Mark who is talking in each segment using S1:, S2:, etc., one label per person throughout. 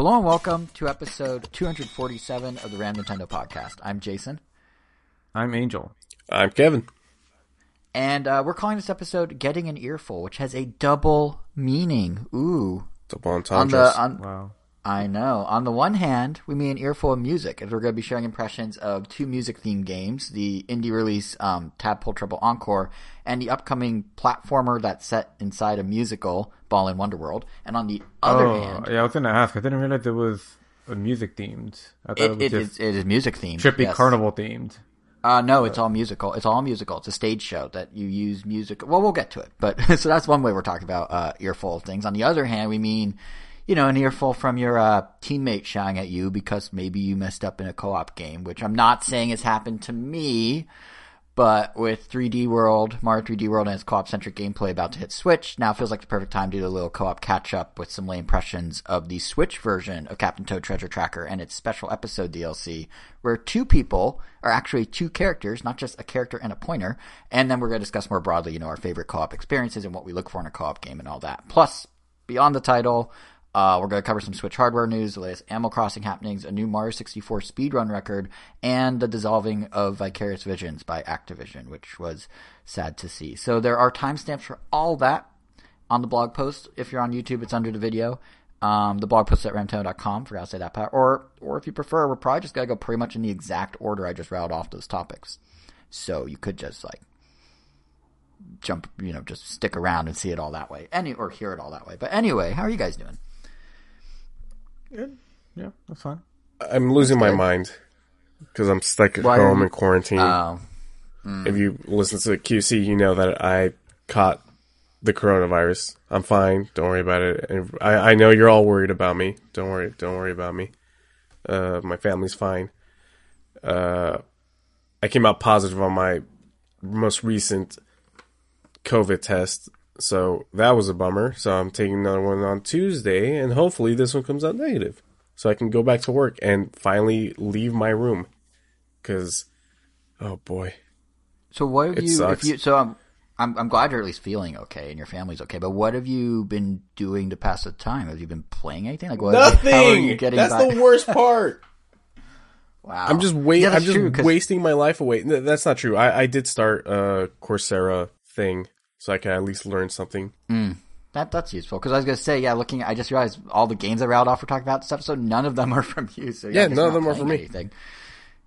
S1: Hello and welcome to episode 247 of the Ram Nintendo podcast. I'm Jason,
S2: I'm Angel.
S3: I'm Kevin.
S1: and uh, we're calling this episode "Getting an Earful," which has a double meaning. Ooh,
S3: Double
S1: on
S3: entendres.
S1: the on,
S2: Wow.
S1: I know. On the one hand, we mean an earful of music, as we're going to be sharing impressions of two music-themed games: the indie release um, Tadpole Treble Encore, and the upcoming platformer that's set inside a musical, Balan Wonderworld. And on the other
S2: oh,
S1: hand,
S2: yeah, I was gonna ask. I didn't realize it was a music themed. I thought it,
S1: it,
S2: was
S1: it, it is music themed.
S2: trippy
S1: yes.
S2: carnival themed.
S1: Uh, no, it's all musical. It's all musical. It's a stage show that you use music. Well, we'll get to it, but so that's one way we're talking about uh, earful of things. On the other hand, we mean, you know, an earful from your uh, teammate shouting at you because maybe you messed up in a co-op game, which I'm not saying has happened to me. But with 3D World, Mario 3D World and its co-op centric gameplay about to hit Switch, now feels like the perfect time to do a little co-op catch up with some late impressions of the Switch version of Captain Toad Treasure Tracker and its special episode DLC, where two people are actually two characters, not just a character and a pointer. And then we're going to discuss more broadly, you know, our favorite co-op experiences and what we look for in a co-op game and all that. Plus, beyond the title, uh, we're going to cover some Switch hardware news, the latest Animal Crossing happenings, a new Mario 64 speedrun record, and the dissolving of Vicarious Visions by Activision, which was sad to see. So there are timestamps for all that on the blog post. If you're on YouTube, it's under the video. Um, the blog post at ramtown.com, forgot to say that part. Or, or if you prefer, we're probably just going to go pretty much in the exact order I just rattled off those topics. So you could just like jump, you know, just stick around and see it all that way. Any, or hear it all that way. But anyway, how are you guys doing?
S2: Good. Yeah, that's fine.
S3: I'm losing my mind because I'm stuck at
S1: Why are
S3: home
S1: you-
S3: in quarantine.
S1: Oh,
S3: if you listen to QC, you know that I caught the coronavirus. I'm fine. Don't worry about it. And I, I know you're all worried about me. Don't worry. Don't worry about me. Uh, my family's fine. Uh, I came out positive on my most recent COVID test, so that was a bummer. So I'm taking another one on Tuesday, and hopefully this one comes out negative, so I can go back to work and finally leave my room. Cause, oh boy,
S1: So what have
S3: It
S1: you?
S3: sucks.
S1: If you so I'm, I'm I'm glad you're at least feeling okay and your family's okay. But what have you been doing to pass the time? Have you been playing anything? Like what? How are you
S3: nothing. That's
S1: by?
S3: the worst part.
S1: Wow.
S3: I'm just wait.
S1: Yeah,
S3: I'm just
S1: true,
S3: wasting my life away. No, that's not true. I, I did start a Coursera thing, so I can at least learn something.
S1: That that's useful because I was gonna say yeah. Looking, I just realized all the games I rattled off we're talking about this episode. None of them are from you. So
S3: Yeah,
S1: I guess
S3: none of them are from me.
S1: Anything.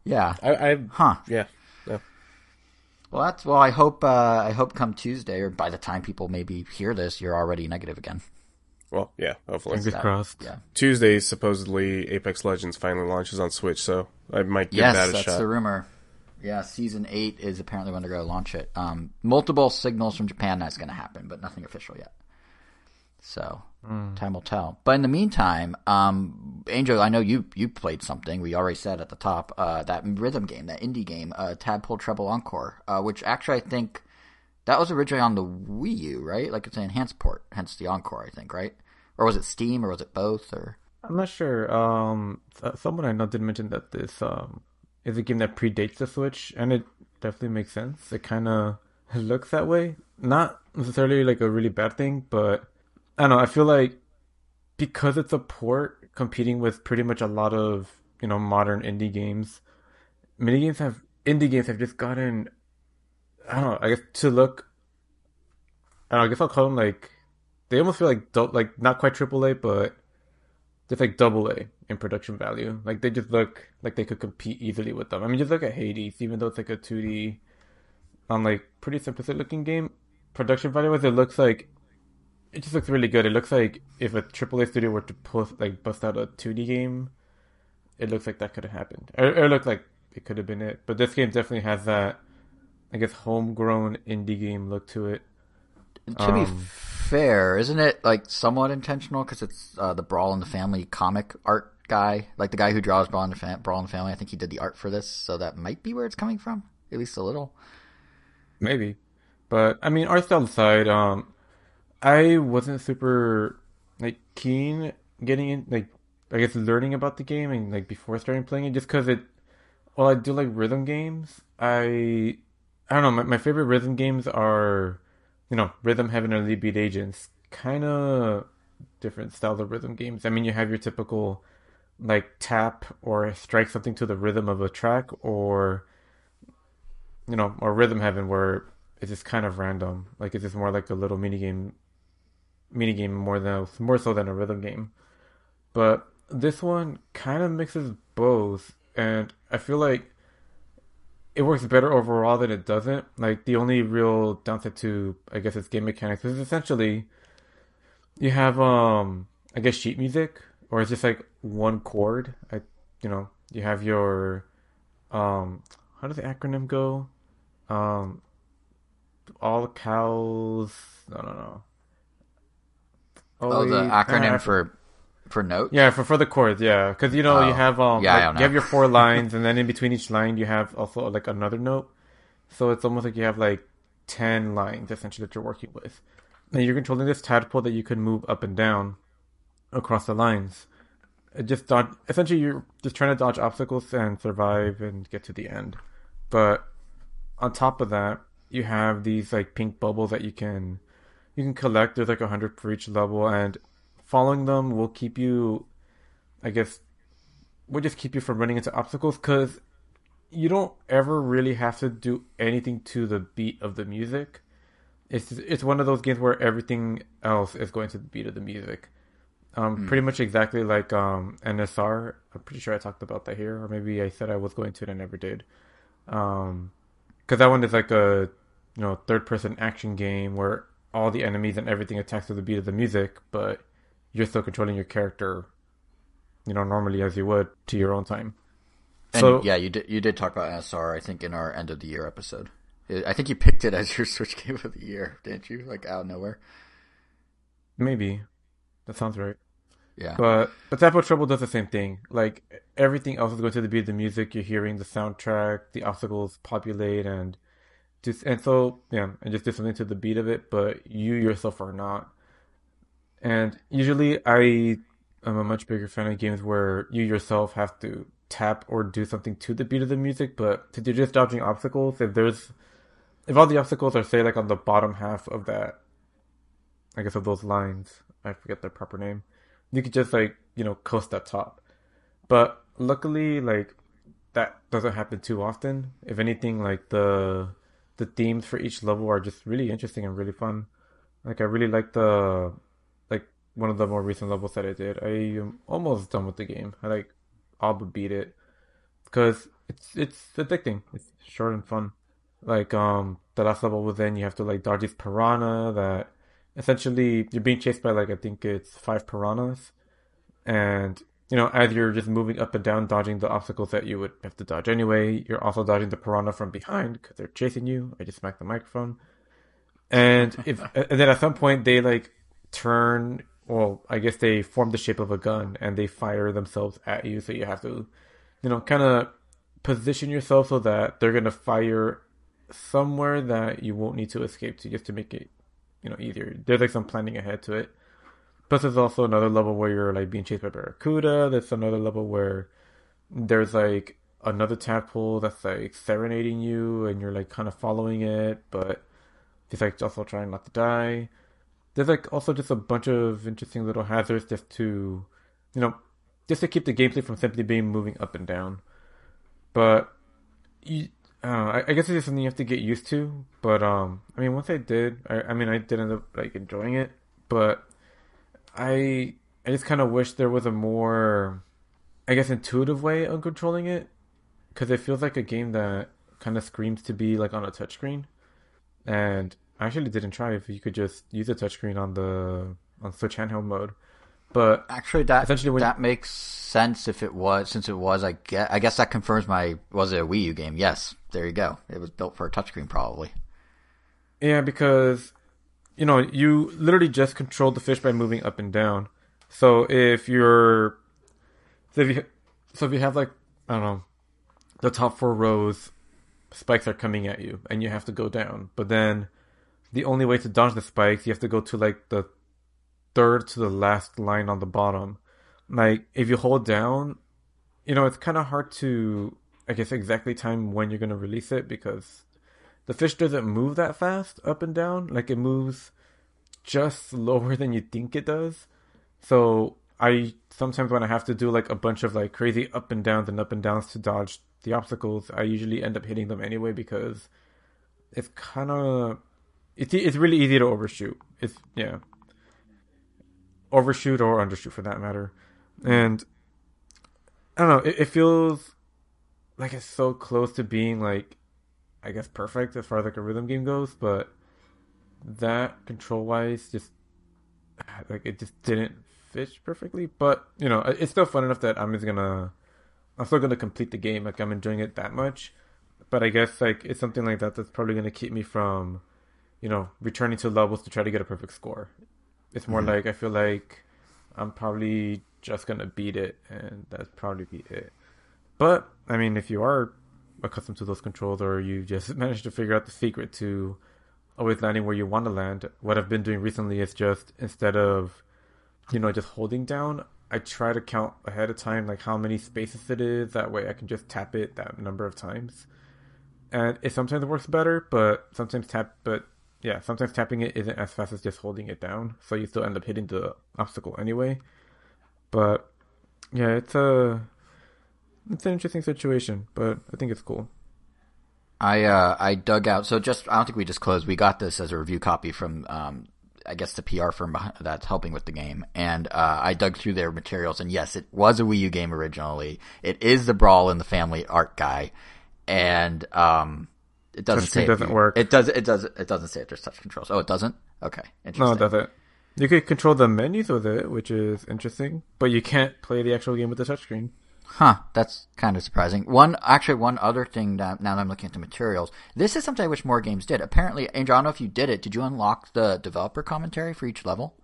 S1: Yeah.
S3: I, I
S1: Huh.
S3: yeah. No.
S1: Well, that's well. I hope. Uh, I hope come Tuesday or by the time people maybe hear this, you're already negative again.
S3: Well, yeah. Hopefully
S2: Fingers crossed.
S1: Yeah.
S3: Tuesday supposedly Apex Legends finally launches on Switch, so I might give
S1: yes,
S3: that a shot.
S1: Yes, that's
S3: shot.
S1: the rumor. Yeah, season eight is apparently when they're going to launch it. Um, multiple signals from Japan that's going to happen, but nothing official yet. So time will tell. But in the meantime, um, Angel, I know you you played something. We already said at the top uh, that rhythm game, that indie game, uh, Tadpole Treble Encore, uh, which actually I think that was originally on the Wii U, right? Like it's an enhanced port, hence the Encore, I think, right? Or was it Steam, or was it both? Or
S2: I'm not sure. Um, someone I know did mention that this um is a game that predates the Switch, and it definitely makes sense. It kind of looks that way. Not necessarily like a really bad thing, but I don't know. I feel like because it's a port competing with pretty much a lot of you know modern indie games, mini games have indie games have just gotten I don't know. I guess to look. I, know, I guess I'll call them like they almost feel like like not quite AAA, but just like double A in production value. Like they just look like they could compete easily with them. I mean, just look at Hades, even though it's like a 2D, on like pretty simplistic looking game. Production value wise, it looks like it just looks really good. It looks like if a AAA studio were to post like bust out a 2D game, it looks like that could have happened. Or, or it looked like it could have been it. But this game definitely has that, I guess, homegrown indie game look to it.
S1: To be
S2: Um,
S1: fair, isn't it like somewhat intentional because it's uh, the Brawl in the Family comic art guy, like the guy who draws Brawl in the, Fam- Brawl in the Family? I think he did the art for this, so that might be where it's coming from, at least a little.
S2: Maybe. But I mean, art style aside, um, I wasn't super like keen getting in, like I guess learning about the game and like before starting playing it, just because it. Well, I do like rhythm games. I I don't know. My, my favorite rhythm games are, you know, Rhythm Heaven and Elite Beat Agents. Kind of different styles of rhythm games. I mean, you have your typical like tap or strike something to the rhythm of a track, or you know, or rhythm heaven where it's just kind of random. Like it's just more like a little mini game, mini game more than more so than a rhythm game. But this one kind of mixes both, and I feel like it works better overall than it doesn't. Like the only real downside to I guess its game mechanics is essentially you have um I guess sheet music or it's just like one chord. I you know, you have your um how does the acronym go? Um all cows no no no.
S1: Oh, the acronym for for notes.
S2: Yeah, for for the chords, yeah, because you know
S1: Oh.
S2: you have um
S1: Yeah,
S2: like, you have your four lines, and then in between each line you have also like another note. So it's almost like you have like ten lines essentially that you're working with, and you're controlling this tadpole that you can move up and down across the lines. It just dodge. Essentially, you're just trying to dodge obstacles and survive and get to the end. But on top of that, you have these like pink bubbles that you can you can collect. There's like a hundred for each level, and following them will keep you, I guess, will just keep you from running into obstacles because you don't ever really have to do anything to the beat of the music. It's it's one of those games where everything else is going to the beat of the music. Um, pretty much exactly like um NSR. I'm pretty sure I talked about that here, or maybe I said I was going to and I never did. Um, because that one is like a you know third person action game where all the enemies and everything attacks to the beat of the music, but you're still controlling your character, you know, normally as you would to your own time.
S1: And
S2: So-
S1: yeah, you did you did talk about NSR. I think in our end of the year episode. I think you picked it as your Switch game of the year, didn't you? Like out of nowhere.
S2: Maybe that sounds right.
S1: Yeah.
S2: But but Tadpole Treble does the same thing. Like everything else is going to the beat of the music. You're hearing the soundtrack, the obstacles populate, and just and so yeah, and just do something to the beat of it. But you yourself are not. And usually, I am a much bigger fan of games where you yourself have to tap or do something to the beat of the music. But to do just dodging obstacles, if there's if all the obstacles are say like on the bottom half of that, I guess of those lines, I forget their proper name you could just like you know coast up top but luckily like that doesn't happen too often if anything like the the themes for each level are just really interesting and really fun like i really like the one of the more recent levels that i did i am almost done with the game i like all but beat it because it's it's addicting it's short and fun like um the last level within you have to like dodge these piranha that essentially you're being chased by like I think it's five piranhas, and you know as you're just moving up and down, dodging the obstacles that you would have to dodge anyway. You're also dodging the piranha from behind because they're chasing you. I just smacked the microphone, and if and then at some point they like turn. Well, I guess they form the shape of a gun and they fire themselves at you. So you have to, you know, kind of position yourself so that they're gonna fire somewhere that you won't need to escape to, just to make it you know easier. There's like some planning ahead to it. Plus, there's also another level where you're like being chased by barracuda. There's another level where there's like another tadpole that's like serenading you, and you're like kind of following it, but it's like also trying not to die. There's like also just a bunch of interesting little hazards just to, you know, just to keep the gameplay from simply being moving up and down. But you, I. I, I guess it's just something you have to get used to. But um, I mean, once I did, I, I mean, I did end up like enjoying it. But I, I just kind of wish there was a more, I guess, intuitive way of controlling it, because it feels like a game that kind of screams to be like on a touchscreen. And I actually didn't try if you could just use a touchscreen on the on Switch handheld mode. But
S1: Actually, that
S2: Essentially,
S1: that makes sense if it was since it was. I guess, I guess that confirms my was it a Wii U game? Yes, there you go. It was built for a touchscreen, probably.
S2: Yeah, because you know you literally just control the fish by moving up and down. So if you're, so if you, so if you have like I don't know, the top four rows, spikes are coming at you, and you have to go down. But then, the only way to dodge the spikes, you have to go to like the third to the last line on the bottom. Like if you hold down, you know it's kind of hard to, I guess, exactly time when you're gonna release it because the fish doesn't move that fast up and down. Like it moves just slower than you think it does. So I sometimes when I have to do like a bunch of like crazy up and downs and up and downs to dodge the obstacles, I usually end up hitting them anyway because it's kind of it's it's really easy to overshoot. It's yeah, overshoot or undershoot for that matter, and I don't know. It, it feels like it's so close to being like, I guess perfect as far as like a rhythm game goes, but that control wise just like it just didn't fit perfectly. But you know, it's still fun enough that I'm just gonna I'm still gonna complete the game. Like I'm enjoying it that much. But I guess like it's something like that that's probably gonna keep me from, you know, returning to levels to try to get a perfect score. It's more mm-hmm. like I feel like I'm probably just gonna beat it, and that's probably be it. But I mean, if you are accustomed to those controls, or you just managed to figure out the secret to always landing where you want to land, what I've been doing recently is just instead of, you know, just holding down, I try to count ahead of time like how many spaces it is. That way, I can just tap it that number of times, and it sometimes works better, but sometimes tap, but yeah, sometimes tapping it isn't as fast as just holding it down, so you still end up hitting the obstacle anyway. But yeah, it's a it's an interesting situation, but I think it's cool.
S1: I uh, I dug out. So just I don't think we disclosed. We got this as a review copy from um, I guess the PR firm that's helping with the game, and uh, I dug through their materials. And yes, it was a Wii U game originally. It is the Brawl in the Family art guy, and um, it doesn't say
S2: it doesn't work.
S1: It does. It does. It doesn't say it. There's touch controls. Oh, it doesn't. Okay,
S2: no, it doesn't. You could control the menus with it, which is interesting, but you can't play the actual game with the touchscreen.
S1: Huh, that's kind of surprising. One, actually, one other thing that now that I'm looking at the materials, this is something I wish more games did. Apparently, Angel, I don't know if you did it. Did you unlock the developer commentary for each level?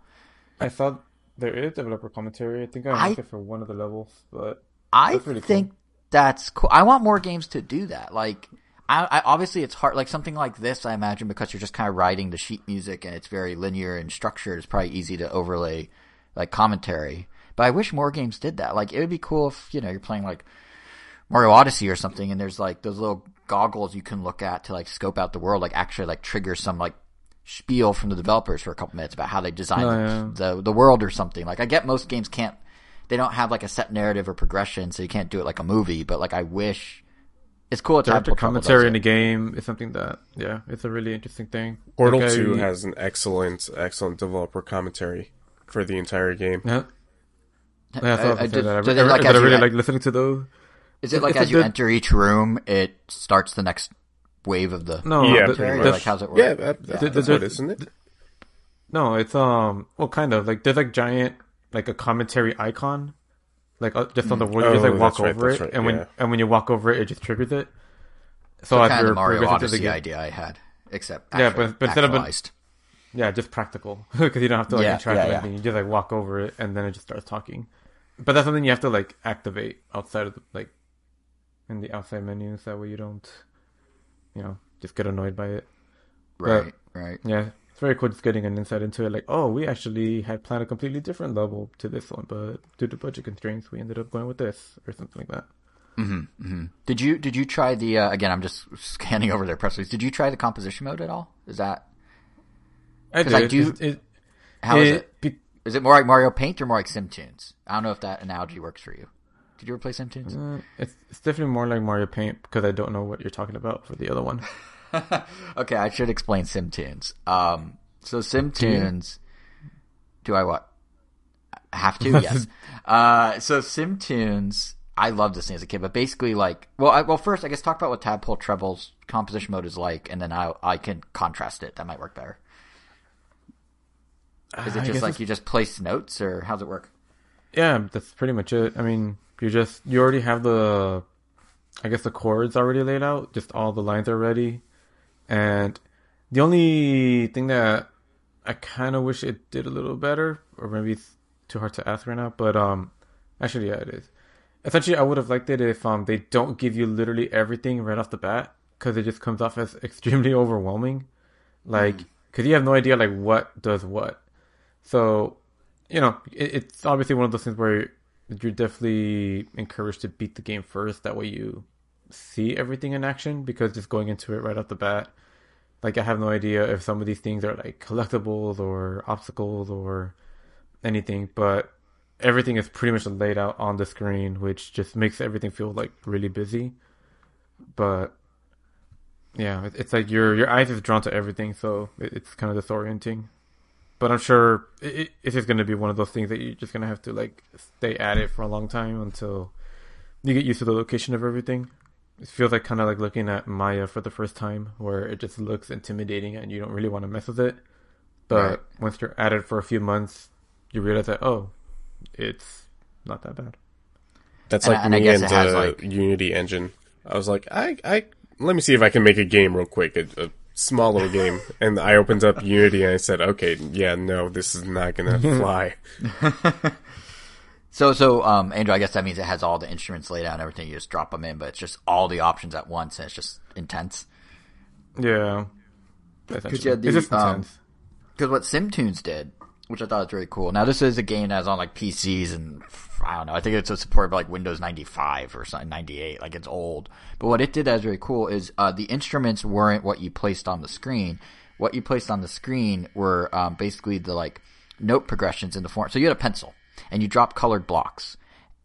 S2: I thought there is developer commentary. I think I unlocked I, it for one of the levels, but
S1: I think cool. that's cool. I want more games to do that. Like, I, I, obviously it's hard. Like something like this, I imagine because you're just kind of writing the sheet music and it's very linear and structured. It's probably easy to overlay like commentary. But I wish more games did that. Like it would be cool if you know you're playing like Mario Odyssey or something, and there's like those little goggles you can look at to like scope out the world. Like actually like trigger some like spiel from the developers for a couple minutes about how they designed oh, yeah. the the world or something. Like I get most games can't they don't have like a set narrative or progression, so you can't do it like a movie. But like I wish it's cool.
S2: Director commentary in the game is something that, yeah, it's a really interesting thing.
S3: Portal like Two has an excellent, excellent developer commentary for the entire game.
S2: Yeah, yeah I thought I, I, did, that. I, like I really like listening to those.
S1: Is it like it's as you enter each room, it starts the next wave of the
S2: no?
S3: Yeah,
S1: the, like how's it work?
S3: Yeah, that, that, the, that's the, what, isn't it?
S2: No, it's um, well, kind of like there's like giant like a commentary icon like uh, just on the wall, you just like oh, walk over right, it, right, and when yeah. and when you walk over it, it just triggers it.
S1: So, so kind of Mario Odyssey the idea I had, except yeah, but, but instead of
S2: yeah, just practical because you don't have to like yeah, interact yeah, with anything. You just like walk over it, and then it just starts talking. But that's something you have to like activate outside of the, like in the outside menus. That way you don't, you know, just get annoyed by it.
S1: Right, but, right.
S2: Yeah, it's very cool just getting an insight into it. Like, oh, we actually had planned a completely different level to this one, but due to budget constraints, we ended up going with this or something like that.
S1: Mm-hmm, mm-hmm. Did you did you try the uh, again? I'm just scanning over their press release. Did you try the composition mode at all? Is that?
S2: I did. I do. It, it,
S1: how it, is it? Be, is it more like Mario Paint or more like SimTunes? I don't know if that analogy works for you. Did you ever play SimTunes?
S2: Uh, it's, it's definitely more like Mario Paint because I don't know what you're talking about for the other one.
S1: okay, I should explain SimTunes. Um, so SimTunes. Do, do I what? have to? yes. Uh, so SimTunes. I loved this thing as a kid, but basically, like, well, I, well, first, I guess talk about what Tadpole Treble's composition mode is like, and then I I can contrast it. That might work better. Is it just like it's... you just place notes, or how's it work?
S2: Yeah, that's pretty much it. I mean, you just you already have the, I guess the chords already laid out. Just all the lines are ready, and the only thing that I kind of wish it did a little better, or maybe it's too hard to ask right now, but um, actually, yeah, it is. Essentially, I would have liked it if um they don't give you literally everything right off the bat because it just comes off as extremely overwhelming, like because mm. you have no idea like what does what. So, you know, it, it's obviously one of those things where you're definitely encouraged to beat the game first. That way, you see everything in action because just going into it right off the bat like I have no idea if some of these things are like collectibles or obstacles or anything, but everything is pretty much laid out on the screen, which just makes everything feel like really busy. But yeah, it's like your your eyes is drawn to everything, so it's kind of disorienting. But I'm sure it, it, it's just gonna be one of those things that you're just gonna have to like stay at it for a long time until you get used to the location of everything. It feels like kind of like looking at Maya for the first time, where it just looks intimidating and you don't really want to mess with it. But
S1: Right.
S2: once you're at it for a few months, you realize that oh, it's not that bad.
S3: That's
S1: And
S3: like
S1: I- and I
S3: me
S1: guess
S3: and the
S1: like-
S3: Unity engine. I was like, I, I, let me see if I can make a game real quick, a, a small little game. And I opened up Unity and I said, okay, yeah, no, this is not gonna fly.
S1: So, so, um, Angel, I guess that means it has all the instruments laid out and everything. You just drop them in, but it's just all the options at once, and it's just intense.
S2: Yeah,
S1: because
S2: you
S1: had the,
S2: it's just
S1: um,
S2: intense.
S1: Because what SimTunes did, which I thought was really cool. Now, this is a game that's on like PCs and I don't know. I think it's supported by like Windows 95 or something, 98. Like it's old. But what it did that was really cool is uh, the instruments weren't what you placed on the screen. What you placed on the screen were um, basically the like note progressions in the form. So you had a pencil and you drop colored blocks.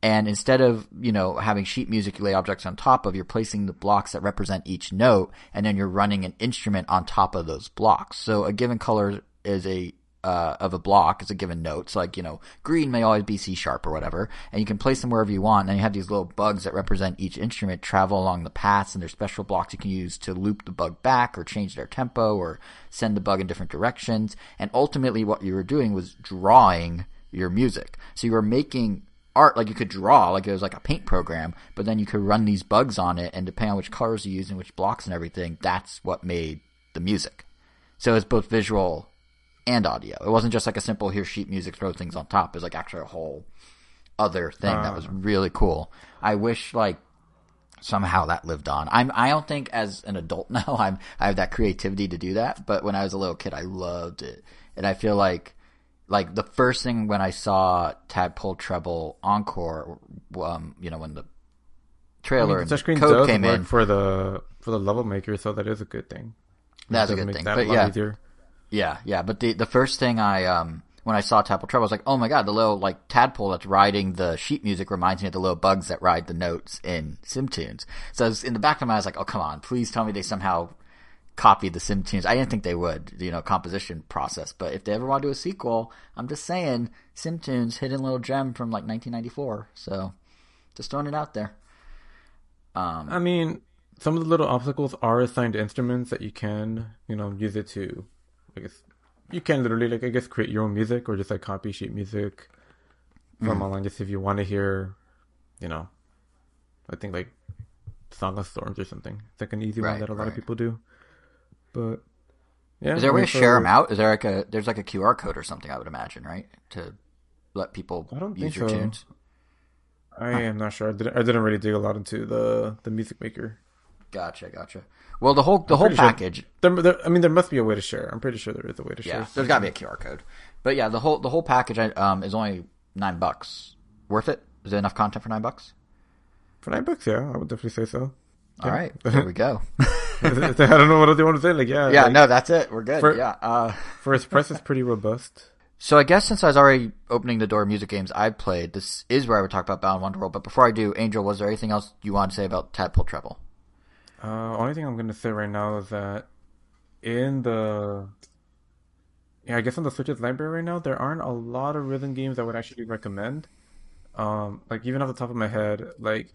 S1: And instead of, you know, having sheet music you lay objects on top of, you're placing the blocks that represent each note, and then you're running an instrument on top of those blocks. So a given color is a, uh, of a block is a given note. So like, you know, green may always be C sharp or whatever, and you can place them wherever you want, and you have these little bugs that represent each instrument travel along the paths, and there's special blocks you can use to loop the bug back, or change their tempo, or send the bug in different directions. And ultimately what you were doing was drawing your music. So you were making art like you could draw like it was like a paint program but then you could run these bugs on it and depending on which colors you use and which blocks and everything that's what made the music. So it's both visual and audio. It wasn't just like a simple here sheet music throw things on top. It was like actually a whole other thing that was uh. really cool. I wish like somehow that lived on. I'm i don't think as an adult now i'm i have that creativity to do that but when i was a little kid i loved it. And i feel like like the first thing when I saw Tadpole Treble Encore, um, you know, when the
S2: I
S1: trailer
S2: mean,
S1: and
S2: the
S1: code
S2: does
S1: came
S2: work
S1: in,
S2: for the for the level maker, so that is a good thing.
S1: that's a good thing. But yeah,
S2: easier.
S1: yeah, yeah. But the the first thing I um when I saw Tadpole Treble, I was like, oh my god, the little like tadpole that's riding the sheet music reminds me of the little bugs that ride the notes in SimTunes. So I was, in the back of my mind, I was like, oh come on, please tell me they somehow copied the SimTunes. I didn't think they would, you know, composition process. But if they ever want to do a sequel, I'm just saying, SimTunes, hidden little gem from like 1994. So just throwing it out there. Um,
S2: I mean, some of the little obstacles are assigned instruments that you can, you know, use it to. I guess you can literally, like, I guess, create your own music or just like copy sheet music from online. Just if you want to hear, you know, I think like Song of Storms or something. It's like an easy
S1: Right,
S2: one that a lot
S1: right.
S2: of people do. But yeah,
S1: Is there a way to share them out? Is there like a there's like a QR code or something? I would imagine, right, to let people
S2: I don't
S1: use your
S2: so.
S1: tunes.
S2: I am not sure. I didn't, I didn't really dig a lot into the the music maker.
S1: Gotcha, gotcha. Well, the whole the whole
S2: pretty sure-
S1: package,
S2: There, there, I mean, there must be a way to share. I'm pretty sure there is a way to
S1: yeah.
S2: share.
S1: There's got to be a QR code, but yeah, the whole the whole package um is only nine bucks. Worth it? Is it enough content for nine bucks?
S2: For nine bucks, yeah, I would definitely say so.
S1: All right, there we go.
S2: I don't know what else you want to say. Like, yeah,
S1: yeah,
S2: like,
S1: no, that's it. We're good.
S2: For-
S1: yeah. Uh,
S2: For its price, it's pretty robust.
S1: so I guess since I was already opening the door of music games I've played, this is where I would talk about Balan Wonderworld. But before I do, Angel, was there anything else you want to say about Tadpole Treble?
S2: Uh, only thing I'm gonna say right now is that in the yeah, I guess in the Switch's library right now, there aren't a lot of rhythm games I would actually recommend. Um, like even off the top of my head, like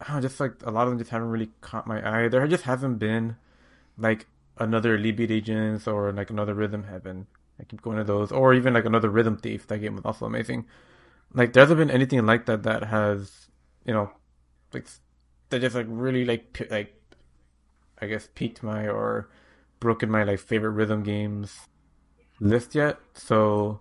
S2: I just like a lot of them just haven't really caught my eye. There just hasn't been like another Beat Agents or like another Rhythm Heaven. I keep going to those, or even like another Rhythm Thief. That game was also amazing. Like there hasn't been anything like that that has, you know, like that just like really like like I guess piqued my or broken my like favorite rhythm games list yet. So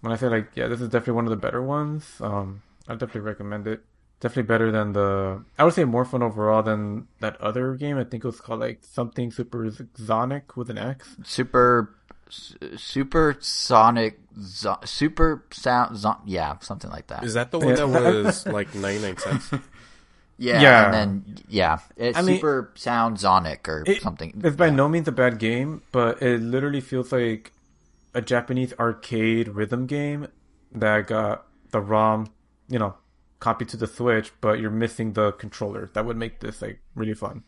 S2: when I say like yeah, this is definitely one of the better ones. Um, I definitely recommend it. Definitely better than the I would say more fun overall than that other game. I think it was called like something super Sonic with an X.
S1: Super, super sonic, zo- super sound, zo- yeah, something like that.
S3: Is that the one
S2: Yeah.
S3: that was like 99 cents?
S1: yeah,
S2: Yeah.
S1: and then yeah, it's
S2: I mean-
S1: super sound sonic or
S2: It-
S1: something.
S2: It's by
S1: yeah.
S2: no means a bad game, but it literally feels like a Japanese arcade rhythm game that got the ROM, you know, copied to the Switch, but you're missing the controller. That would make this like really fun.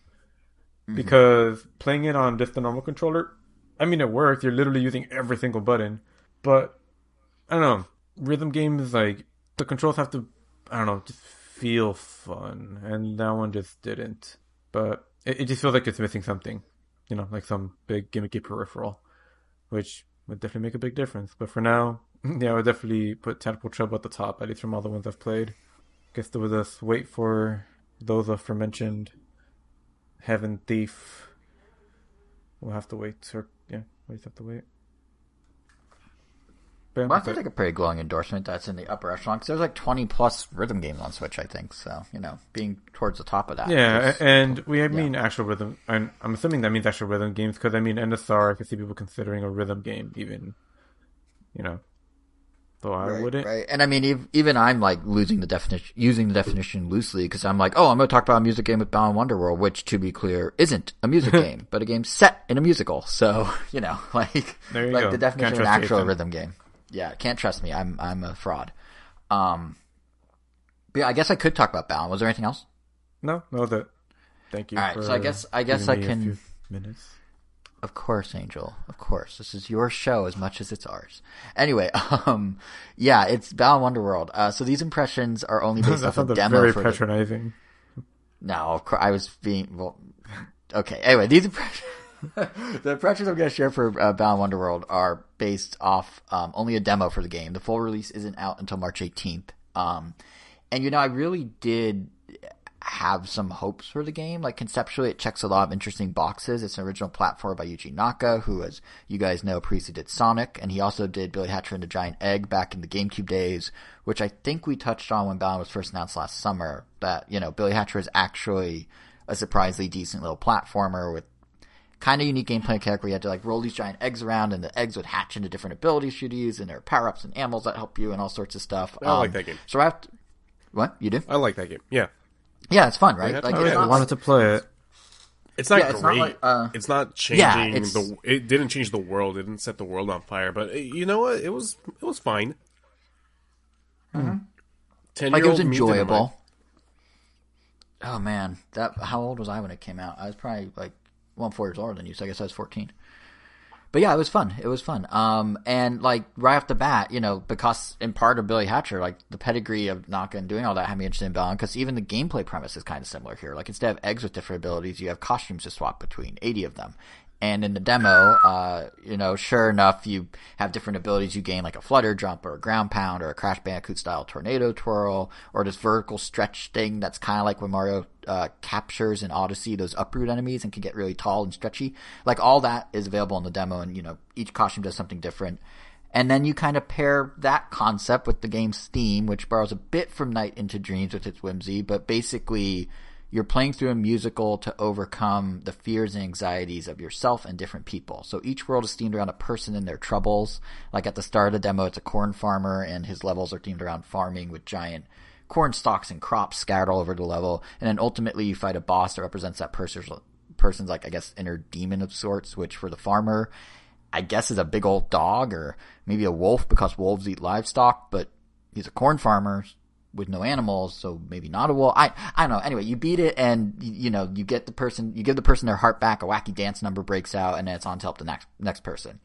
S2: Mm-hmm. Because playing it on just the normal controller, I mean, it works. You're literally using every single button, but I don't know. Rhythm games like the controls have to, I don't know, just feel fun, and that one just didn't. But it, it just feels like it's missing something, you know, like some big gimmicky peripheral, which would definitely make a big difference. But for now, yeah, I would definitely put Tadpole Treble at the top, at least from all the ones I've played. Guess there was us wait for those aforementioned Heaven Thief. We'll have to wait. Or, yeah, we just have to wait.
S1: Well, I think like a pretty glowing endorsement that's in the upper echelon because there's like 20 plus rhythm games on Switch, I think. So, you know, being towards the top of that.
S2: Yeah, is, and we yeah. mean actual rhythm. And I'm assuming that means actual rhythm games because I mean, NSR, I could see people considering a rhythm game even, you know. Though I
S1: right,
S2: wouldn't.
S1: Right. And I mean, even I'm like losing the definition, using the definition loosely because I'm like, oh, I'm going to talk about a music game with Balan Wonderworld, which to be clear isn't a music game, but a game set in a musical. So, you know, like,
S2: you
S1: like
S2: go.
S1: the definition of an actual
S2: Jason.
S1: rhythm game yeah, can't trust me. I'm I'm a fraud. Um, but yeah, I guess I could talk about Balan. Was there anything else?
S2: No, no, that. Thank you.
S1: All right, so I guess I guess I
S2: giving me a
S1: can.
S2: minutes.
S1: Of course, Angel. Of course, this is your show as much as it's ours. Anyway, um, yeah, it's Balan Wonderworld. Uh, so these impressions are only based off a demo
S2: very
S1: for the,
S2: patronizing.
S1: No, of course, I was being well. Okay, anyway, these impressions. the impressions I'm going to share for uh, Balan Wonderworld are based off um, only a demo for the game. The full release isn't out until March 18th. Um, and you know, I really did have some hopes for the game. Like conceptually, it checks a lot of interesting boxes. It's an original platform by Yuji Naka, who, as you guys know, previously did Sonic, and he also did Billy Hatcher and the Giant Egg back in the GameCube days, which I think we touched on when Balan was first announced last summer. That you know, Billy Hatcher is actually a surprisingly decent little platformer with kind of unique gameplay where you had to like roll these giant eggs around and the eggs would hatch into different abilities you'd use and there are power ups and animals that help you and all sorts of stuff.
S3: I like
S1: Um,
S3: that game.
S1: So I have to, what you do?
S3: I like that game. Yeah,
S1: Yeah, it's fun, right?
S3: Yeah,
S1: Like
S3: I
S1: not
S2: wanted to play it.
S3: it's not
S1: Yeah, it's not
S3: great.
S1: like, uh,
S3: it's not changing
S1: yeah, it's-
S3: the. It didn't change the world. It didn't set the world on fire. But uh, you know what? It was. It was fine. Ten
S1: Mm-hmm. like it was enjoyable. Oh man, that how old was I when it came out? I was probably like one four years older than you, so I guess I was fourteen. But yeah, it was fun. It was fun. Um, and like right off the bat, you know, because in part of Billy Hatcher, like the pedigree of Naka and doing all that had me interested in Balan, because even the gameplay premise is kind of similar here. Like instead of eggs with different abilities, you have costumes to swap between, eighty of them. And in the demo, uh, you know, sure enough, you have different abilities. You gain like a flutter jump or a ground pound or a Crash Bandicoot style tornado twirl or this vertical stretch thing that's kind of like when Mario uh, captures in Odyssey those uproot enemies and can get really tall and stretchy. Like all that is available in the demo, and you know, each costume does something different. And then you kind of pair that concept with the game's theme, which borrows a bit from Nights into Dreams with its whimsy, but basically you're playing through a musical to overcome the fears and anxieties of yourself and different people. So each world is themed around a person and their troubles. Like at the start of the demo, it's a corn farmer and his levels are themed around farming with giant corn stalks and crops scattered all over the level. And then ultimately you fight a boss that represents that person's, person's like, I guess, inner demon of sorts, which for the farmer, I guess is a big old dog or maybe a wolf because wolves eat livestock, but he's a corn farmer with no animals, so maybe not a wolf. I I don't know. Anyway, you beat it, and you, you know you get the person, you give the person their heart back. A wacky dance number breaks out, and then it's on to help the next next person.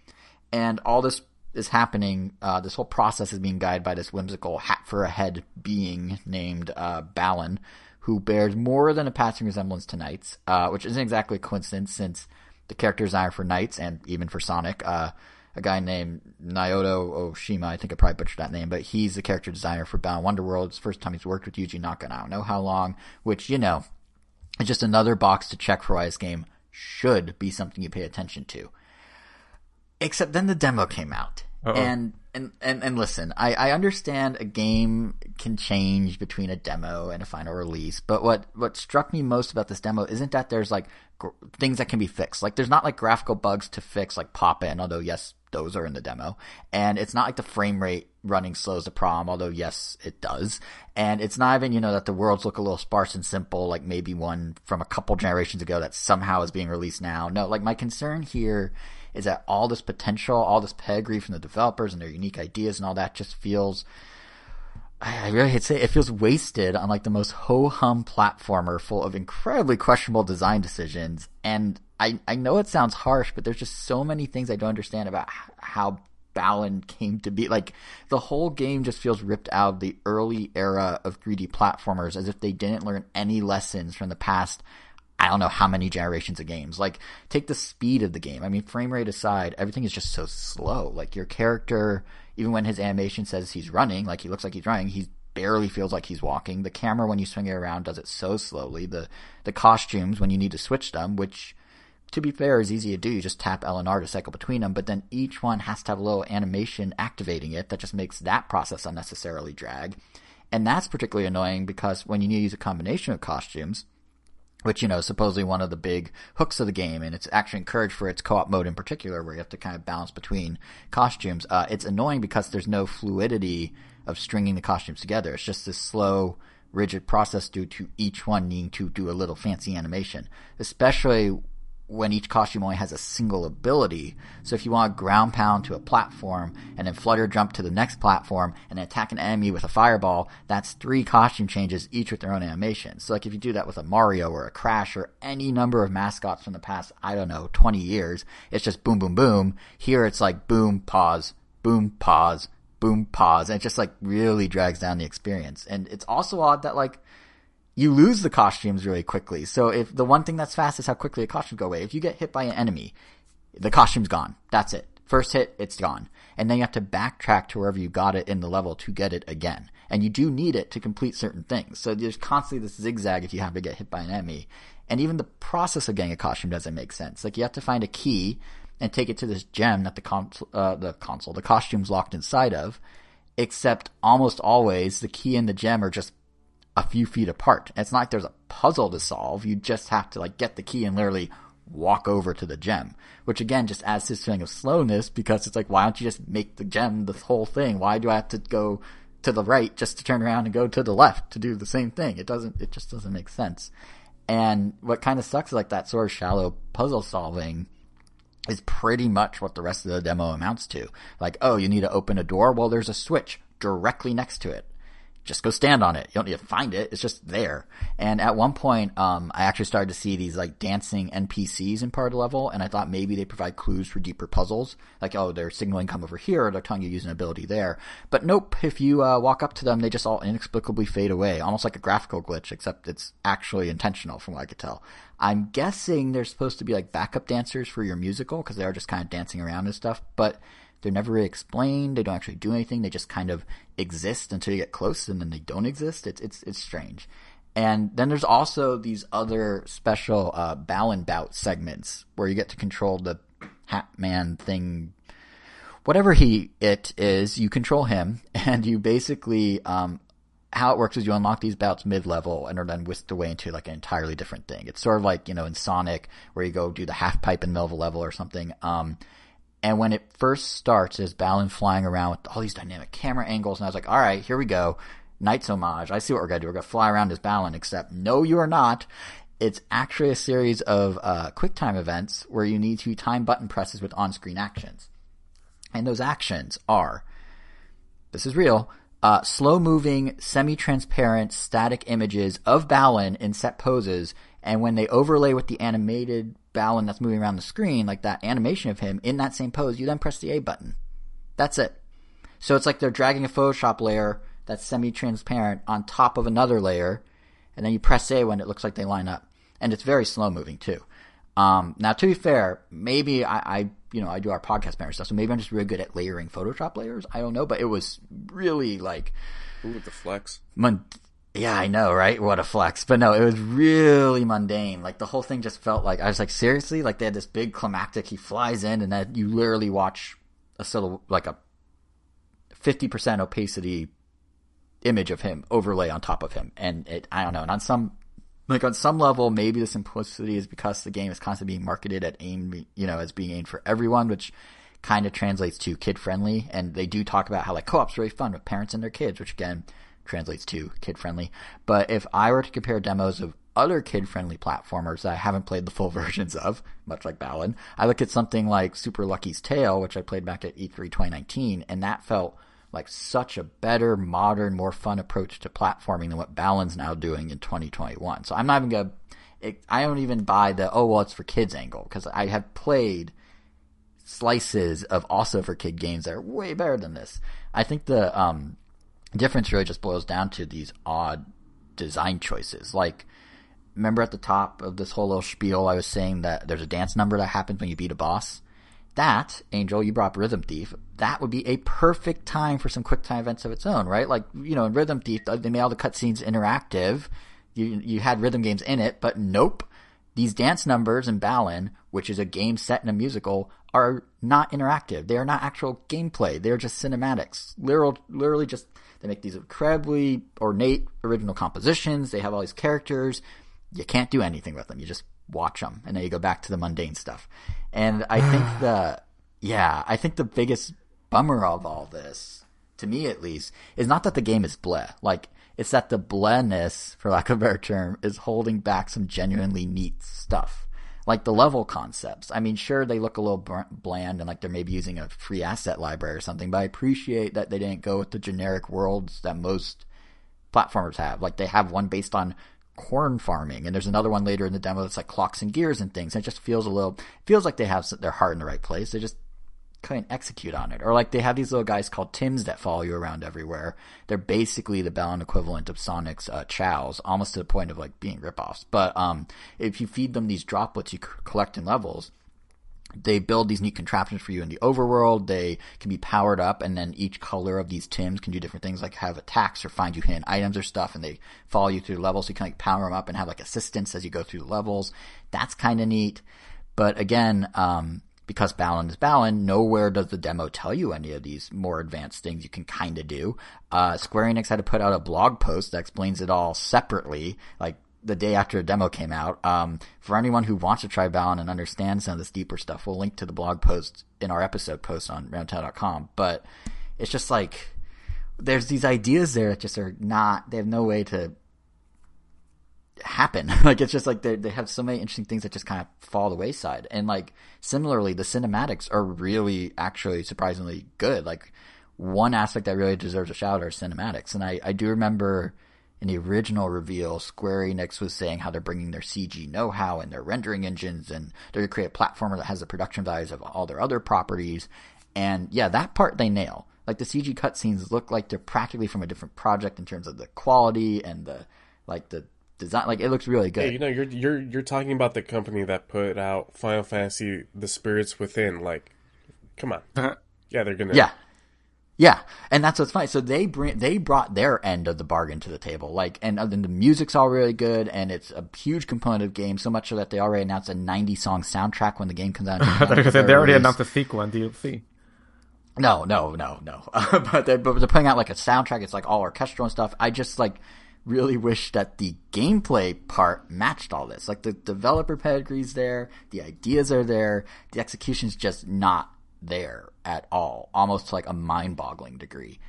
S1: And all this is happening. Uh, this whole process is being guided by this whimsical hat for a head being named uh, Balan, who bears more than a passing resemblance to Nights, uh, which isn't exactly a coincidence since the character designer for Nights and even for Sonic, uh, a guy named Naoto Oshima, I think I probably butchered that name, but he's the character designer for Balan Wonderworld. It's the first time he's worked with Yuji Naka, and I don't know how long, which, you know, is just another box to check for why this game should be something you pay attention to. Except then the demo came out.
S2: Uh-oh.
S1: And, and, and, and listen, I, I understand a game can change between a demo and a final release, but what, what struck me most about this demo isn't that there's like gr- things that can be fixed. Like there's not like graphical bugs to fix like pop in, although yes, those are in the demo. And it's not like the frame rate running slow is a problem, although yes, it does. And it's not even, you know, that the worlds look a little sparse and simple, like maybe one from a couple generations ago that somehow is being released now. No, like my concern here is that all this potential, all this pedigree from the developers and their unique ideas and all that just feels I really hate to say it, it feels wasted on like the most ho hum platformer full of incredibly questionable design decisions. And I, I know it sounds harsh, but there's just so many things I don't understand about how Balan came to be. Like the whole game just feels ripped out of the early era of 3D platformers as if they didn't learn any lessons from the past. I don't know how many generations of games. Like take the speed of the game. I mean, frame rate aside, everything is just so slow. Like your character even when his animation says he's running, like he looks like he's running, he barely feels like he's walking. The camera, when you swing it around, does it so slowly. The the costumes, when you need to switch them, which to be fair is easy to do, you just tap L and R to cycle between them. But then each one has to have a little animation activating it that just makes that process unnecessarily drag. And that's particularly annoying because when you need to use a combination of costumes, which you know supposedly one of the big hooks of the game, and it's actually encouraged for its co-op mode in particular, where you have to kind of balance between costumes. Uh, it's annoying because there's no fluidity of stringing the costumes together. It's just this slow, rigid process due to each one needing to do a little fancy animation, especially when each costume only has a single ability. So if you want to ground pound to a platform and then flutter jump to the next platform and attack an enemy with a fireball, that's three costume changes, each with their own animation. So like if you do that with a Mario or a Crash or any number of mascots from the past, I don't know, 20 years, it's just boom, boom, boom. Here it's like boom, pause, boom, pause, boom, pause. And it just like really drags down the experience. And it's also odd that like, you lose the costumes really quickly. So if the one thing that's fast is how quickly a costume go away. If you get hit by an enemy, the costume's gone. That's it. First hit, it's gone. And then you have to backtrack to wherever you got it in the level to get it again. And you do need it to complete certain things. So there's constantly this zigzag if you have to get hit by an enemy. And even the process of getting a costume doesn't make sense. Like you have to find a key and take it to this gem that the uh, the console, the costume's locked inside of. Except almost always the key and the gem are just a few feet apart. it's not like there's a puzzle to solve. You just have to like get the key and literally walk over to the gem, which again just adds this feeling of slowness because it's like, why don't you just make the gem the whole thing? Why do I have to go to the right just to turn around and go to the left to do the same thing? It doesn't, it just doesn't make sense. And what kind of sucks is like that sort of shallow puzzle solving is pretty much what the rest of the demo amounts to. Like, oh, you need to open a door? Well, there's a switch directly next to it just go stand on it. You don't need to find it. It's just there. And at one point, um, I actually started to see these like dancing NPCs in part of the level, and I thought maybe they provide clues for deeper puzzles. Like, oh, they're signaling come over here, or they're telling you use an ability there. But nope, if you uh, walk up to them, they just all inexplicably fade away, almost like a graphical glitch, except it's actually intentional from what I could tell. I'm guessing they're supposed to be like backup dancers for your musical, because they are just kind of dancing around and stuff, but they're never really explained. They don't actually do anything. They just kind of exist until you get close, and then they don't exist. It's it's it's strange. And then there's also these other special uh, Balan bout segments where you get to control the Hat Man thing, whatever he it is. You control him, and you basically um, how it works is you unlock these bouts mid level and are then whisked away into like an entirely different thing. It's sort of like, you know, in Sonic where you go do the half pipe in middle of a level or something. Um, and when it first starts, there's Balan flying around with all these dynamic camera angles, and I was like, all right, here we go. Knight's homage. I see what we're gonna do. We're gonna fly around as Balan, except no, you are not. It's actually a series of uh, QuickTime events where you need to time button presses with on-screen actions. And those actions are, this is real, uh, slow-moving, semi-transparent, static images of Balan in set poses, and when they overlay with the animated Balan that's moving around the screen, like that animation of him in that same pose, you then press the A button. That's it. So it's like they're dragging a Photoshop layer that's semi-transparent on top of another layer, and then you press A when it looks like they line up. And it's very slow moving too. Um, now to be fair, maybe I, I, you know, I do our podcast banner stuff, so maybe I'm just really good at layering Photoshop layers. I don't know, but it was really like,
S3: Ooh, the flex.
S1: Yeah, I know, right? What a flex. But no, it was really mundane. Like the whole thing just felt like I was like, seriously? Like they had this big climactic. He flies in, and then you literally watch a of like a fifty percent opacity image of him overlay on top of him, and it I don't know. And on some like on some level, maybe the simplicity is because the game is constantly being marketed at aim, you know, as being aimed for everyone, which kind of translates to kid friendly. And they do talk about how like co-op's really fun with parents and their kids, which again translates to kid friendly. But if I were to compare demos of other kid friendly platformers that I haven't played the full versions of, much like Balan. I look at something like Super Lucky's Tale, which I played back at E3 2019, and that felt like such a better, modern, more fun approach to platforming than what Balan's now doing in 2021. So I'm not even gonna, it, I don't even buy the, oh, well, it's for kids angle, because I have played slices of also for kid games that are way better than this. I think the, um, difference really just boils down to these odd design choices. Like, remember at the top of this whole little spiel, I was saying that there's a dance number that happens when you beat a boss? That, Angel, you brought Rhythm Thief, that would be a perfect time for some quick time events of its own, right? Like, you know, in Rhythm Thief, uh, they made all the cutscenes interactive. You, you had rhythm games in it, but nope. These dance numbers in Balan, which is a game set in a musical, are not interactive. They are not actual gameplay. They're just cinematics. Literal, literally just, they make these incredibly ornate original compositions. They have all these characters. You can't do anything with them. You just watch them and then you go back to the mundane stuff. And I think the, yeah, I think the biggest bummer of all this, to me at least, is not that the game is bleh. Like, it's that the blehness, for lack of a better term, is holding back some genuinely neat stuff. Like the level concepts. I mean, sure, they look a little bland and like they're maybe using a free asset library or something, but I appreciate that they didn't go with the generic worlds that most platformers have. Like they have one based on corn farming, and there's another one later in the demo that's like clocks and gears and things. And it just feels a little feels like they have their heart in the right place. They just couldn't execute on it. Or like they have these little guys called Tims that follow you around everywhere. They're basically the Balan equivalent of Sonic's uh, Chaos, almost to the point of like being ripoffs. But um, if you feed them these droplets you collect in levels, they build these neat contraptions for you in the overworld. They can be powered up, and then each color of these Tims can do different things, like have attacks or find you hidden items or stuff, and they follow you through levels. So you can like power them up and have like assistance as you go through the levels. That's kind of neat. But again, um, because Balan is Balan, nowhere does the demo tell you any of these more advanced things you can kind of do. Uh, Square Enix had to put out a blog post that explains it all separately, like the day after the demo came out. Um, for anyone who wants to try Balan and understand some of this deeper stuff, we'll link to the blog post in our episode post on roundtable.com. But it's just like there's these ideas there that just are not. They have no way to happen. like it's just like they they have so many interesting things that just kind of fall the wayside. And like similarly, the cinematics are really actually surprisingly good. Like one aspect that really deserves a shout out are cinematics. And I I do remember in the original reveal, Square Enix was saying how they're bringing their CG know-how and their rendering engines, and they're going to create a platformer that has the production values of all their other properties. And yeah, that part they nail. Like the CG cutscenes look like they're practically from a different project in terms of the quality and the like the design. Like it looks really good.
S3: Hey, you know, you're you're you're talking about the company that put out Final Fantasy: The Spirits Within. Like, come on.
S2: Uh-huh.
S3: Yeah, they're gonna.
S1: Yeah, yeah, and that's what's funny. So they bring they brought their end of the bargain to the table. Like, and then the music's all really good, and it's a huge component of the game. So much so that they already announced a ninety song soundtrack when the game comes out.
S2: Because they already announced a sequel and DLC.
S1: No, no, no, no. but, they're, but they're putting out like a soundtrack. It's like all orchestral and stuff. I just like really wish that the gameplay part matched all this. Like the developer pedigree's there, the ideas are there, the execution's just not there at all, almost to like a mind boggling degree.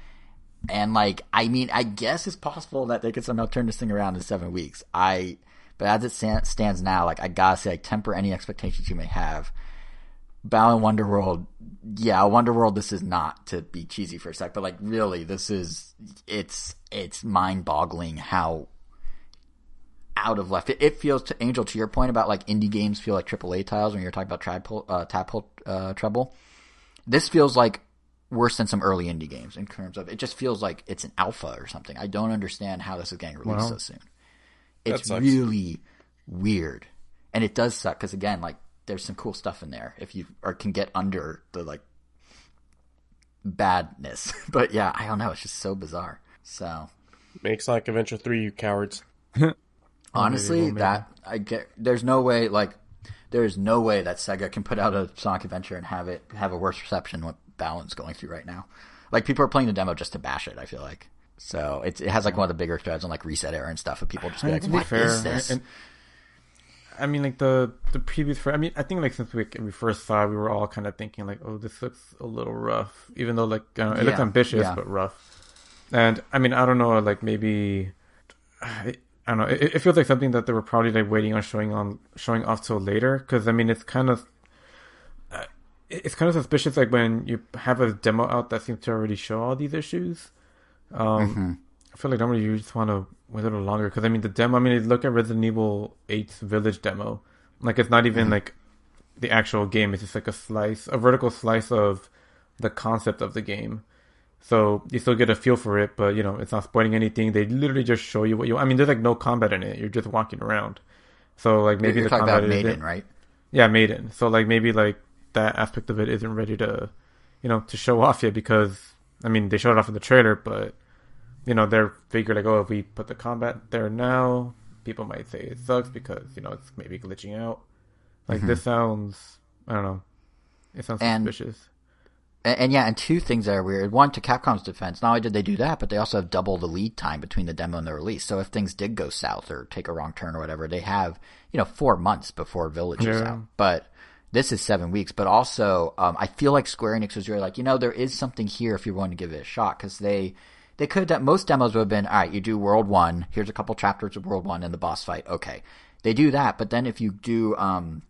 S1: And like, I mean, I guess it's possible that they could somehow turn this thing around in seven weeks. I, but as it stands now, like, I gotta say, like, temper any expectations you may have. Balan Wonderworld, yeah, Wonderworld, this is not to be cheesy for a sec, but like, really, this is, it's, it's mind boggling how out of left. It, it, feels to Angel to your point about like indie games feel like AAA tiles when you're talking about Tadpole, uh, uh, Treble. This feels like worse than some early indie games in terms of it just feels like it's an alpha or something. I don't understand how this is getting released so soon. It's really weird, and it does suck because again, like there's some cool stuff in there if you or can get under the like badness. but yeah, I don't know. It's just so bizarre. So
S3: makes Sonic Adventure three, you cowards.
S1: Honestly, that I get. There's no way. Like there is no way that Sega can put out a Sonic Adventure and have it have a worse reception than what Balan's going through right now. Like people are playing the demo just to bash it. I feel like so it, it has like one of the bigger threads on like ResetEra and stuff, and people just be like, "What fair, is this?" And,
S2: I mean, like the the previous. I mean, I think like since we we first saw, it, we were all kind of thinking like, "Oh, this looks a little rough," even though like it yeah, looks ambitious yeah. but rough. And I mean, I don't know, like maybe I don't know. It, it feels like something that they were probably like waiting on showing on showing off till later. Because I mean, it's kind of uh, it's kind of suspicious. Like when you have a demo out that seems to already show all these issues. Um,
S1: Mm-hmm.
S2: I feel like normally you just want to wait a little longer. Because I mean, the demo. I mean, look at Resident Evil 8's Village demo. Like it's not even mm-hmm. like the actual game. It's just like a slice, a vertical slice of the concept of the game. So you still get a feel for it, but you know it's not spoiling anything. They literally just show you what you. I mean, there's like no combat in it. You're just walking around. So like maybe
S1: You're
S2: the
S1: talking
S2: combat
S1: about Maiden,
S2: isn't-
S1: right?
S2: Yeah, Maiden. So like maybe like that aspect of it isn't ready to, you know, to show off yet because I mean they showed it off in the trailer, but you know they're figure like oh if we put the combat there now, people might say it sucks because you know it's maybe glitching out. Like this sounds, I don't know, it sounds
S1: And-
S2: suspicious.
S1: And, and yeah, and two things that are weird. One, to Capcom's defense, not only did they do that, but they also have double the lead time between the demo and the release. So if things did go south or take a wrong turn or whatever, they have, you know, four months before Village is
S2: Yeah.
S1: out. But this is seven weeks. But also, um, I feel like Square Enix was really like, you know, there is something here if you're willing to give it a shot because they. They could have most demos would have been all right. You do World One. Here's a couple chapters of World One and the boss fight. Okay, they do that. But then if you do um,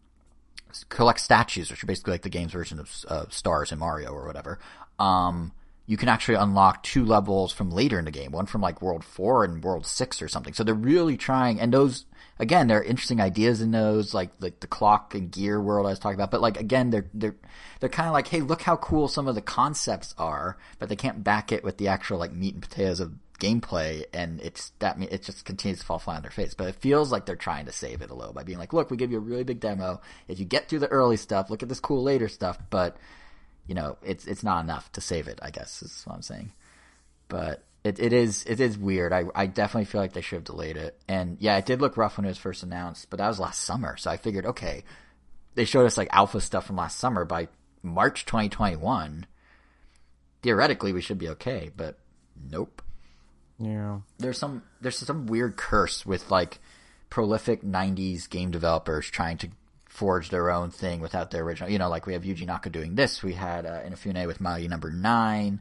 S1: collect statues, which are basically like the game's version of uh, stars in Mario or whatever. Um, you can actually unlock two levels from later in the game, one from like World Four and World Six or something. So they're really trying, and those again, there are interesting ideas in those, like the clock and gear world I was talking about. But like again, they're they're they're kind of like, hey, look how cool some of the concepts are, but they can't back it with the actual like meat and potatoes of gameplay, and it's that it just continues to fall flat on their face. But it feels like they're trying to save it a little by being like, look, we give you a really big demo. If you get through the early stuff, look at this cool later stuff, but you know, it's it's not enough to save it. I guess is what I'm saying. But it, it is it is weird. I I definitely feel like they should have delayed it. And yeah, it did look rough when it was first announced, but that was last summer. So I figured, okay, they showed us like alpha stuff from last summer. By March 2021, theoretically we should be okay. But nope
S2: Yeah.
S1: there's some there's some weird curse with like prolific 90s game developers trying to forge their own thing without their original you know like we have Yuji Naka doing this we had uh, Inafune with Mighty Number 9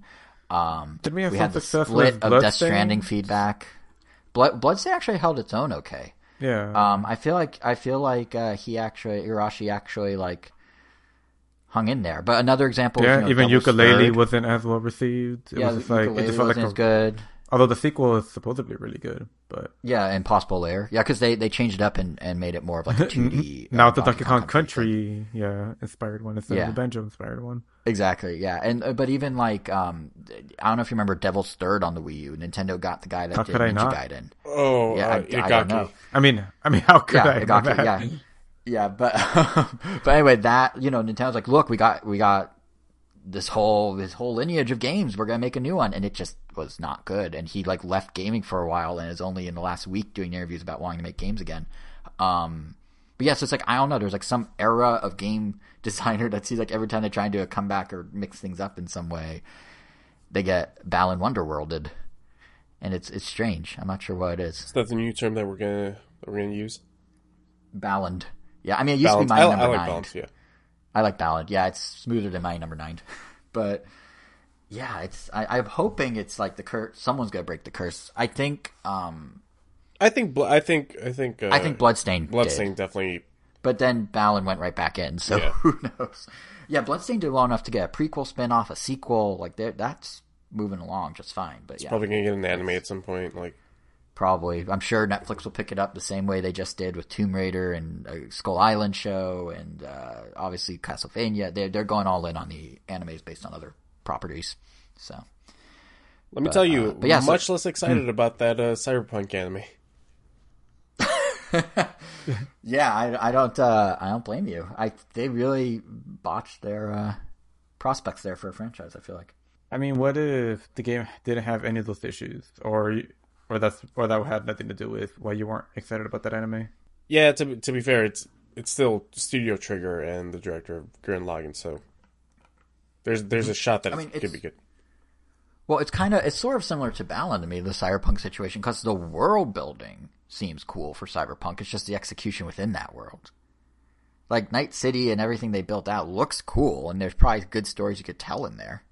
S1: um
S2: Did we have some
S1: had the split of Death? Stranding feedback Blood Bloodstain actually held its own okay
S2: Yeah.
S1: um I feel like I feel like uh, he actually Igarashi actually like hung in there but another example
S2: yeah.
S1: you know,
S2: even Yooka-Laylee
S1: Third.
S2: wasn't as well received. It
S1: yeah
S2: was just like it just felt like a,
S1: as good
S2: although the sequel is supposedly really good, but
S1: Yeah, Impossible Lair. Yeah, because they, they changed it up and, and made it more of like a 2D.
S2: now
S1: uh,
S2: the Donkey Kong
S1: thing.
S2: Country, yeah, inspired one instead
S1: Yeah.
S2: of the Banjo inspired one.
S1: Exactly, yeah. And uh, But even like, um, I don't know if you remember Devil's Third on the Wii U. Nintendo got the guy that
S2: How
S1: did
S2: could I
S1: Ninja
S2: not?
S1: Gaiden.
S3: Oh,
S1: Yeah,
S3: uh,
S1: I, I don't know.
S2: I mean, I mean, how could
S1: Yeah,
S2: I? know
S1: Itagaki,
S2: that?
S1: yeah. Yeah, but but anyway, that you know, Nintendo's like, look, we got we got this whole this whole lineage of games. We're gonna make a new one, and it just was not good. And he like left gaming for a while, and is only in the last week doing interviews about wanting to make games again. Um, but yeah, so it's like I don't know. There's like some era of game designer that seems like every time they try and do a comeback or mix things up in some way, they get Balan Wonderworlded, and it's it's strange. I'm not sure what it is.
S3: Is that the new term that we're gonna that we're gonna use?
S1: Baland. Yeah, I mean, it used to be
S3: I,
S1: my
S3: I
S1: number
S3: like
S1: nine.
S3: balance. Yeah.
S1: I like Ballad. Yeah, it's smoother than my number nine. but yeah, it's I, I'm hoping it's like the curse. Someone's gonna break the curse. I think. Um,
S3: I think. I think. I think. Uh,
S1: I think Bloodstain.
S3: Bloodstain
S1: Did,
S3: definitely.
S1: but then Ballad went right back in. So
S3: Yeah.
S1: who knows? Yeah, Bloodstain did well enough to get a prequel spin-off, a sequel. Like that's moving along just fine. But yeah,
S3: Probably gonna get an anime at some point. Like
S1: probably. I'm sure Netflix will pick it up the same way they just did with Tomb Raider and uh, Skull Island show, and uh, obviously Castlevania. They're they're going all in on the animes based on other properties. So.
S3: Let me tell you,
S1: uh, but yeah, so-
S3: much less excited about that uh, cyberpunk anime.
S1: Yeah, I, I don't uh, I don't blame you. I they really botched their uh, prospects there for a franchise. I feel like.
S2: I mean, what if the game didn't have any of those issues, or or that's or that had nothing to do with why you weren't excited about that anime?
S3: Yeah, to be- to be fair, it's it's still Studio Trigger and the director of Gurren Lagann, so there's there's a shot that
S1: I mean,
S3: it could be good.
S1: Well, it's kind of it's sort of similar to Balan to me, the cyberpunk situation, because the world building seems cool for cyberpunk. It's just the execution within that world. Like Night City and everything they built out looks cool, and there's probably good stories you could tell in there.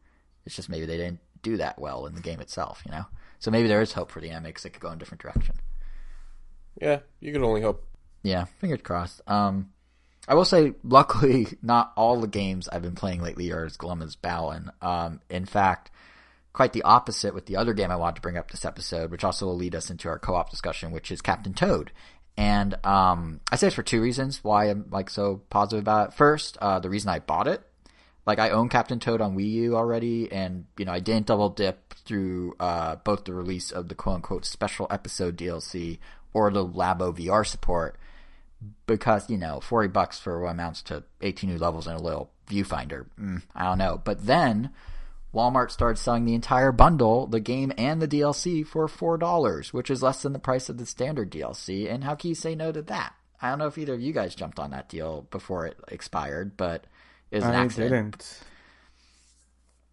S1: It's just maybe they didn't do that well in the game itself, you know. So maybe there is hope for the because it could go in a different direction.
S3: Yeah, you can only hope.
S1: Yeah, fingers crossed. Um, I will say, luckily, not all the games I've been playing lately are as glum as Balan. Um, in fact, quite the opposite with the other game I wanted to bring up this episode, which also will lead us into our co-op discussion, which is Captain Toad. And um, I say this for two reasons why I'm like so positive about it. First, uh, the reason I bought it, like I own Captain Toad on Wii U already, and you know I didn't double dip through uh, both the release of the quote unquote special episode DLC or the Labo VR support because you know forty bucks for what amounts to eighteen new levels and a little viewfinder. Mm, I don't know, but then Walmart started selling the entire bundle, the game and the DLC, for four dollars, which is less than the price of the standard DLC. And how can you say no to that? I don't know if either of you guys jumped on that deal before it expired, but it's an
S2: I
S1: accident.
S2: didn't.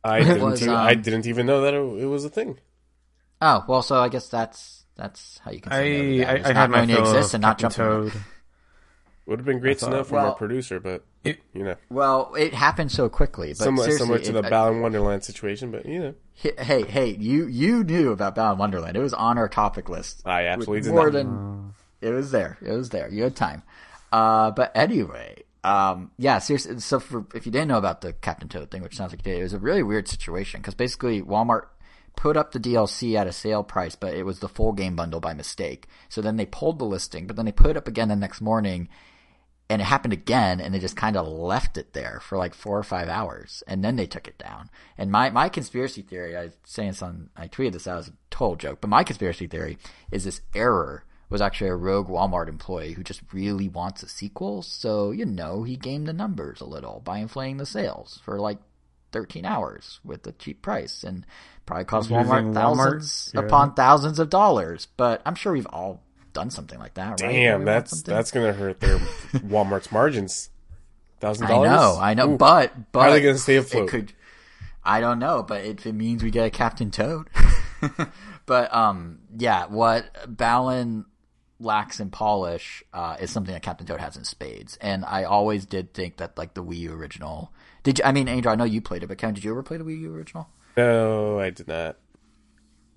S3: I didn't.
S1: was,
S3: even, I
S1: um,
S3: didn't even know that it, it was a thing.
S1: Oh well, so I guess that's that's how you can say no to
S2: I
S1: that.
S2: I,
S1: It's
S2: I
S1: not
S2: had my
S1: knowing it
S2: fill
S1: exists and not
S2: Captain
S1: jumping. on it.
S2: Toad.
S3: Would have been great to know from
S1: well-
S3: our producer, but
S2: It-
S3: you know,
S1: Well, it happened so quickly, but
S3: similar similar to the
S1: it-
S3: Balan Wonderland situation. But you know,
S1: Hey, hey, you you knew about Bound Wonderland. It was on our topic list.
S3: I absolutely did
S1: more
S3: not.
S1: than it was there. It was there. You had time. Uh, but anyway, um, yeah, seriously. So for, if you didn't know about the Captain Toad thing, which sounds like you did, it was a really weird situation because basically Walmart put up the DLC at a sale price, but it was the full game bundle by mistake. So then they pulled the listing, but then they put it up again the next morning and it happened again and they just kind of left it there for like four or five hours and then they took it down and my, my conspiracy theory i was saying this on i tweeted this out as a total joke but my conspiracy theory is this error was actually a rogue walmart employee who just really wants a sequel so you know he gamed the numbers a little by inflating the sales for like 13 hours with a cheap price and probably cost walmart
S2: Walmart,
S1: thousands
S2: yeah.
S1: upon thousands of dollars but i'm sure we've all done something like that right?
S3: Damn, that's that's gonna hurt their Walmart's margins. Thousand dollars.
S1: I know, I know, but but
S3: How are they gonna stay afloat?
S1: It could, I don't know, but if it means we get a Captain Toad, but um, yeah, what Balan lacks in polish uh, is something that Captain Toad has in spades, and I always did think that like the Wii U original. Did you? I mean, Angel, I know you played it, but Kevin, did you ever play the Wii U original?
S3: No, I did not.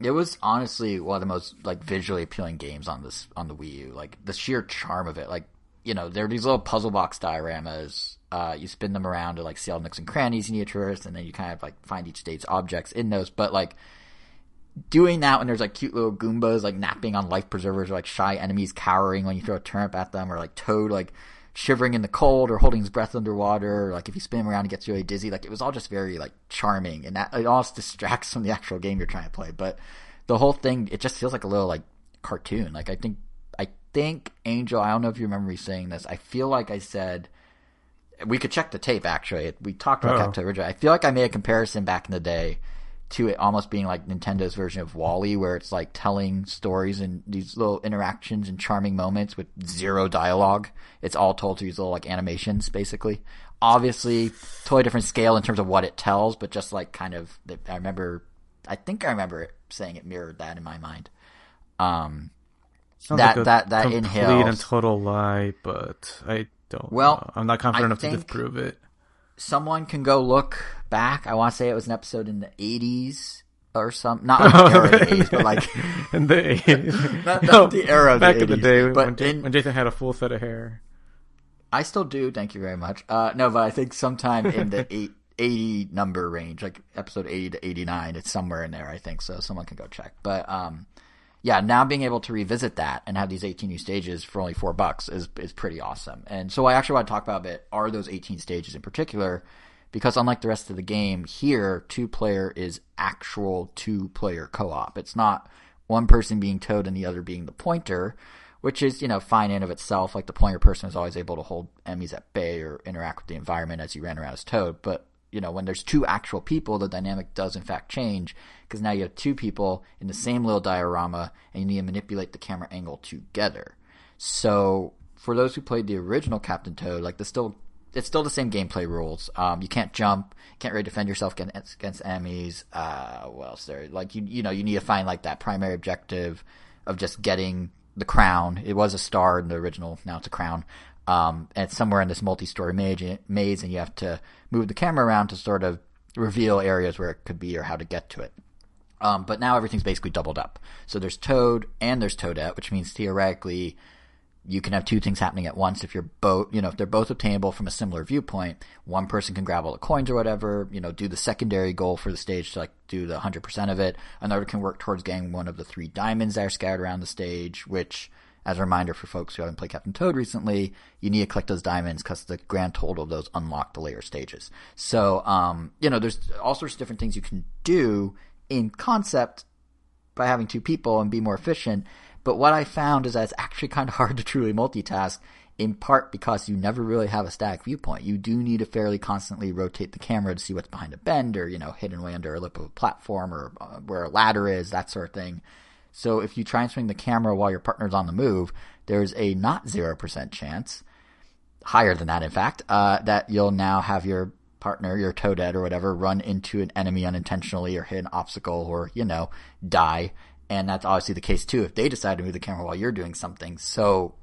S1: It was honestly one of the most like visually appealing games on this on the Wii U. Like the sheer charm of it. Like you know, there are these little puzzle box dioramas. Uh, you spin them around to like see all the nooks and crannies you need to traverse, and then you kind of like find each state's objects in those. But like doing that when there's like cute little Goombas like napping on life preservers, or like shy enemies cowering when you throw a turnip at them, or like Toad like shivering in the cold or holding his breath underwater, or like if you spin him around he gets really dizzy. Like it was all just very like charming, and that it almost distracts from the actual game you're trying to play. But the whole thing it just feels like a little like cartoon. Like I think I think Angel. I don't know if you remember me saying this. I feel like I said we could check the tape. Actually, we talked about.
S2: Oh.
S1: Captain Original. I feel like I made a comparison back in the day to it almost being like Nintendo's version of WALL-E, where it's like telling stories and these little interactions and charming moments with zero dialogue. It's all told through these little like animations, basically. Obviously, totally different scale in terms of what it tells, but just like kind of, I remember, I think I remember it saying it mirrored that in my mind. Um,
S2: Sounds
S1: That-
S2: like a
S1: that- that
S2: complete
S1: inhales-
S2: and total lie, but I don't.
S1: Well,
S2: know. I'm not confident
S1: I
S2: enough to disprove it.
S1: Someone can go look back. I want to say it was an episode in the 80s or some, not like the era of the 80s, but like,
S2: in the
S1: Not- not the era of the
S2: back in the day
S1: but
S2: when,
S1: in-
S2: when Jason had a full set of hair.
S1: I still do. Thank you very much. Uh, no, but I think sometime in the eight, 80 number range, like episode 80 to 89, it's somewhere in there, I think. So someone can go check. But, um, yeah, now being able to revisit that and have these 18 new stages for only four bucks is, is pretty awesome. And so I actually want to talk about a bit are those 18 stages in particular, because unlike the rest of the game, here, two player is actual two player co op. It's not one person being Toad and the other being the pointer, which is, you know, fine in of itself. Like the pointer person is always able to hold enemies at bay or interact with the environment as you ran around as Toad. But, you know, when there's two actual people, the dynamic does in fact change because now you have two people in the same little diorama and you need to manipulate the camera angle together. So for those who played the original Captain Toad, like the still it's still the same gameplay rules. Um, you can't jump, can't really defend yourself against, against enemies. Uh, what else there? Like you, you know, you need to find like that primary objective of just getting the crown. It was a star in the original, now it's a crown. Um, and it's somewhere in this multi-story maze, and you have to move the camera around to sort of reveal areas where it could be or how to get to it. Um, but now everything's basically doubled up. So there's Toad and there's Toadette, which means theoretically you can have two things happening at once if you're both, you know, if they're both obtainable from a similar viewpoint. One person can grab all the coins or whatever, you know, do the secondary goal for the stage to like do the 100% of it. Another can work towards getting one of the three diamonds that are scattered around the stage, which, as a reminder for folks who haven't played Captain Toad recently, you need to collect those diamonds because the grand total of those unlock the later stages. So, um, you know, there's all sorts of different things you can do in concept by having two people and be more efficient. But what I found is that it's actually kind of hard to truly multitask in part because you never really have a static viewpoint. You do need to fairly constantly rotate the camera to see what's behind a bend or, you know, hidden away under a lip of a platform or uh, where a ladder is, that sort of thing. So if you try and swing the camera while your partner's on the move, there's a not 0% chance, higher than that in fact, uh, that you'll now have your partner, your toadette or whatever, run into an enemy unintentionally or hit an obstacle or, you know, die. And that's obviously the case too if they decide to move the camera while you're doing something. So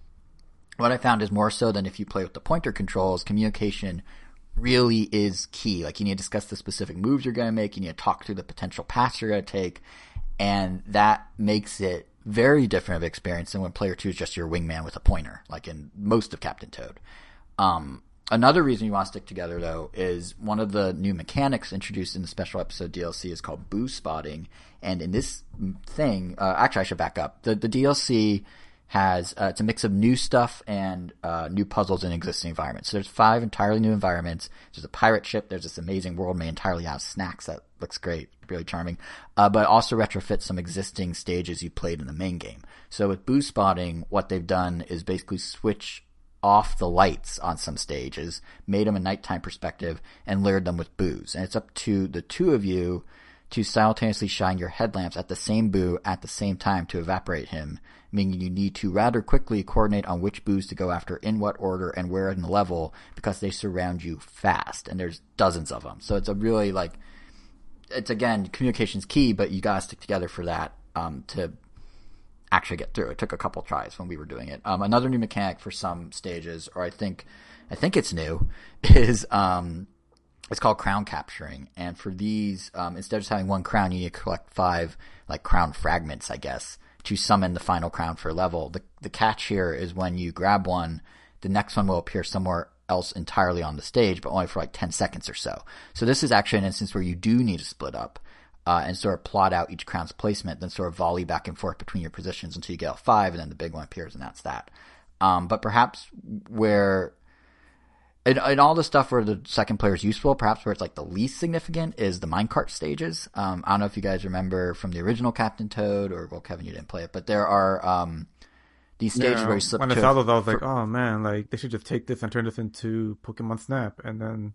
S1: what I found is more so than if you play with the pointer controls, communication really is key. Like you need to discuss the specific moves you're going to make. You need to talk through the potential paths you're going to take. And that makes it very different of experience than when player two is just your wingman with a pointer, like in most of Captain Toad. Um, Another reason you want to stick together, though, is one of the new mechanics introduced in the special episode DLC is called boo spotting. And in this thing, uh, actually, I should back up. The, the DLC has, uh, it's a mix of new stuff and, uh, new puzzles in existing environments. So there's five entirely new environments. There's a pirate ship. There's this amazing world made entirely out of snacks that looks great, really charming. Uh, but also retrofit some existing stages you played in the main game. So with boo spotting, what they've done is basically switch off the lights on some stages, made them a nighttime perspective, and layered them with boos. And it's up to the two of you to simultaneously shine your headlamps at the same boo at the same time to evaporate him, meaning you need to rather quickly coordinate on which boos to go after in what order and where in the level because they surround you fast and there's dozens of them. So it's a really like, it's again, communication's key, but you gotta stick together for that, um, to actually get through. It took a couple tries when we were doing it. Um, another new mechanic for some stages, or I think, I think it's new, is, um, it's called crown capturing. And for these, um, instead of just having one crown, you need to collect five, like, crown fragments, I guess, to summon the final crown for a level. The, the catch here is when you grab one, the next one will appear somewhere else entirely on the stage, but only for like 10 seconds or so. So this is actually an instance where you do need to split up uh, and sort of plot out each crown's placement, then sort of volley back and forth between your positions until you get a five, and then the big one appears, and that's that. Um, but perhaps where in, in, all the stuff where the second player is useful, perhaps where it's like the least significant is the minecart stages. Um, I don't know if you guys remember from the original Captain Toad, or well, Kevin, you didn't play it, but there are um, these stages
S2: Yeah,
S1: where you slip.
S2: when I saw those, I was like, "Oh man, like they should just take this and turn this into Pokemon Snap," and then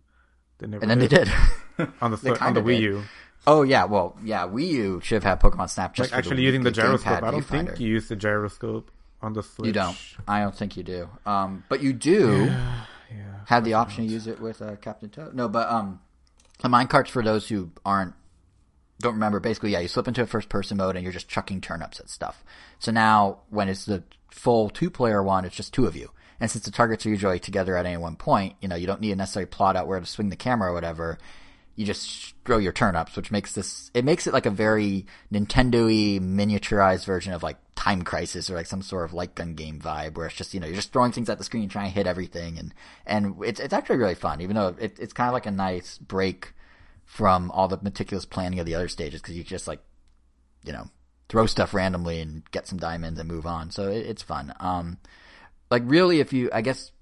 S2: they never
S1: and then they did.
S2: on the on the Wii
S1: did.
S2: U.
S1: oh yeah, well yeah, Wii U should have had Pokemon Snap just
S2: Like
S1: for
S2: actually
S1: Wii-
S2: using the
S1: gamepad
S2: gyroscope. I don't think you use the gyroscope on the Switch.
S1: You don't. I don't think you do. Um, but you do
S2: Yeah.
S1: have the option to use it with uh, Captain Toad. No, but um, the minecarts for those who aren't don't remember. Basically, yeah, you slip into a first person mode and you're just chucking turnips at stuff. So now when it's the full two player one, it's just two of you. And since the targets are usually together at any one point, you know, you don't need to necessarily plot out where to swing the camera or whatever. You just throw your turnips, which makes this, it makes it like a very Nintendo-y miniaturized version of like Time Crisis or like some sort of light gun game vibe where it's just, you know, you're just throwing things at the screen, and trying to hit everything. And, and it's, it's actually really fun, even though it, it's kind of like a nice break from all the meticulous planning of the other stages because you just like, you know, throw stuff randomly and get some diamonds and move on. So it, it's fun. Um, like really, if you, I guess,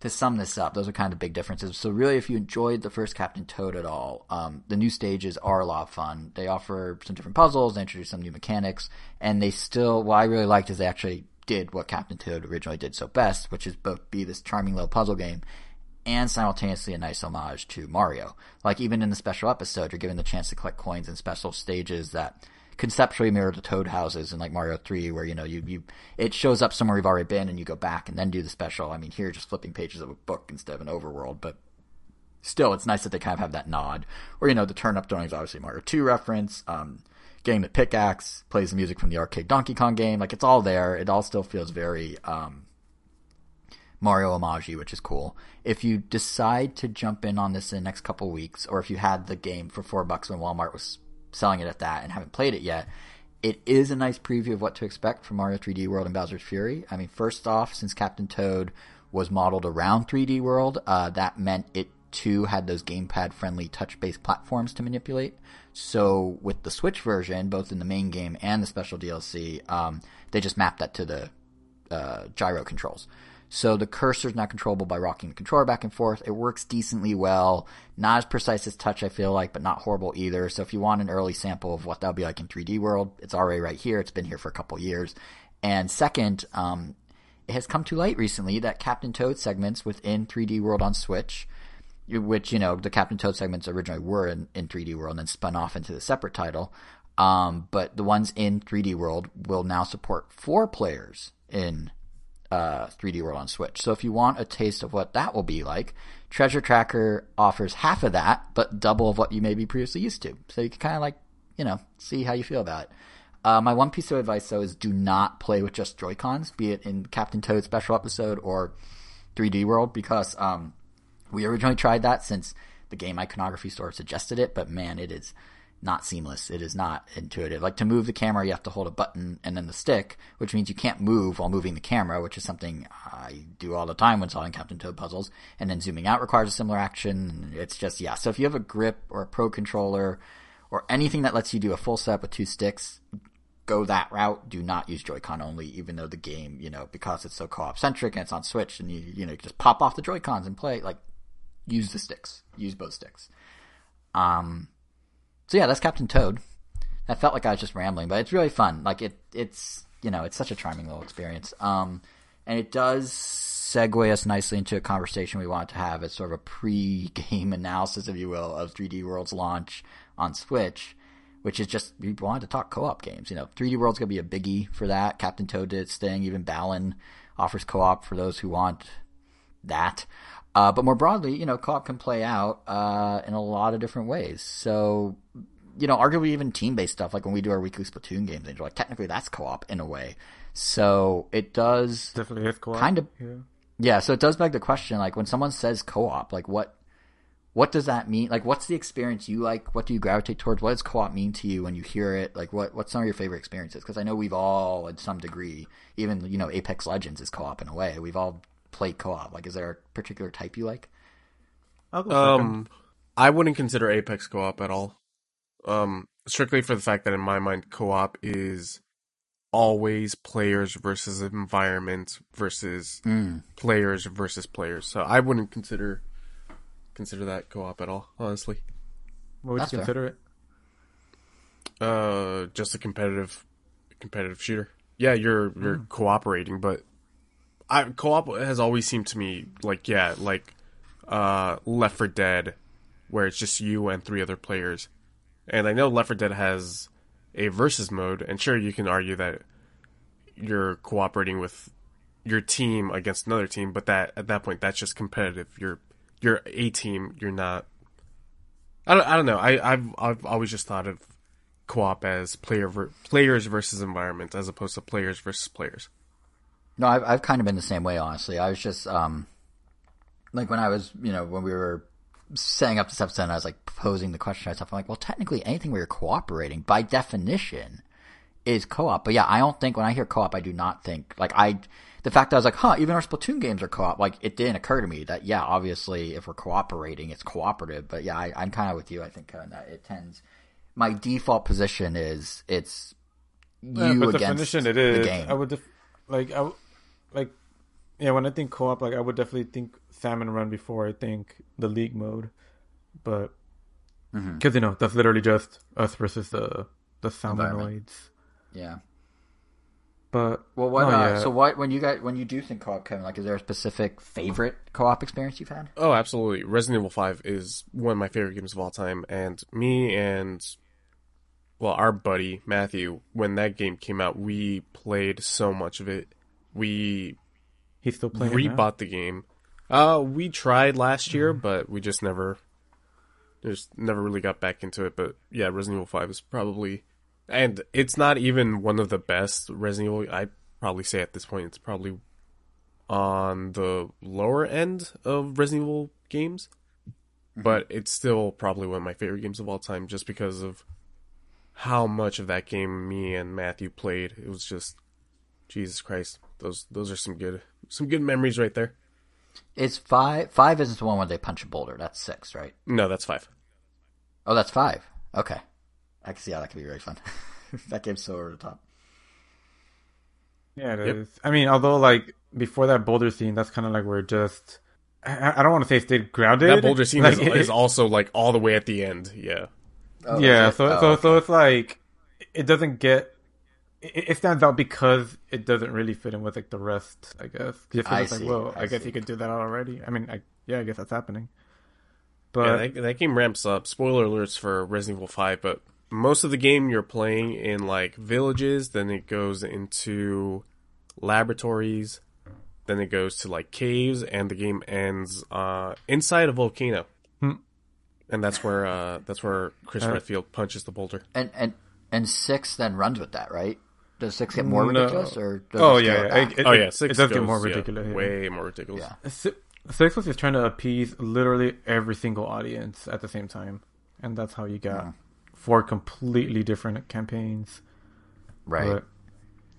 S1: to sum this up, those are kind of big differences. So really, if you enjoyed the first Captain Toad at all, um, the new stages are a lot of fun. They offer some different puzzles, they introduce some new mechanics, and they still, what I really liked is they actually did what Captain Toad originally did so best, which is both be this charming little puzzle game and simultaneously a nice homage to Mario. Like even in the special episode, you're given the chance to collect coins in special stages that conceptually mirror the Toad houses in like Mario 3 where, you know, you, you, it shows up somewhere you've already been and you go back and then do the special. I mean, here just flipping pages of a book instead of an overworld, but still it's nice that they kind of have that nod. Or, you know, the turn up throwing is obviously Mario 2 reference. Um, getting the pickaxe plays the music from the arcade Donkey Kong game. Like it's all there. It all still feels very, um, Mario Omaji, which is cool. If you decide to jump in on this in the next couple weeks, or if you had the game for four bucks when Walmart was selling it at that and haven't played it yet, it is a nice preview of what to expect from Mario 3D World and Bowser's Fury. I mean, first off, since Captain Toad was modeled around 3D World, uh, that meant it too had those gamepad friendly touch based platforms to manipulate. So with the Switch version, both in the main game and the special DLC, um, they just mapped that to the uh, gyro controls. So the cursor is not controllable by rocking the controller back and forth. It works decently well. Not as precise as touch, I feel like, but not horrible either. So if you want an early sample of what that'll be like in 3D world, it's already right here. It's been here for a couple years. And second, um, it has come to light recently that Captain Toad segments within 3D world on Switch, which, you know, the Captain Toad segments originally were in, in 3D world and then spun off into the separate title. Um, but the ones in 3D world will now support four players in uh, 3D World on Switch. So if you want a taste of what that will be like, Treasure Tracker offers half of that, but double of what you may be previously used to. So you can kind of like, you know, see how you feel about it. Uh, my one piece of advice though is do not play with just Joy Cons, be it in Captain Toad special episode or 3D World, because um, we originally tried that since the game iconography store suggested it, but man, it is not seamless. It is not intuitive. Like to move the camera, you have to hold a button and then the stick, which means you can't move while moving the camera, which is something I do all the time when solving Captain Toad puzzles. And then zooming out requires a similar action. It's just, yeah. So if you have a grip or a pro controller or anything that lets you do a full set with two sticks, go that route. Do not use Joy-Con only, even though the game, you know, because it's so co-op centric and it's on Switch and you, you know, you just pop off the Joy-Cons and play, like, use the sticks. Use both sticks. Um, so yeah, that's Captain Toad. That felt like I was just rambling, but it's really fun. Like it, it's you know, it's such a charming little experience. Um, and it does segue us nicely into a conversation we wanted to have as sort of a pre-game analysis, if you will, of 3D World's launch on Switch, which is just we wanted to talk co-op games. You know, 3D World's gonna be a biggie for that. Captain Toad did its thing. Even Balan offers co-op for those who want that. Uh, but more broadly, you know, co-op can play out uh, in a lot of different ways. So, you know, arguably even team-based stuff, like when we do our weekly Splatoon games, and like technically that's co-op in a way. So it does
S2: Definitely is co-op.
S1: kind of,
S2: Yeah.
S1: yeah. So it does beg the question, like when someone says co-op, like what, what does that mean? Like, what's the experience you like? What do you gravitate towards? What does co-op mean to you when you hear it? Like, what what's some of your favorite experiences? Because I know we've all, in some degree, even you know, Apex Legends is co-op in a way. We've all played co-op. Like, is there a particular type you like?
S2: I'll go second.
S3: Um, I wouldn't consider Apex co-op at all. Um, strictly for the fact that in my mind, co-op is always players versus environment versus
S1: Mm.
S3: players versus players. So I wouldn't consider consider that co-op at all, honestly.
S2: What would
S1: That's
S2: you
S1: fair.
S2: consider it?
S3: Uh, just a competitive competitive shooter. Yeah, you're you're cooperating, but I co-op has always seemed to me like yeah, like uh Left 4 Dead where it's just you and three other players. And I know Left 4 Dead has a versus mode, and sure you can argue that you're cooperating with your team against another team, but that at that point that's just competitive. You're you're a team, you're not I don't, I don't know. I, I've I've always just thought of co-op as player ver- players versus environment as opposed to players versus players.
S1: No, I've I've kind of been the same way, honestly. I was just um, like when I was, you know, when we were setting up this episode, and I was like posing the question to myself. I'm like, well, technically, anything where you're cooperating, by definition, is co-op. But yeah, I don't think when I hear co-op, I do not think like I. The fact that I was like, huh, even our Splatoon games are co-op. Like, it didn't occur to me that yeah, obviously, if we're cooperating, it's cooperative. But yeah, I, I'm kind of with you. I think Kevin, that it tends. My default position is it's you
S2: Yeah,
S1: against
S2: definition it
S1: the game.
S2: I would def- like I w- like yeah. When I think co-op, like I would definitely think Salmon Run before I think the league mode, but
S1: Mm-hmm.
S2: because you know that's literally just us versus the the
S1: Environment.
S2: salmonids.
S1: yeah.
S2: But
S1: Well, what?
S2: no,
S1: uh,
S2: yeah.
S1: So, what when you got when you do think co-op, Kevin? Like, is there a specific favorite co-op experience you've had?
S3: Oh, absolutely. Resident Evil 5 is one of my favorite games of all time and me and well, our buddy Matthew when that game came out, we played so much of it. We
S2: he's still playing.
S3: rebought the game. Uh we tried last year, but we just never just never really got back into it, but yeah, Resident Evil 5 is probably and it's not even one of the best Resident Evil. I probably say at this point it's probably on the lower end of Resident Evil games, but it's still probably one of my favorite games of all time, just because of how much of that game me and Matthew played. It was just Jesus Christ. Those those are some good some good memories right there.
S1: It's five five isn't the one where they punch a boulder? That's six, right?
S3: No, that's five.
S1: Oh, that's five. Okay, I can see how that could be very fun. that game's so over the top.
S2: Yeah, it is.
S3: Yep.
S2: I mean, although like before that boulder scene, that's kind of like where it just. I, I don't want to say it stayed grounded.
S3: That Boulder scene
S2: Like,
S3: is,
S2: it-
S3: is also like all the way at the end. Yeah.
S1: Oh,
S2: yeah,
S1: it?
S2: so
S1: Oh,
S2: so
S1: okay.
S2: so it's like it doesn't get it, it stands out because it doesn't really fit in with like the rest. I guess just 'cause
S1: I
S2: it's like,
S1: see,
S2: whoa,
S1: I
S2: I, guess
S1: see.
S2: you could do that already. I mean, I yeah, I guess that's happening.
S3: yeah,
S2: But
S3: that, that game ramps up. Spoiler alerts for Resident Evil 5, but most of the game you're playing in like villages, then it goes into laboratories, then it goes to like caves, and the game ends uh, inside a volcano.
S2: Hmm.
S3: And that's where uh, that's where Chris
S2: Uh,
S3: Redfield punches the boulder.
S1: and and and six then runs with that, right? Does six get more
S2: No.
S1: ridiculous, or does
S2: oh
S1: it
S2: yeah, yeah. It, it-
S3: oh yeah, six
S2: it does get more ridiculous. yeah.
S3: way more ridiculous.
S1: Yeah.
S2: Si- Six was just trying to appease literally every single audience at the same time, and that's how you got
S1: Yeah.
S2: four completely different campaigns.
S1: right.
S2: But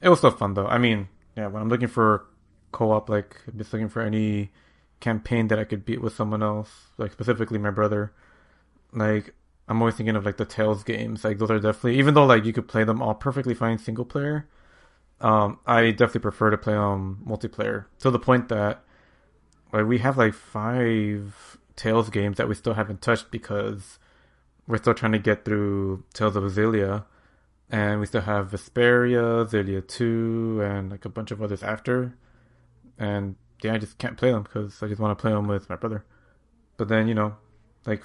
S2: it was still fun though. I mean, yeah, when I'm looking for co-op, like I'm just looking for any campaign that I could beat with someone else, like specifically my brother. Like I'm always thinking of like the Tales games. Like those are definitely, even though like you could play them all perfectly fine single player. Um, I definitely prefer to play um multiplayer to the point that like we have like five Tales games that we still haven't touched because we're still trying to get through Tales of Azalea and we still have Vesperia, Xillia 2, and like a bunch of others after. And yeah, I just can't play them because I just want to play them with my brother. But then, you know, like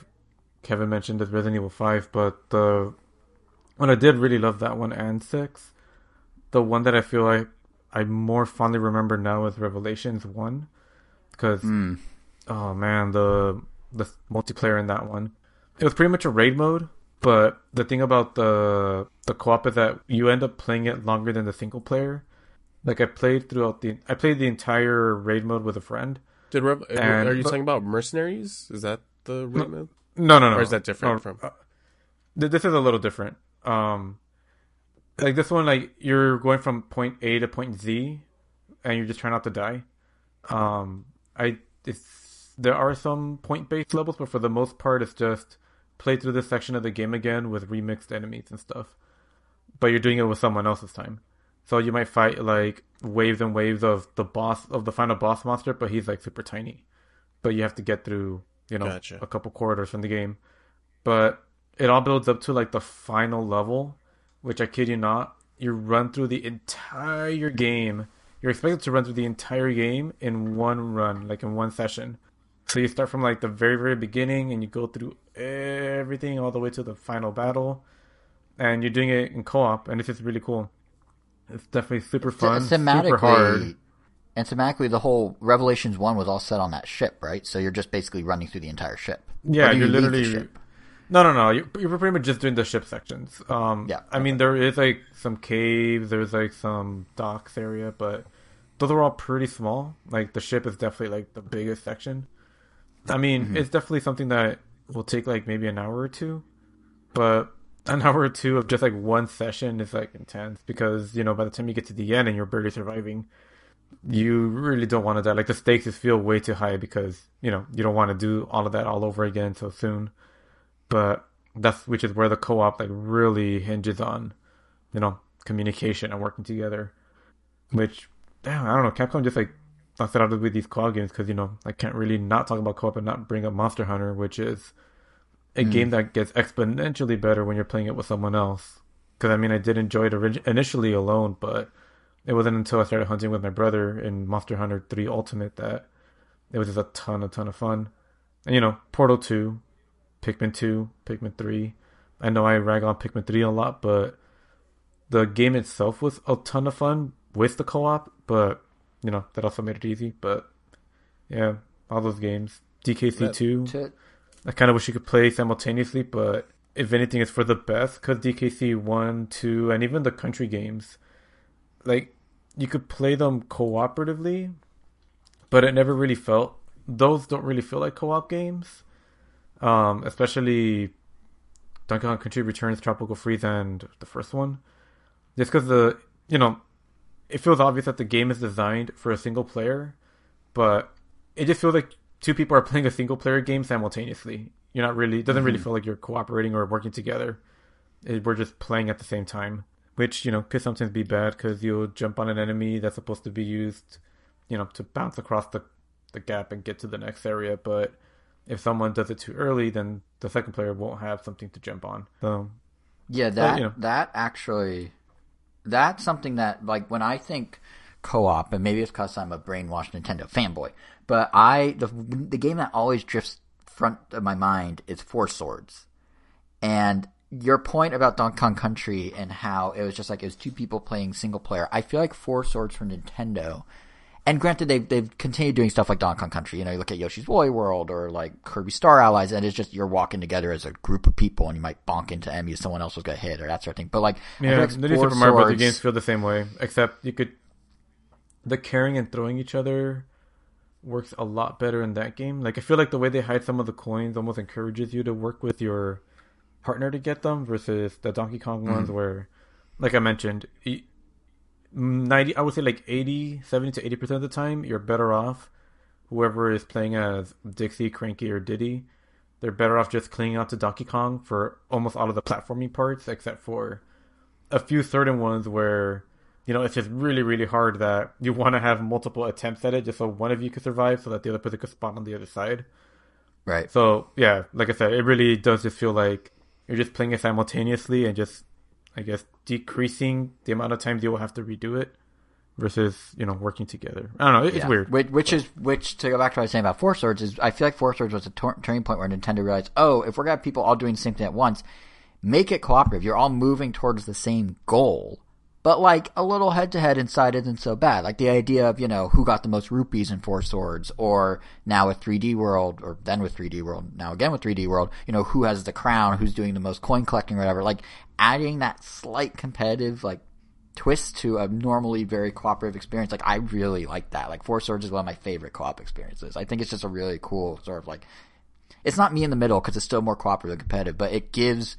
S2: Kevin mentioned, there's Resident Evil 5, but the when I did really love that one and 6, the one that I feel like I more fondly remember now is Revelations 1. Because,
S1: Mm.
S2: oh man, the the multiplayer in that one. It was pretty much a raid mode, but the thing about the the co-op is that you end up playing it longer than the single player. Like I played throughout the I played the entire raid mode with a friend.
S3: Did Rev-
S2: And-
S3: are you
S2: but-
S3: talking about Mercenaries? Is that the raid mode?
S2: No, no, no.
S3: Or is that different
S2: No,
S3: from-
S2: uh, this is a little different. Um, like this one, like you're going from point A to point Z, and you're just trying not to die. Um, I it's there are some point based levels, but for the most part, it's just play through this section of the game again with remixed enemies and stuff. But you're doing it with someone else's time. So you might fight like waves and waves of the boss of the final boss monster, but he's like super tiny. But you have to get through, you know,
S3: Gotcha.
S2: a couple corridors from the game. But it all builds up to like the final level, which I kid you not, you run through the entire game. You're expected to run through the entire game in one run, like in one session. So you start from like the very very beginning and you go through everything all the way to the final battle, and you're doing it in co-op, and it's just really cool. It's definitely super fun,
S1: thematically,
S2: super hard.
S1: And thematically, the whole Revelations one was all set on that ship, right? So you're just basically running through the entire ship.
S2: Yeah,
S1: Or
S2: you're
S1: you
S2: literally
S1: ship?
S2: no, no, no. You're, you're pretty much just doing the ship sections. Um,
S1: Yeah,
S2: I mean there is like some caves, there's like some docks area, but those are all pretty small. Like the ship is definitely like the biggest section. I mean,
S1: Mm-hmm.
S2: it's definitely something that will take like maybe an hour or two, but an hour or two of just like one session is like intense because you know by the time you get to the end and you're barely surviving, you really don't want to die. Like the stakes just feel way too high because you know you don't want to do all of that all over again so soon. But that's which is where the co-op like really hinges on, you know, communication and working together. Which, damn, I don't know. Capcom just like knocks it out with these co-op games because you know I can't really not talk about co-op and not bring up Monster Hunter, which is a hmm. game that gets exponentially better when you're playing it with someone else. Because I mean, I did enjoy it initially alone, but it wasn't until I started hunting with my brother in Monster Hunter 3 Ultimate that it was just a ton, a ton of fun. And you know, Portal 2, Pikmin 2, Pikmin 3. I know I rag on Pikmin 3 a lot, but the game itself was a ton of fun with the co-op, but you know, that also made it easy. But yeah, all those games. DKC 2,
S1: To,
S2: I kind of wish you could play simultaneously, but if anything, it's for the best because DKC 1, 2, and even the country games, like, you could play them cooperatively, but it never really felt, those don't really feel like co op games. Um, especially Donkey Kong Country Returns, Tropical Freeze, and the first one. Just because the you know, it feels obvious that the game is designed for a single player, but it just feels like two people are playing a single player game simultaneously. You're not really it doesn't really feel like you're cooperating or working together. It, we're just playing at the same time, which you know could sometimes be bad because you'll jump on an enemy that's supposed to be used, you know, to bounce across the the gap and get to the next area, but if someone does it too early, then the second player won't have something to jump on. So
S1: Yeah, that
S2: you know.
S1: that actually that's something that like when I think co-op, and maybe it's because I'm a brainwashed Nintendo fanboy, but I the the game that always drifts front of my mind is Four Swords, and your point about Donkey Kong Country and how it was just like it was two people playing single player. I feel like Four Swords for Nintendo. And granted, they've they've continued doing stuff like Donkey Kong Country. You know, you look at Yoshi's Woolly World or like Kirby Star Allies, and it's just you're walking together as a group of people, and you might bonk into enemies, someone else will get hit or that sort of thing. But like,
S2: yeah,
S1: like
S2: the new Super Mario Bros. Games feel the same way, except you could the carrying and throwing each other works a lot better in that game. Like I feel like the way they hide some of the coins almost encourages you to work with your partner to get them versus the Donkey Kong
S1: Mm-hmm.
S2: ones where, like I mentioned, e- 90 I would say like 80 70 to 80% of the time you're better off whoever is playing as Dixie, Cranky or Diddy they're better off just clinging out to Donkey Kong for almost all of the platforming parts except for a few certain ones where you know it's just really really hard that you want to have multiple attempts at it just so one of you could survive so that the other person could spawn on the other side
S1: right?
S2: so yeah, like I said, it really does just feel like you're just playing it simultaneously and just, I guess, decreasing the amount of times you will have to redo it versus you know working together. I don't know. It's
S1: Yeah.
S2: weird.
S1: Which, which is which to go back to what I was saying about Four Swords is I feel like Four Swords was a tor- turning point where Nintendo realized, oh, if we're gonna have people all doing the same thing at once, make it cooperative. You're all moving towards the same goal, but like a little head to head inside isn't so bad. Like the idea of you know who got the most rupees in Four Swords, or now with 3D World, or then with 3D World, now again with 3D World, you know who has the crown, who's doing the most coin collecting, or whatever. Like adding that slight competitive like twist to a normally very cooperative experience. Like I really like that. Like Four Swords is one of my favorite co-op experiences. I think it's just a really cool sort of like. It's not me in the middle because it's still more cooperative and competitive, but it gives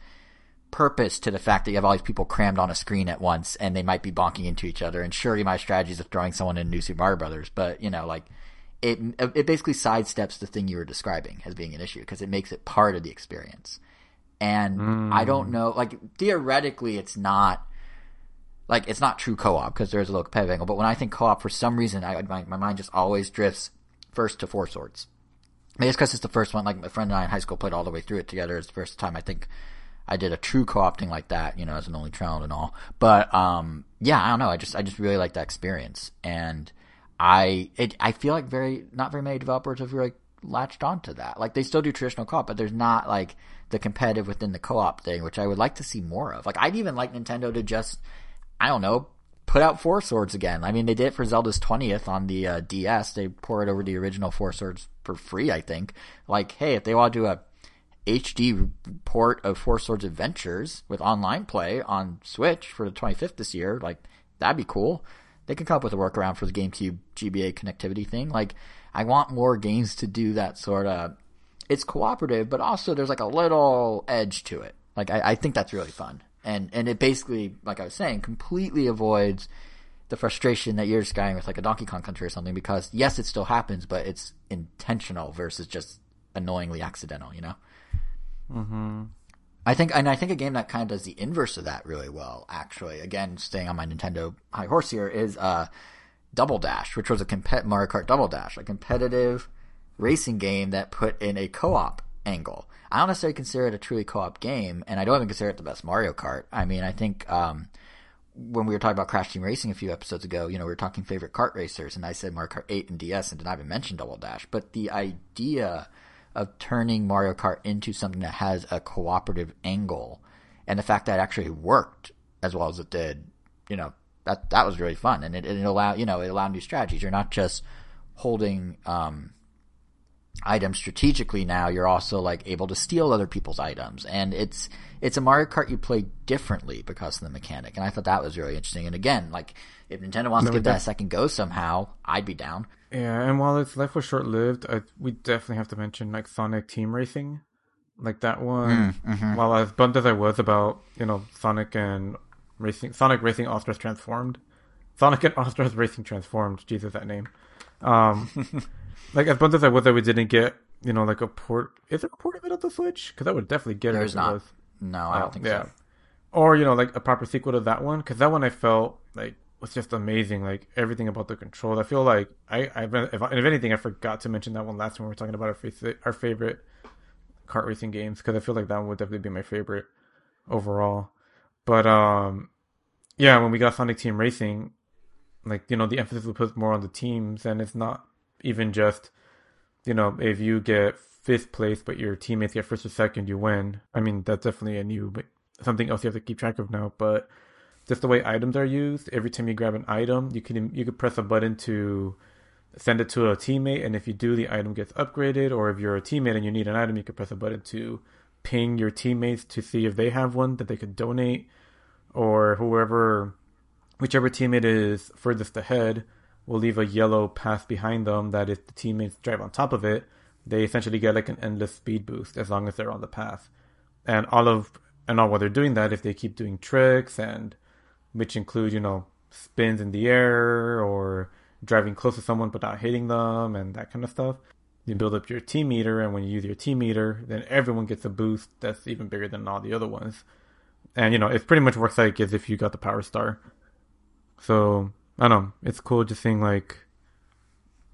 S1: purpose to the fact that you have all these people crammed on a screen at once and they might be bonking into each other. And sure, my strategies of throwing someone in New Super Mario Brothers, but you know, like it it basically sidesteps the thing you were describing as being an issue because it makes it part of the experience. And hmm. I don't know, like theoretically, it's not like it's not true co-op because there's a little competitive angle. But when I think co-op, for some reason, I, my my mind just always drifts first to Four Swords. Maybe it's because it's the first one. Like my friend and I in high school played all the way through it together. It's the first time I think I did a true co-opting like that. You know, as an only child and all. But um, yeah, I don't know. I just I just really like that experience, and I it I feel like very not very many developers have really latched onto that. Like they still do traditional co-op, but there's not like the competitive within the co-op thing, which I would like to see more of. Like I'd even like Nintendo to just I don't know, put out Four Swords again. I mean, they did it for Zelda's 20th on the uh, DS. They poured over the original Four Swords for free, I think. Like, hey, if they want to do a HD port of Four Swords Adventures with online play on Switch for the 25th this year, like, that'd be cool. They could come up with a workaround for the GameCube GBA connectivity thing. Like, I want more games to do that sort of. It's cooperative, but also there's like a little edge to it. Like, I, I think that's really fun and and it basically, like I was saying, completely avoids the frustration that you're describing with like a Donkey Kong Country or something. Because yes, it still happens, but it's intentional versus just annoyingly accidental. You know. Mm-hmm. I think, and I think a game that kind of does the inverse of that really well, actually. Again, staying on my Nintendo high horse here is uh, Double Dash, which was a compet Mario Kart Double Dash, a competitive racing game that put in a co-op angle. I don't necessarily consider it a truly co-op game, and I don't even consider it the best Mario Kart. I mean, I think um, when we were talking about Crash Team Racing a few episodes ago, you know, we were talking favorite kart racers, and I said Mario Kart 8 and DS, and did not even mention Double Dash. But the idea of turning Mario Kart into something that has a cooperative angle, and the fact that it actually worked as well as it did, you know, that that was really fun, and it, it allowed you know it allowed new strategies. You're not just holding um, items strategically now. You're also like able to steal other people's items. And it's it's a Mario Kart you play differently because of the mechanic. And I thought that was really interesting. And again like if Nintendo wants to give that a second go somehow I'd be down
S2: Yeah, and while its life was short lived, we definitely have to mention like Sonic Team Racing. Like that one, while as bummed as I was about, you know, Sonic and Racing, Sonic Racing Stars Transformed, Sonic and Stars Racing Transformed, Jesus, that name. Um, like as bummed as I was that we didn't get, you know, like a port. Is there a port of it on the Switch? Because I would definitely get
S1: There's
S2: it. it
S1: not.
S2: was.
S1: No, I don't think
S2: yeah.
S1: so.
S2: Or you know, like a proper sequel to that one, because that one I felt like was just amazing. Like everything about the controls. I feel like I, I've, if, if anything, I forgot to mention that one last time we were talking about our our favorite kart racing games, because I feel like that one would definitely be my favorite overall. But um, yeah, when we got Sonic Team Racing, like you know, the emphasis was put more on the teams, and it's not even just you know if you get fifth place but your teammates get first or second, you win. I mean, that's definitely a new something else you have to keep track of now. But just the way items are used, every time you grab an item, you can you could press a button to send it to a teammate, and if you do, the item gets upgraded. Or if you're a teammate and you need an item, you can press a button to ping your teammates to see if they have one that they could donate, or whoever, whichever teammate is furthest ahead, will leave a yellow path behind them. That if the teammates drive on top of it, they essentially get like an endless speed boost as long as they're on the path. And all of and all while they're doing that, if they keep doing tricks and which include, you know, spins in the air or driving close to someone but not hitting them and that kind of stuff. You build up your team meter, and when you use your team meter, then everyone gets a boost that's even bigger than all the other ones. And you know, it pretty much works like as if you got the power star. So I don't know, it's cool just seeing like,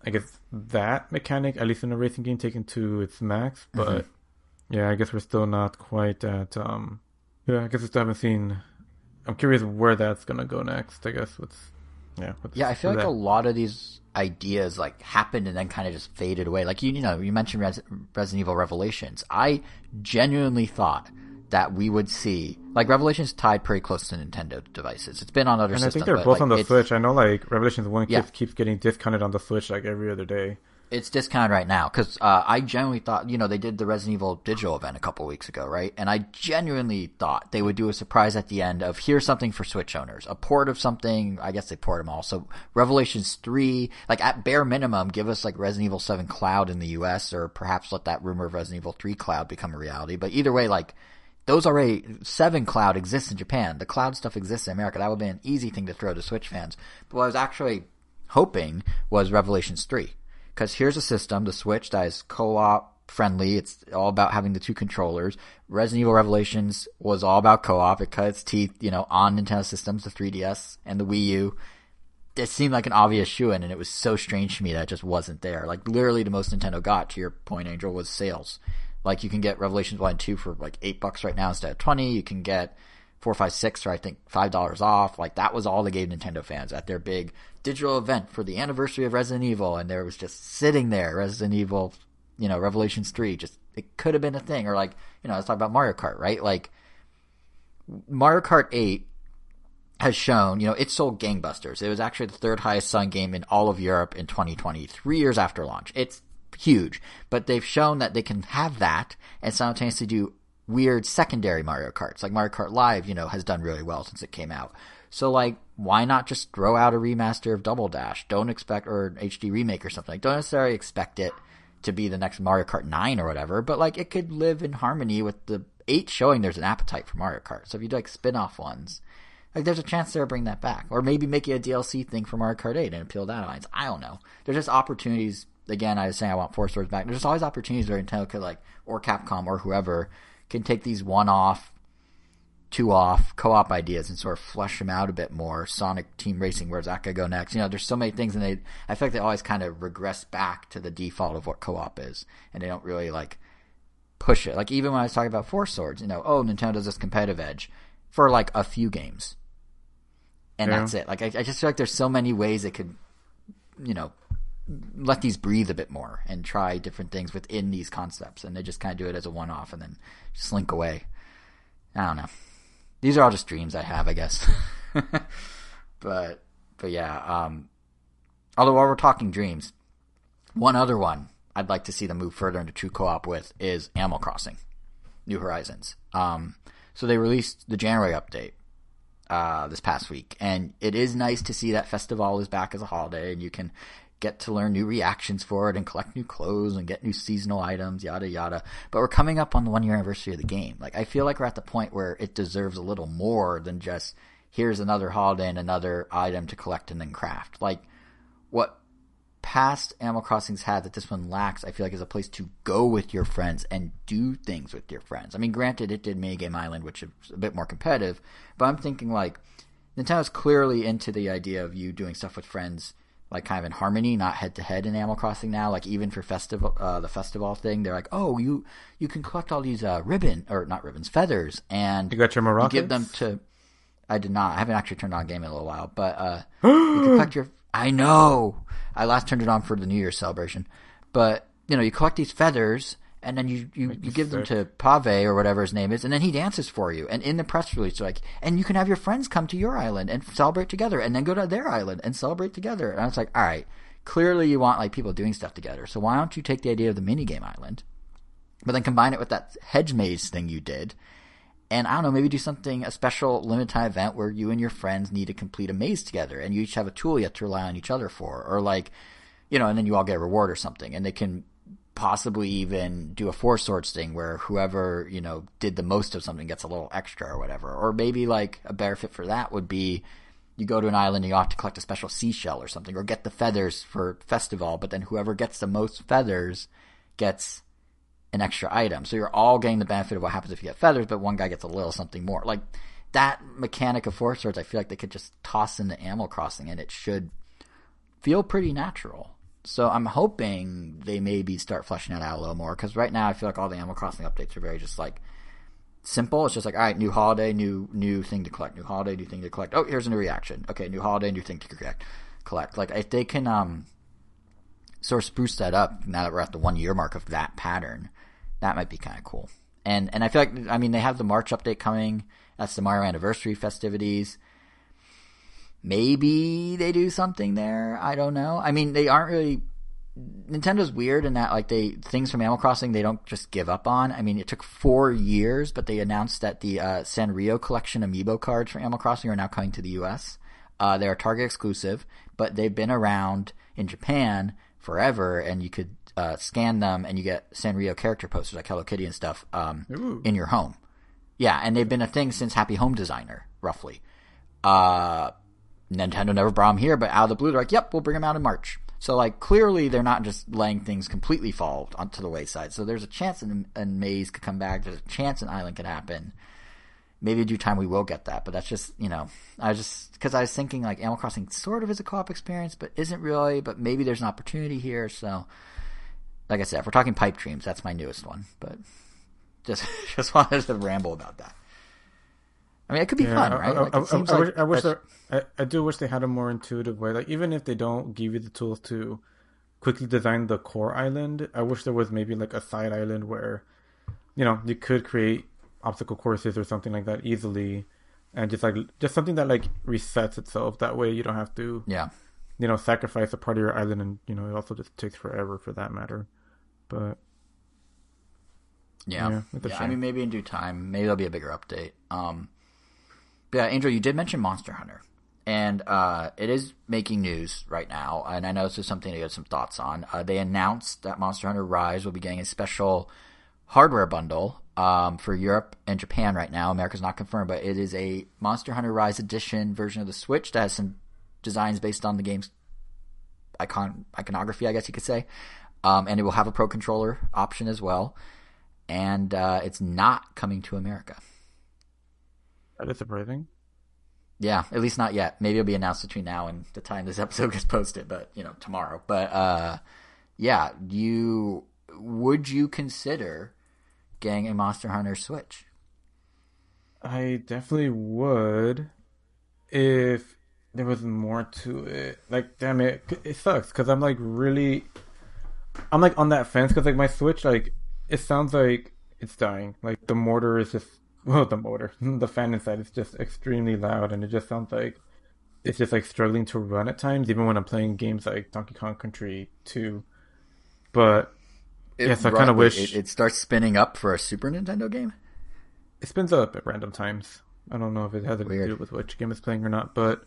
S2: I guess that mechanic, at least in a racing game, taken to its max. But yeah, I guess we're still not quite at. um Yeah, I guess we still haven't seen. I'm curious where that's gonna go next. I guess what's yeah. What's,
S1: Yeah, I feel like a lot of these ideas like happened and then kind of just faded away. Like you, you know, you mentioned Res- Resident Evil Revelations. I genuinely thought that we would see like Revelations tied pretty close to Nintendo devices. It's been on other
S2: And I think they're both
S1: like,
S2: on the Switch. I know like Revelations One
S1: Yeah.
S2: keeps keeps getting discounted on the Switch like every other day.
S1: It's discounted right now because uh, I genuinely thought, you know, they did the Resident Evil digital event a couple weeks ago, right? And I genuinely thought they would do a surprise at the end of here's something for Switch owners, a port of something. I guess they port them all. So Revelations three, like at bare minimum, give us like Resident Evil Seven Cloud in the U.S. or perhaps let that rumor of Resident Evil Three Cloud become a reality. But either way, like those already seven cloud exists in Japan. The cloud stuff exists in America. That would be an easy thing to throw to Switch fans. But what I was actually hoping was Revelations three. Because here's a system, the Switch, that is co-op friendly. It's all about having the two controllers. Resident Evil Revelations was all about co-op. It cut its teeth, you know, on Nintendo systems, the 3DS and the Wii U. It seemed like an obvious shoe in, and it was so strange to me that it just wasn't there. Like literally, the most Nintendo got, to your point, Angel, was sales. Like you can get Revelations one and two for like eight bucks right now instead of twenty. You can get four, five, six or I think five dollars off. Like that was all they gave Nintendo fans at their big digital event for the anniversary of Resident Evil, and there was just sitting there Resident Evil, you know, Revelations three. Just it could have been a thing, or like you know, let's talk about Mario Kart, right? Like Mario Kart eight has shown, you know, it sold gangbusters. It was actually the third highest selling game in all of Europe in 2020, three years after launch. It's huge, but they've shown that they can have that and simultaneously do weird secondary Mario Karts. Like Mario Kart Live, you know, has done really well since it came out. So like, why not just throw out a remaster of Double Dash? Don't expect, or an HD remake or something. Like, don't necessarily expect it to be the next Mario Kart 9 or whatever, but like, it could live in harmony with the 8 showing there's an appetite for Mario Kart. So if you do like spin-off ones, like there's a chance they'll bring that back, or maybe make it a DLC thing for Mario Kart 8 and appeal to that audience. I don't know. There's just opportunities. Again, I was saying I want Four Swords back. There's always opportunities where Nintendo could like, or Capcom or whoever can take these one-off, two-off co-op ideas and sort of flesh them out a bit more. Sonic Team Racing, where's that go next? You know, there's so many things, and they I feel like they always kind of regress back to the default of what co-op is, and they don't really like push it. Like even when I was talking about Four Swords, you know, oh Nintendo does this competitive edge for like a few games and
S2: Yeah.
S1: that's it. Like I, I just feel like there's so many ways it could, you know, let these breathe a bit more and try different things within these concepts, and they just kind of do it as a one-off and then slink away. I don't know. These are all just dreams I have, I guess. but but yeah. Um, although while we're talking dreams, one other one I'd like to see them move further into true co-op with is Animal Crossing, New Horizons. Um, so they released the January update uh, this past week, and it is nice to see that Festival is back as a holiday, and you can get to learn new reactions for it and collect new clothes and get new seasonal items, yada yada. But we're coming up on the one year anniversary of the game. Like I feel like we're at the point where it deserves a little more than just here's another holiday and another item to collect and then craft. Like what past Animal Crossings had that this one lacks, I feel like is a place to go with your friends and do things with your friends. I mean, granted, it did Minigame Island, which is a bit more competitive, but I'm thinking like Nintendo's clearly into the idea of you doing stuff with friends, like kind of in harmony, not head to head in Animal Crossing now. Like even for festival, uh, the festival thing, they're like, oh, you you can collect all these uh, ribbon or not ribbons, feathers, and
S2: You got your
S1: you give them to. I did not. I haven't actually turned on game in a little while, but uh, you can collect your. I know. I last turned it on for the New Year's celebration, but you know, you collect these feathers, and then you you, you give them to Pave or whatever his name is, and then he dances for you. And in the press release, like, and you can have your friends come to your island and celebrate together, and then go to their island and celebrate together. And I was like, all right, clearly you want like people doing stuff together. So why don't you take the idea of the minigame island, but then combine it with that hedge maze thing you did? and I don't know, maybe do something a special limited time event where you and your friends need to complete a maze together, and you each have a tool you have to rely on each other for, or like, you know, and then you all get a reward or something, and they can possibly even do a four swords thing where whoever you know did the most of something gets a little extra or whatever, or maybe like a better fit for that would be. You go to an island and you have to collect a special seashell or something, or get the feathers for festival. But then whoever gets the most feathers gets an extra item. So you're all getting the benefit of what happens if you get feathers, but one guy gets a little something more. Like that mechanic of four swords, I feel like they could just toss into Animal Crossing and it should feel pretty natural. So I'm hoping they maybe start fleshing that out a little more because right now I feel like all the Animal Crossing updates are very just like simple. It's just like, all right, new holiday, new new thing to collect, new holiday, new thing to collect. Oh, here's a new reaction. Okay, new holiday, new thing to collect. Collect. Like if they can um sort of spruce that up now that we're at the one year mark of that pattern, that might be kind of cool. And and I feel like I mean they have the March update coming. That's the Mario anniversary festivities. Maybe they do something there. I don't know. I mean, they aren't really. Nintendo's weird in that like they things from Animal Crossing they don't just give up on. I mean, it took four years, but they announced that the uh, Sanrio collection amiibo cards for Animal Crossing are now coming to the U.S. Uh, they're Target exclusive, but they've been around in Japan forever, and you could uh, scan them and you get Sanrio character posters like Hello Kitty and stuff um, in your home. Yeah, and they've been a thing since Happy Home Designer, roughly. Uh, Nintendo never brought them here, but out of the blue, they're like, "Yep, we'll bring them out in March." So, like, clearly they're not just letting things completely fall onto the wayside. So there's a chance an, an Maze could come back. There's a chance an Island could happen. Maybe in due time we will get that, but that's just you know, I just because I was thinking like Animal Crossing sort of is a co-op experience, but isn't really. But maybe there's an opportunity here. So, like I said, if we're talking pipe dreams, that's my newest one. But just just wanted to ramble about that. I mean, it could be fun,
S2: I,
S1: right?
S2: I,
S1: Like,
S2: I,
S1: it seems
S2: I
S1: like
S2: wish, I, wish
S1: that's-
S2: there, I, I do wish they had a more intuitive way. Like even if they don't give you the tools to quickly design the core island, I wish there was maybe like a side island where, you know, you could create obstacle courses or something like that easily, and just like just something that like resets itself. That way you don't have to,
S1: yeah.
S2: you know, sacrifice a part of your island, and you know, it also just takes forever for that matter. But
S1: Yeah,
S2: Yeah,
S1: yeah. I mean, maybe in due time, maybe there'll be a bigger update. Um, but yeah, Andrew, you did mention Monster Hunter, and uh, it is making news right now. And I know this is something to get some thoughts on. Uh, they announced that Monster Hunter Rise will be getting a special hardware bundle um, for Europe and Japan right now. America's not confirmed, but it is a Monster Hunter Rise edition version of the Switch that has some designs based on the game's icon iconography, I guess you could say. Um, and it will have a Pro controller option as well and uh, it's not coming to America.
S2: That is surprising.
S1: Yeah, at least not yet. Maybe it'll be announced between now and the time this episode gets posted, but you know, tomorrow. But uh, yeah, you would you consider getting a Monster Hunter Switch?
S2: I definitely would if there was more to it. Like, damn it, it sucks because I'm like really, I'm like on that fence because like my Switch, like it sounds like it's dying. Like the motor is just, well, the motor, the fan inside is just extremely loud, and it just sounds like it's just like struggling to run at times, even when I'm playing games like Donkey Kong Country 2. But Yes, I kinda wish-
S1: it, it starts spinning up for a Super Nintendo game.
S2: it spins up at random times. I don't know if it has anything to do with which game it's playing or not, but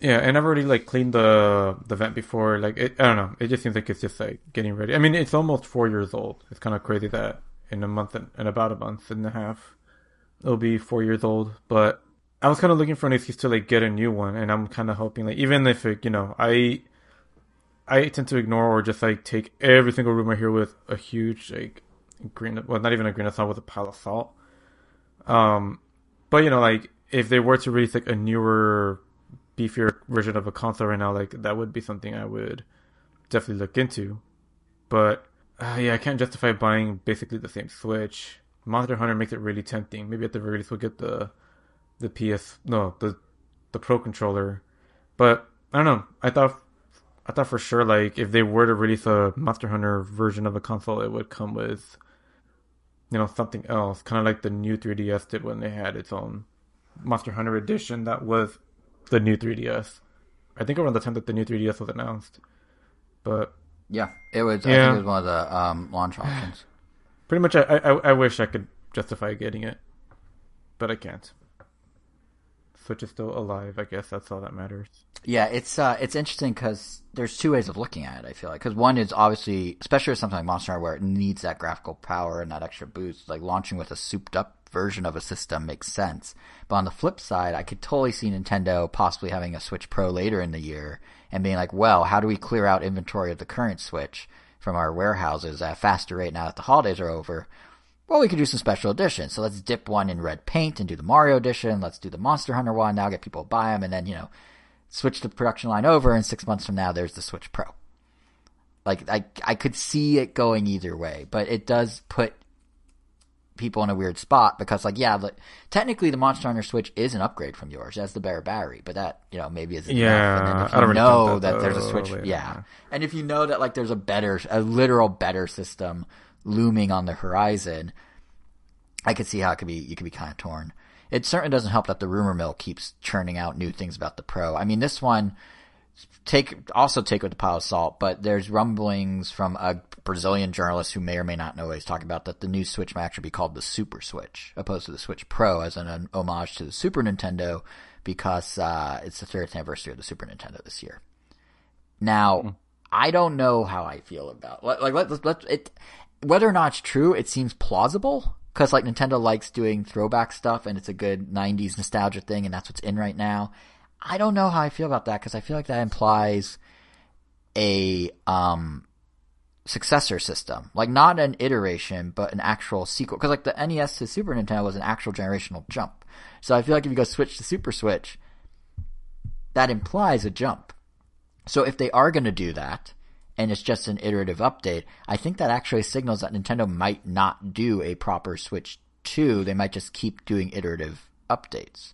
S2: Yeah, and I've already like cleaned the the vent before. Like it, I don't know. It just seems like it's just like getting ready. I mean, it's almost four years old. It's kind of crazy that in a month and in about a month and a half, it'll be four years old. But I was kind of looking for an excuse to like get a new one, and I'm kind of hoping like even if it, you know, I I tend to ignore or just like take every single room I hear with a huge like green, well, not even a grain of salt, with a pile of salt. Um, but you know, like if they were to release like a newer, beefier version of a console right now, like that would be something I would definitely look into. But uh, yeah, I can't justify buying basically the same Switch. Monster Hunter makes it really tempting. Maybe at the very least we'll get the the PS no the the Pro controller. But I don't know. I thought I thought for sure like if they were to release a Monster Hunter version of a console, it would come with you know something else, kind of like the new 3DS did when they had its own Monster Hunter edition. That was the new 3DS. I think around the time that the new 3DS was announced. But
S1: Yeah, it was. I
S2: Yeah.
S1: think it was one of the um, launch options.
S2: Pretty much, I, I I wish I could justify getting it, but I can't. Switch is still alive. I guess that's all that matters.
S1: Yeah, it's uh, it's interesting because there's two ways of looking at it. I feel like because one is obviously, especially with something like Monster Hunter, where it needs that graphical power and that extra boost. Like launching with a souped up version of a system makes sense. But on the flip side, I could totally see Nintendo possibly having a Switch Pro later in the year and being like, well, how do we clear out inventory of the current Switch from our warehouses at a faster rate now that the holidays are over? well, we could do some special editions. So let's dip one in red paint and do the Mario edition. Let's do the Monster Hunter one. Now get people to buy them and then, you know, switch the production line over and six months from now there's the Switch Pro. Like, I, I could see it going either way, but it does put people in a weird spot because like, yeah, like, technically the Monster Hunter Switch is an upgrade from yours. It has the better battery, but that, you know, maybe isn't
S2: Yeah,
S1: enough. And if
S2: I
S1: you
S2: don't
S1: know
S2: think
S1: that,
S2: that,
S1: there's a. Switch,
S2: Yeah.
S1: yeah. And if you know that like there's a better, a literal better system looming on the horizon, I could see how it could be. You could be kind of torn. It certainly doesn't help that the rumor mill keeps churning out new things about the pro. I mean, this one take also take with a pile of salt, but there's rumblings from a Brazilian journalist who may or may not know what he's talking about that the new Switch might actually be called the Super Switch, opposed to the Switch Pro, as an, an homage to the Super Nintendo, because uh, it's the 30th anniversary of the Super Nintendo this year. Now, I don't know how I feel about like like let let it whether or not it's true. It seems plausible because like Nintendo likes doing throwback stuff, and it's a good '90s nostalgia thing, and that's what's in right now. I don't know how I feel about that because I feel like that implies a um successor system, like not an iteration, but an actual sequel. Because like the NES to Super Nintendo was an actual generational jump. So I feel like if you go Switch to Super Switch, that implies a jump. So if they are going to do that, and it's just an iterative update, I think that actually signals that Nintendo might not do a proper Switch 2. They might just keep doing iterative updates,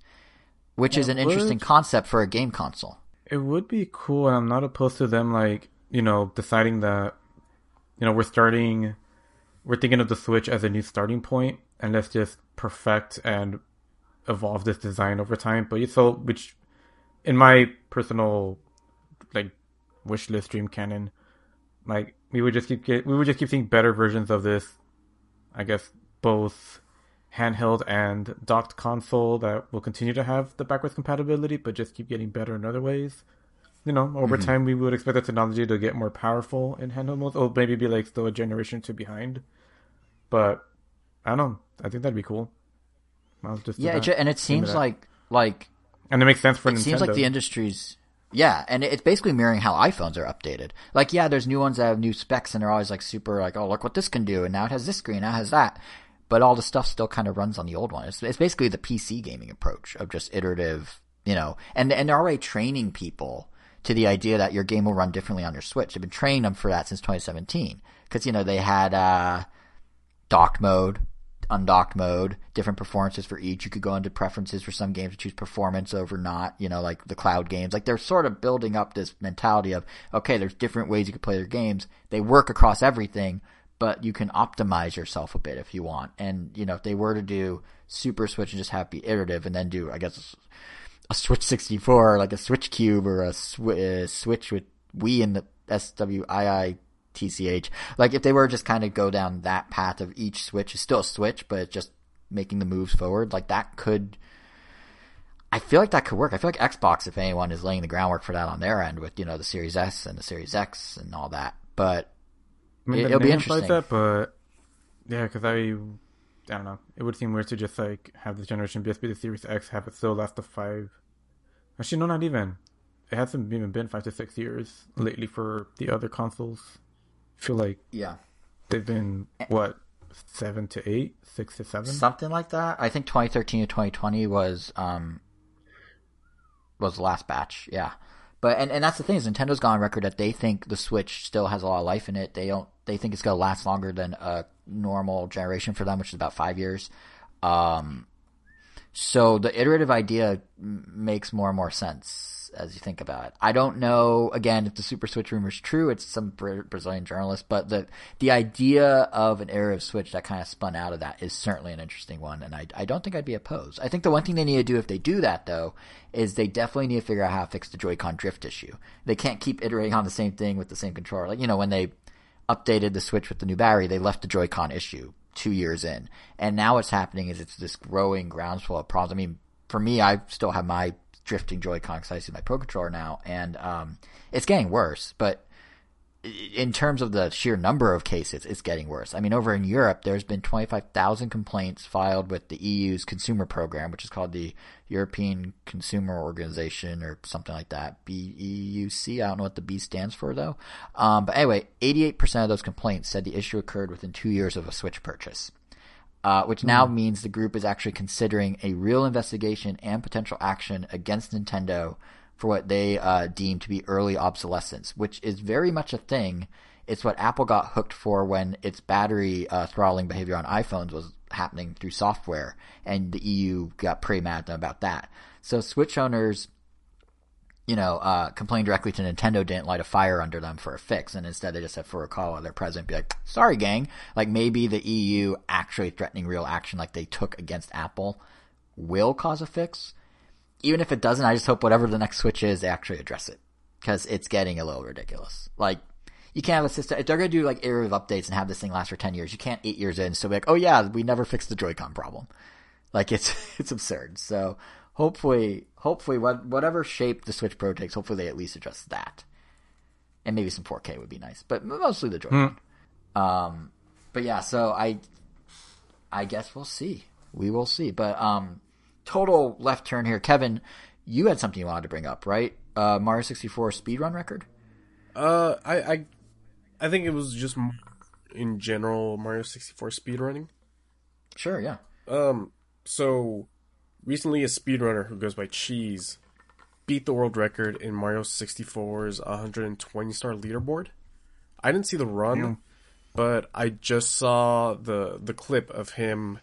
S1: which is an
S2: would-
S1: interesting concept for a game console.
S2: It would be cool, and I'm not opposed to them like you know deciding that you know we're starting, we're thinking of the Switch as a new starting point, and let's just perfect and evolve this design over time. But so which, in my personal like wish list dream canon, like we would just keep get we would just keep seeing better versions of this. I guess both handheld and docked console that will continue to have the backwards compatibility, but just keep getting better in other ways. You know, over mm-hmm. time we would expect the technology to get more powerful in handheld modes, or maybe be like still a generation or two behind. But I don't know. I think that'd be cool. I'll just
S1: Yeah, it and it seems like like
S2: and it makes sense for
S1: it
S2: Nintendo.
S1: seems like the industry's yeah, and it's basically mirroring how iPhones are updated. Like, yeah, there's new ones that have new specs, and they're always like super like, oh, look what this can do, and now it has this screen, now it has that. But all the stuff still kind of runs on the old one. It's, it's basically the PC gaming approach of just iterative, you know, and and they're already training people to the idea that your game will run differently on your Switch. They've been training them for that since 2017 because you know they had uh, docked mode, undocked mode, different performances for each. You could go into preferences for some games to choose performance over not, you know, like the cloud games. Like they're sort of building up this mentality of, okay, there's different ways you can play your games. They work across everything, but you can optimize yourself a bit if you want. And, you know, if they were to do Super Switch and just have be iterative and then do, I guess, a Switch 64, like a Switch Cube or a Swi- uh, Switch with Wii in the SWII TCH. Like if they were just kind of go down that path of each Switch is still a Switch, but just making the moves forward. Like that could. I feel like that could work. I feel like Xbox, if anyone, is laying the groundwork for that on their end with you know the Series S and the Series X and all that. But
S2: I mean,
S1: It-
S2: the
S1: it'll be interesting.
S2: That, but yeah, because I, I don't know. It would seem weird to just like have this generation PS be the Series X, have it still last the five. Actually, no, not even. It hasn't even been five to six years lately for the other consoles. I feel like
S1: yeah,
S2: they've been what seven to eight, six to seven.
S1: something like that. I think 2013 to 2020 was um was the last batch. Yeah, but and, and that's the thing is Nintendo's gone on record that they think the Switch still has a lot of life in it. They don't. They think it's gonna last longer than a normal generation for them, which is about five years. Um, so the iterative idea makes more and more sense as you think about it. I don't know again if the Super Switch rumor is true. It's some Brazilian journalist, but the the idea of an iterative Switch that kind of spun out of that is certainly an interesting one, and I I don't think I'd be opposed. I think the one thing they need to do if they do that though is they definitely need to figure out how to fix the Joy-Con drift issue. They can't keep iterating on the same thing with the same controller. Like you know when they updated the Switch with the new battery, they left the Joy-Con issue two years in, and now what's happening is it's this growing groundswell of problems. I mean, for me, I still have my drifting Joy-Con because I use my Pro Controller now, and um, it's getting worse. But in terms of the sheer number of cases, it's getting worse. I mean, over in Europe, there's been 25,000 complaints filed with the EU's consumer program, which is called the European Consumer Organization or something like that. BEUC. I don't know what the B stands for though. Um, but anyway, 88% of those complaints said the issue occurred within two years of a Switch purchase. Uh, which now means the group is actually considering a real investigation and potential action against Nintendo for what they uh, deem to be early obsolescence, which is very much a thing. It's what Apple got hooked for when its battery uh, throttling behavior on iPhones was happening through software, and the EU got pretty mad at them about that. So Switch owners, you know, uh, complained directly to Nintendo didn't light a fire under them for a fix, and instead they just had Furukawa, their president, be like, "Sorry, gang." Like maybe the EU actually threatening real action, like they took against Apple, will cause a fix even if it doesn't, I just hope whatever the next switch is, they actually address it because it's getting a little ridiculous. Like, you can't have a system if they're going to do like iterative updates and have this thing last for ten years. You can't eight years in so be like, oh yeah, we never fixed the Joy-Con problem. Like it's it's absurd. So hopefully, hopefully, what whatever shape the Switch Pro takes, hopefully they at least address that, and maybe some 4K would be nice, but mostly the Joy-Con. Um, but yeah, so I I guess we'll see. We will see. But um, total left turn here, Kevin. You had something you wanted to bring up, right? Uh, Mario 64 speedrun record.
S3: Uh, I, I, I think it was just in general Mario 64 speedrunning.
S1: Sure, yeah.
S3: Um, so recently a speedrunner who goes by Cheese beat the world record in Mario 64's 120 star leaderboard. I didn't see the run, but I just saw the the clip of him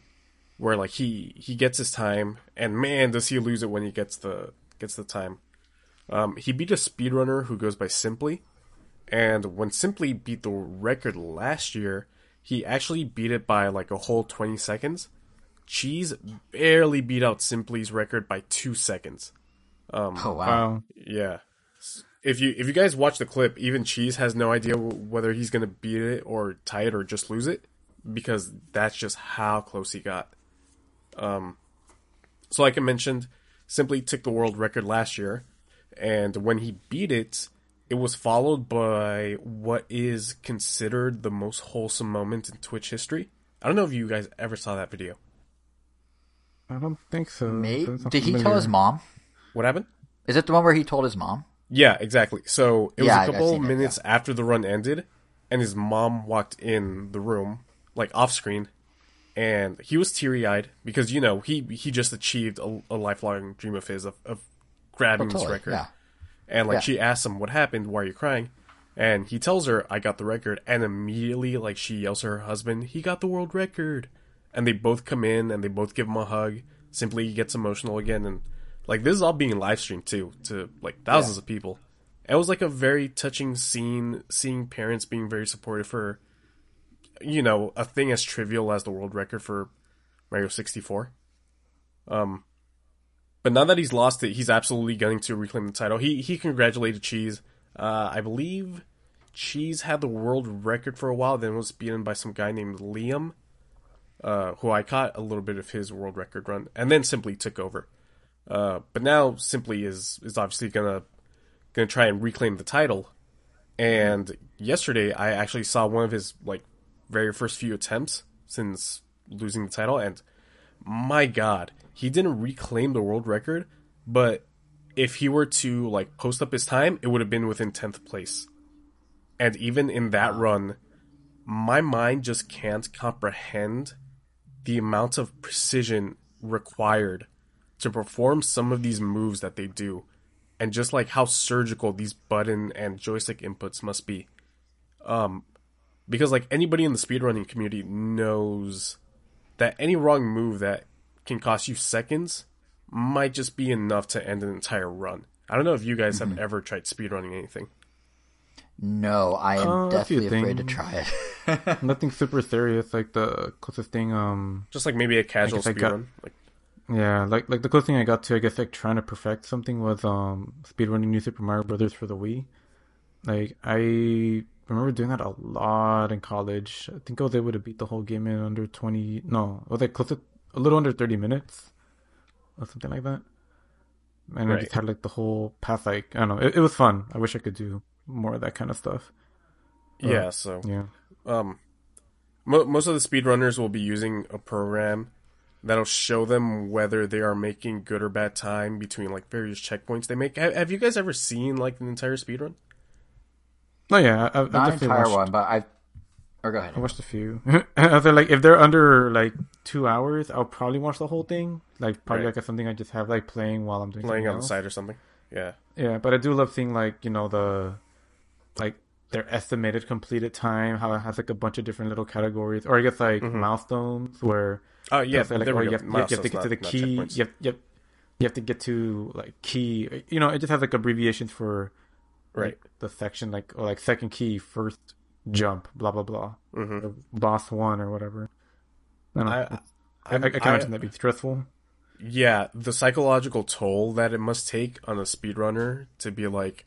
S3: where like he he gets his time and man does he lose it when he gets the gets the time. Um, he beat a speedrunner who goes by Simply, and when Simply beat the record last year, he actually beat it by like a whole 20 seconds. Cheese barely beat out Simply's record by two seconds.
S1: Oh wow.
S2: Wow.
S3: Yeah. If you if you guys watch the clip, even Cheese has no idea whether he's gonna beat it or tie it or just lose it, because that's just how close he got. Um, so like I mentioned, Simply took the world record last year, and when he beat it, it was followed by what is considered the most wholesome moment in Twitch history. I don't know if you guys ever saw that video.
S2: I don't think so.
S1: May- Did he tell his mom?
S3: What happened?
S1: Is it the one where he told his mom?
S3: Yeah, exactly. So it was
S1: Yeah,
S3: a
S1: I've
S3: couple
S1: seen it,
S3: minutes after the run ended, and his mom walked in the room, like off screen, and he was teary eyed because you know he he just achieved a, a lifelong dream of his of, of grabbing oh, this
S1: Totally.
S3: record.
S1: Yeah.
S3: And like
S1: Yeah.
S3: she asks him what happened, why are you crying? And he tells her, I got the record, and immediately like she yells to her husband, he got the world record. And they both come in and they both give him a hug. Simply he gets emotional again and like this is all being live streamed too to like thousands of people. It was like a very touching scene seeing parents being very supportive for you know, a thing as trivial as the world record for Mario 64. Um but now that he's lost it, he's absolutely going to reclaim the title. He he congratulated Cheese. Uh, I believe Cheese had the world record for a while, then was beaten by some guy named Liam, uh, who I caught a little bit of his world record run, and then simply took over. Uh, but now Simply is is obviously gonna gonna try and reclaim the title. And yesterday, I actually saw one of his like very first few attempts since losing the title, and my God, he didn't reclaim the world record, but if he were to like post up his time, it would have been within tenth place. And even in that run, my mind just can't comprehend the amount of precision required to perform some of these moves that they do and just like how surgical these button and joystick inputs must be um because like anybody in the speedrunning community knows that any wrong move that can cost you seconds might just be enough to end an entire run i don't know if you guys have ever tried speedrunning anything
S1: No, I am
S2: Uh,
S1: definitely afraid to try it.
S2: Nothing super serious. Like the closest thing, um,
S3: just like maybe a casual
S2: guess
S3: speedrun like
S2: yeah, like like the closest thing I got to, I guess, like trying to perfect something was um speedrunning New Super Mario Brothers for the Wii. Like I remember doing that a lot in college. I think I was able to beat the whole game in under twenty. No, it was like close to a little under thirty minutes, or something like that. And I just had like the whole path. Like I don't know, it, it was fun. I wish I could do more of that kind of stuff.
S3: yeah so
S2: Yeah.
S3: um, mo- most of the speedrunners will be using a program that'll show them whether they are making good or bad time between like various checkpoints they make. Have, have you guys ever seen like an entire speedrun?
S2: No, yeah, I, I've
S1: Not an
S2: definitely
S1: entire
S2: watched,
S1: one, but I. Or go ahead.
S2: I watched a few. I was like, if they're under like two hours, I'll probably watch the whole thing. Like probably
S3: Right.
S2: like something I just have like playing while I'm doing
S3: Playing
S2: something
S3: on the side or something? Yeah.
S2: Yeah, but I do love seeing like you know the like their estimated completed time. How it has like a bunch of different little categories, or I guess like mm-hmm. milestones where
S3: Oh yeah,
S2: it's like
S3: there
S2: oh,
S3: we
S2: you
S3: go.
S2: have, you have to
S3: Milestones,
S2: get to the key.
S3: checkpoints.
S2: You have, you have you have to get to like key. You know, it just has like abbreviations for
S3: Right.
S2: like, the section like or like second key first jump blah blah blah
S3: Mhm.
S2: or boss one or whatever. I.
S3: I,
S2: I, I, I can imagine that'd be stressful.
S3: yeah, the psychological toll that it must take on a speedrunner to be like,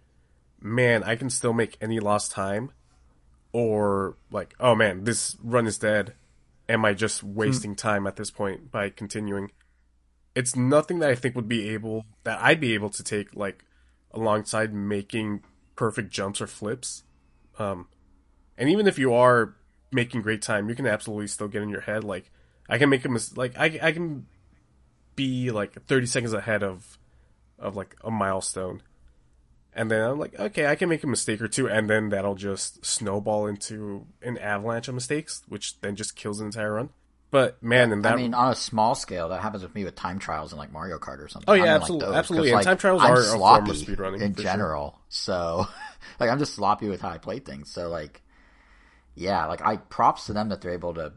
S3: man, I can still make any lost time, or like, oh man, this run is dead. Am I just wasting time at this point by continuing? It's nothing that I think would be able that I'd be able to take like alongside making perfect jumps or flips. Um, and even if you are making great time, you can absolutely still get in your head. Like I can make a mis- like I I can be like 30 seconds ahead of of like a milestone and then i'm like okay i can make a mistake or two and then that'll just snowball into an avalanche of mistakes which then just kills the entire run but man in that
S1: I mean, on a small scale, that happens with me with time trials and like Mario Kart or something.
S3: Oh, yeah,
S1: in, like,
S3: absolutely-
S1: those,
S3: absolutely. And time trials
S1: I'm
S3: are a form of
S1: sloppy
S3: speedrunning,
S1: in
S3: for sure.
S1: general. So, like, I'm just sloppy with how I play things. So, like, yeah, like I props to them that they're able to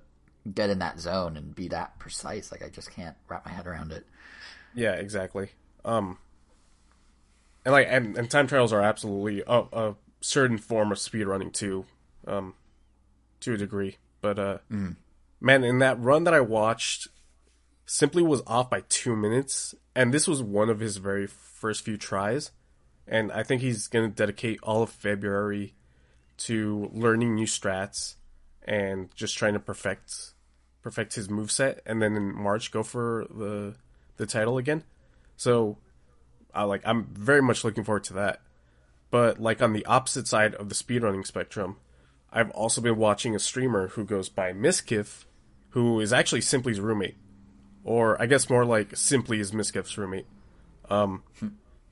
S1: get in that zone and be that precise. Like, I just can't wrap my head around it.
S3: yeah exactly um and like and, and time trials are absolutely a, a certain form of speedrunning too um to a degree but uh man in that run that i watched simply was off by two minutes and this was one of his very first few tries and i think he's going to dedicate all of february to learning new strats and just trying to perfect perfect his move set, and then in march go for the the title again so I like I'm very much looking forward to that. But like on the opposite side of the speedrunning spectrum, I've also been watching a streamer who goes by Miskiff, who is actually Simply's roommate. Or I guess more like Simply is Miskiff's roommate. Um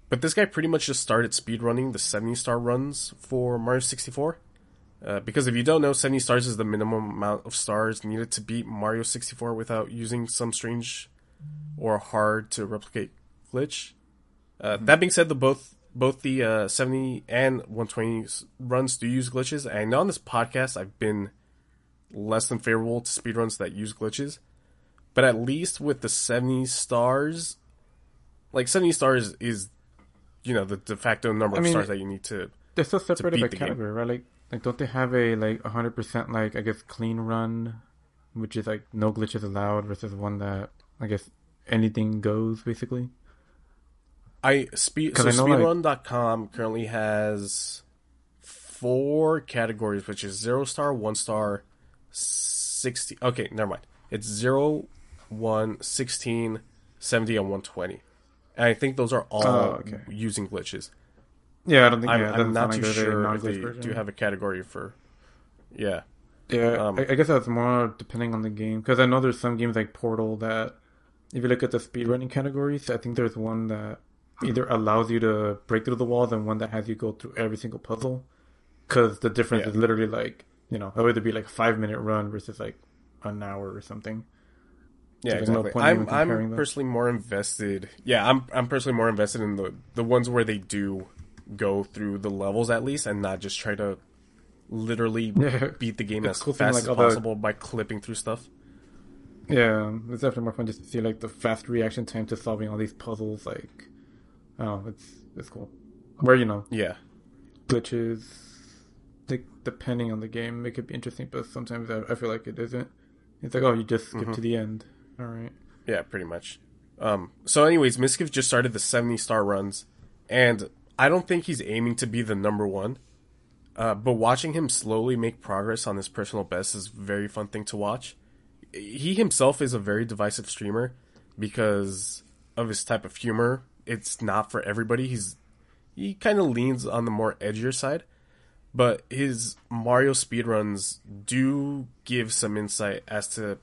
S3: but this guy pretty much just started speedrunning the 70 star runs for Mario 64. Uh, because if you don't know, 70 stars is the minimum amount of stars needed to beat Mario 64 without using some strange or hard to replicate glitch. Uh, That being said, the both both the uh, 70 and 120 runs do use glitches. And on this podcast I've been less than favorable to speedruns that use glitches, but at least with the 70 stars, like 70 stars is you know the de facto number
S2: I
S3: of stars that you need to.
S2: They're still separated by
S3: the game.
S2: category, right? Like, like don't they have a like 100% like I guess clean run, which is like no glitches allowed versus one that I guess anything goes basically.
S3: I speed so
S2: know, like-
S3: speedrun.com currently has four categories, which is zero star, one star, sixty. Okay, never mind. It's zero, one, 16, 70, and one twenty. and I think those are all
S2: Oh, okay.
S3: using glitches.
S2: Yeah, I don't think.
S3: I'm,
S2: yeah,
S3: I'm
S2: doesn't
S3: too
S2: like there's a
S3: sure if
S2: non-glitch
S3: they
S2: version.
S3: do have a category for. Yeah,
S2: Yeah,
S3: Um,
S2: I, I guess that's more depending on the game because I know there's some games like Portal that, if you look at the speedrunning categories, I think there's one that either allows you to break through the walls and one that has you go through every single puzzle. Because the difference
S3: Yeah.
S2: is literally like you know, it would either be like a five minute run versus like an hour or something.
S3: yeah,
S2: no
S3: exactly.
S2: point in
S3: I'm I'm personally more invested. Yeah, I'm I'm personally more invested in the the ones where they do go through the levels at least and not just try to literally
S2: Yeah.
S3: beat the game
S2: It's
S3: as
S2: cool
S3: fast
S2: like,
S3: as
S2: all the-
S3: possible by clipping through stuff.
S2: Yeah, it's definitely more fun just to see like the fast reaction time to solving all these puzzles. Like, oh, it's it's cool. Where you know
S3: Yeah,
S2: glitches, like, depending on the game, it could be interesting, but sometimes I, I feel like it isn't. It's like, oh, you just skip to the end. All right.
S3: Yeah, pretty much. Um, so, anyways, Mizkif just started the 70 star runs, and I don't think he's aiming to be the number one. Uh, but watching him slowly make progress on his personal best is a very fun thing to watch. He himself is a very divisive streamer because of his type of humor. It's not for everybody. He's he kind of leans on the more edgier side, but his Mario speedruns do give some insight as to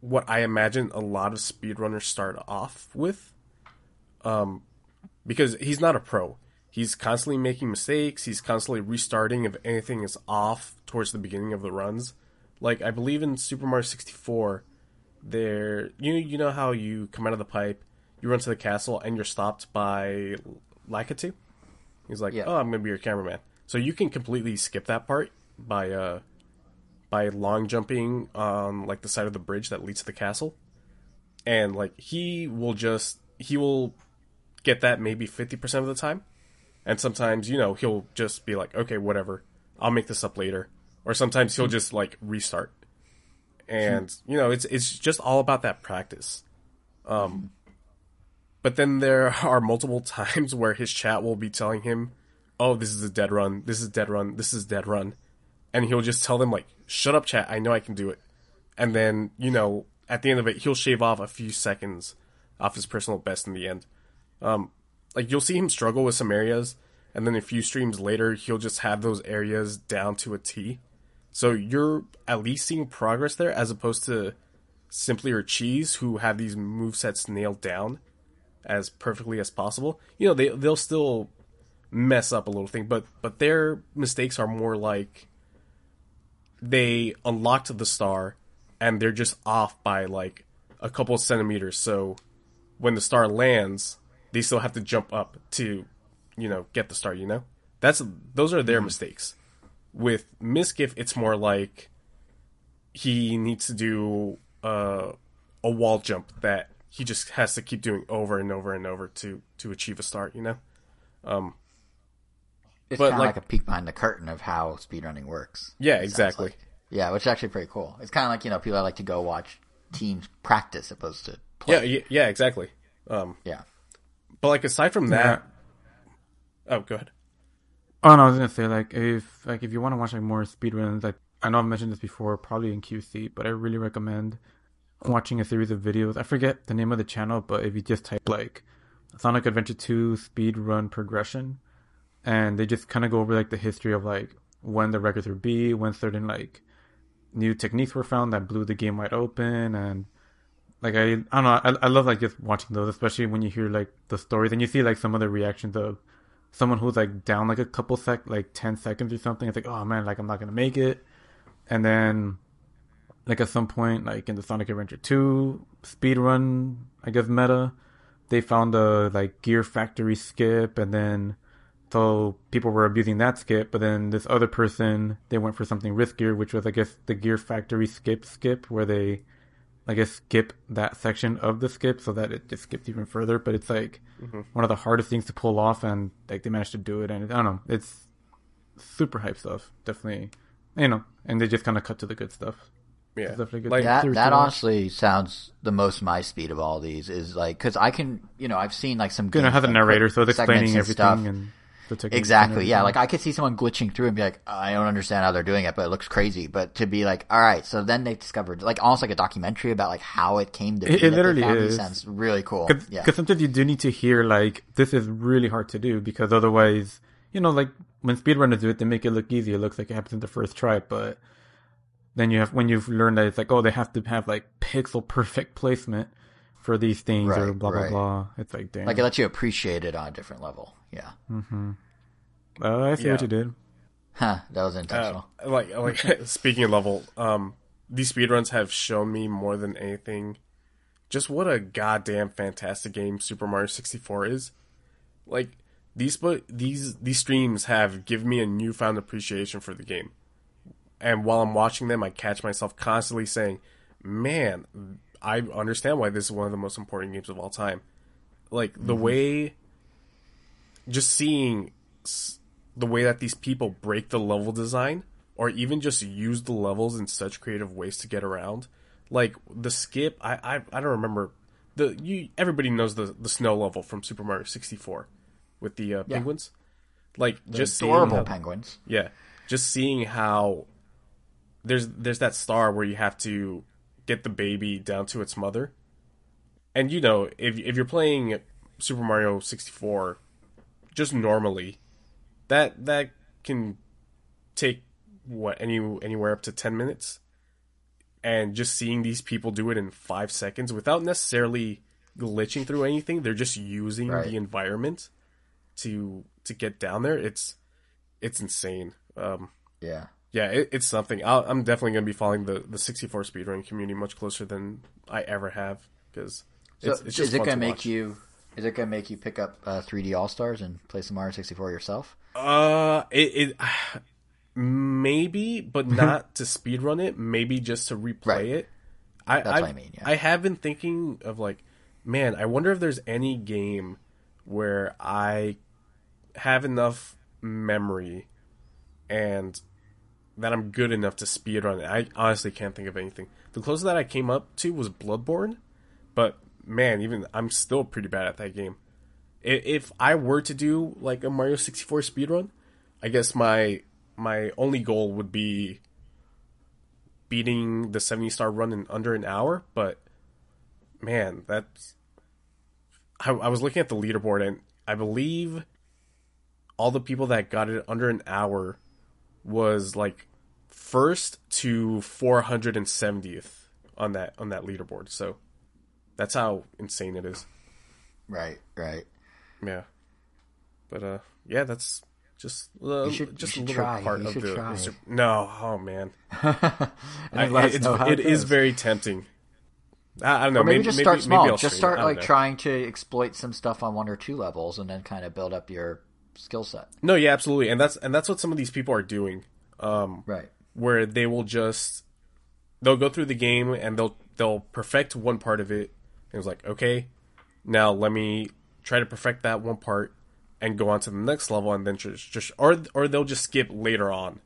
S3: what I imagine a lot of speedrunners start off with. Um, because he's not a pro. He's constantly making mistakes. He's constantly restarting if anything is off towards the beginning of the runs. Like I believe in Super Mario 64, there you you know how you come out of the pipe, you run to the castle, and you're stopped by Lakitu. He's like,
S1: Yeah.
S3: "Oh, I'm gonna be your cameraman." So you can completely skip that part by uh by long jumping on like the side of the bridge that leads to the castle. And like he will just he will get that maybe 50% of the time. And sometimes, you know, he'll just be like, "Okay, whatever. I'll make this up later." Or sometimes he'll just like restart. And, you know, it's it's just all about that practice. Um but then there are multiple times where his chat will be telling him, "Oh, this is a dead run. This is dead run. This is dead run." And he'll just tell them like, "Shut up, chat. I know I can do it." And then, you know, at the end of it, he'll shave off a few seconds off his personal best in the end. Um like you'll see him struggle with some areas and then a few streams later he'll just have those areas down to a T. So you're at least seeing progress there as opposed to Simply or Cheese who have these move sets nailed down as perfectly as possible. You know, they they'll still mess up a little thing, but but their mistakes are more like they unlocked the star and they're just off by like a couple centimeters. So when the star lands, they still have to jump up to, you know, get the star, you know? That's those are their mistakes. With Mizkif, it's more like he needs to do uh, a wall jump that he just has to keep doing over and over and over to to achieve a start, you know?
S1: It's kind of
S3: like-
S1: like, a peek behind the curtain of how speedrunning works.
S3: Yeah, exactly.
S1: like. Yeah, which is actually pretty cool. It's kind of like you know people that like to go watch teams practice opposed to play.
S3: Yeah, yeah, yeah, exactly. Um,
S1: yeah.
S3: but like aside from that, oh, go ahead.
S2: Oh no, I was gonna say like if like if you want to watch like more speedruns, like I know I've mentioned this before, probably in QC, but I really recommend watching a series of videos. I forget the name of the channel, but if you just type like Sonic Adventure 2 speedrun progression, and they just kind of go over like the history of like when the records were beat, when certain like new techniques were found that blew the game wide open, and like I I don't know, I, I love like just watching those, especially when you hear like the stories and you see like some of the reactions of someone who's like down like a couple sec like 10 seconds or something it's like oh man like i'm not gonna make it and then like at some point like in the sonic adventure 2 speed run i guess meta they found a like gear factory skip and then so people were abusing that skip but then this other person they went for something riskier which was i guess the gear factory skip skip where they I guess skip that section of the skip so that it just skips even further. But it's like mm-hmm. one of the hardest things to pull off, and like they managed to do it. And I don't know, it's super hype stuff. Definitely, you know, and they just kind of cut to the good stuff.
S3: Yeah,
S2: It's definitely good.
S3: like
S1: That that honestly sounds the most my speed of all these is like because I can you know I've seen like some
S2: Gonna
S1: games
S2: have a
S1: that
S2: narrator,
S1: put
S2: so it's
S1: segments
S2: explaining
S1: and
S2: everything.
S1: stuff.
S2: And the techniques and
S1: Exactly. Yeah. Like I could see someone glitching through and be like, I don't understand how they're doing it, but it looks crazy. But to be like, all right, so then they discovered like almost like a documentary about like how it came to be.
S2: It- it
S1: that
S2: literally is.
S1: sounds really cool.
S2: Because
S1: yeah.
S2: sometimes you do need to hear like this is really hard to do because otherwise, you know, like when speedrunners do it, they make it look easy. It looks like it happens in the first try, but then you have when you've learned that it's like oh they have to have like pixel perfect placement for these things or
S1: Right,
S2: blah blah
S1: right.
S2: blah. It's like damn.
S1: Like it lets you appreciate it on a different level. Yeah.
S2: oh, I see
S3: Yeah.
S2: what you did.
S1: Huh. That was
S3: Uh,
S1: intentional.
S3: like like speaking of level, um, these speedruns have shown me more than anything, just what a goddamn fantastic game Super Mario sixty four is. Like these but these these streams have given me a newfound appreciation for the game, and while I'm watching them, I catch myself constantly saying, "Man, I understand why this is one of the most important games of all time." Like the way, just seeing the way that these people break the level design or even just use the levels in such creative ways to get around like the skip i i, I don't remember the you everybody knows the the snow level from super mario 64 with the uh,
S1: Yeah.
S3: penguins like just seeing
S1: Adorable
S3: how-
S1: penguins.
S3: yeah, just seeing how there's there's that star where you have to get the baby down to its mother, and you know if if you're playing Super Mario 64 just normally, that that can take what any anywhere up to 10 minutes, and just seeing these people do it in five seconds without necessarily glitching through anything, they're just using
S1: Right.
S3: the environment to to get down there. It's it's insane. Um,
S1: Yeah.
S3: Yeah, it, it's something. I'll, I'm definitely going to be following the, the 64 speedrunning community much closer than I ever have because
S1: So
S3: it's, it's just
S1: is it gonna make
S3: watch.
S1: you? Is it gonna make you pick up uh, 3D All Stars and play some Mario 64 yourself?
S3: Uh, it, it maybe, but not to speedrun it. Maybe just to replay
S1: Right.
S3: it. I,
S1: That's what
S3: I've-
S1: I mean, yeah.
S3: I have been thinking of like, man, I wonder if there's any game where I have enough memory and that I'm good enough to speedrun it. I honestly can't think of anything. The closest that I came up to was Bloodborne, but man, even I'm still pretty bad at that game. If I were to do like a Mario 64 speedrun, I guess my my only goal would be beating the 70 star run in under an hour, but man, that's I, I was looking at the leaderboard and I believe all the people that got it under an hour was like first to 470th on that on that leaderboard. So that's how insane it is.
S1: Right. Right.
S3: Yeah. But uh yeah, that's just uh,
S1: should-
S3: just a little
S1: try.
S3: part
S1: You
S3: of the,
S1: try.
S3: No, oh man. I, it's, it
S1: it
S3: is very tempting. I, don't know.
S1: Or maybe, just start
S3: maybe
S1: small.
S3: I'll
S1: just start like
S3: know.
S1: trying to exploit some stuff on one or two levels, and then kind of build up your skill set.
S3: No, yeah, absolutely, and that's and that's what some of these people are doing. Um,
S1: Right.
S3: where they will just they'll go through the game and they'll they'll perfect one part of it and it's like okay now let me try to perfect that one part and go on to the next level and then just, just or or they'll just skip later on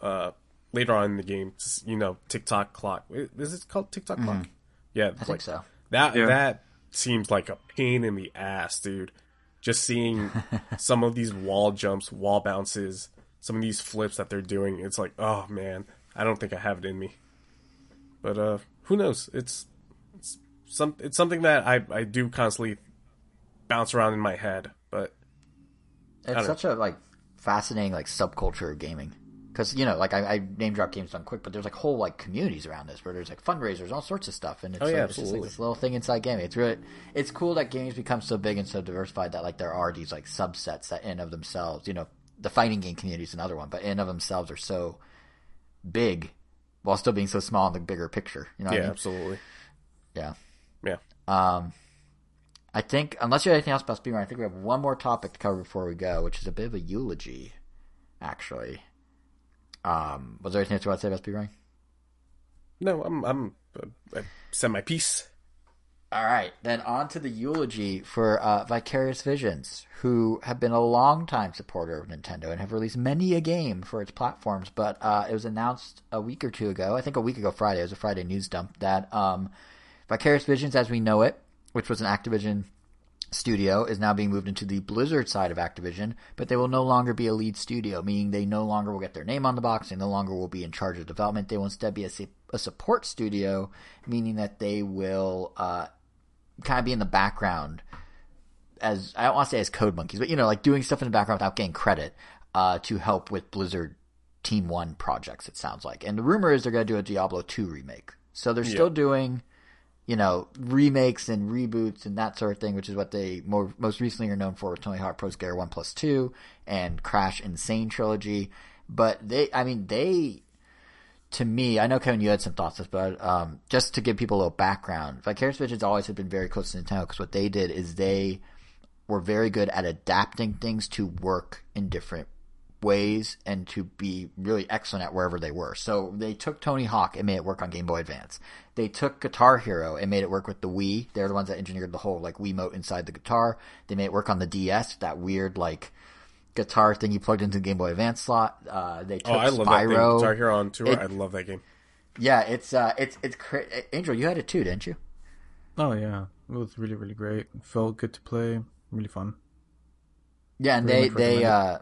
S3: uh later on in the game just, you know Tick Tock Clock is it called Tick Tock Clock yeah
S1: Mm-hmm. I think so.
S3: that
S2: Yeah.
S3: that seems like a pain in the ass, dude. Just seeing some of these wall jumps, wall bounces, some of these flips that they're doing, it's like, oh man, I don't think I have it in me. But uh who knows? It's it's some it's something that I I do constantly bounce around in my head, but
S1: It's such a like fascinating like subculture of gaming because you know like I, I name drop games done quick, but there's like whole like communities around this where there's like fundraisers, all sorts of stuff, and it's,
S3: Oh, yeah,
S1: like, it's just like this little thing inside gaming. It's really it's cool that games become so big and so diversified that like there are these like subsets that in of themselves, you know, the fighting game community is another one, but in of themselves are so big while still being so small in the bigger picture. You know, what
S3: yeah,
S1: I mean?
S3: absolutely.
S1: yeah.
S3: Yeah.
S1: Um, I think unless you have anything else about speedrun, I think we have one more topic to cover before we go, which is a bit of a eulogy, actually. Um, was there anything else you want to say about speedrunning?
S3: No, I'm I'm I said my piece.
S1: All right, then on to the eulogy for uh, Vicarious Visions, who have been a long-time supporter of Nintendo and have released many a game for its platforms. But uh, it was announced a week or two ago, I think a week ago Friday, it was a Friday news dump, that um, Vicarious Visions, as we know it, which was an Activision studio is now being moved into the Blizzard side of Activision, but they will no longer be a lead studio, meaning they no longer will get their name on the box. They no longer will be in charge of development. They will instead be a, a support studio, meaning that they will uh, kind of be in the background as I don't want to say as code monkeys, but you know, like doing stuff in the background without getting credit uh, to help with Blizzard Team One projects. It sounds like, and the rumor is they're going to do a Diablo two remake. So they're still doing you know, remakes and reboots and that sort of thing, which is what they more, most recently are known for with Tony Hawk Pro Skater 1 plus 2 and Crash N. Sane Trilogy. But they, I mean, they, to me, I know Kevin, you had some thoughts but um, just to give people a little background, Vicarious Visions always have been very close to Nintendo because what they did is they were very good at adapting things to work in different ways and to be really excellent at wherever they were. So they took Tony Hawk and made it work on Game Boy Advance. They took Guitar Hero and made it work with the Wii. They're the ones that engineered the whole like Wiimote inside the guitar. They made it work on the DS, that weird like guitar thing you plugged into the Game Boy Advance slot. Uh, they took
S3: oh, I love
S1: Spyro.
S3: that thing. Guitar Hero on tour.
S1: It-
S3: I love that game.
S1: Yeah, it's uh, it's it's cra- Angel. You had it too, didn't you?
S2: Oh yeah, it was really really great. Felt good to play. Really fun.
S1: Yeah, and
S2: Very
S1: they they uh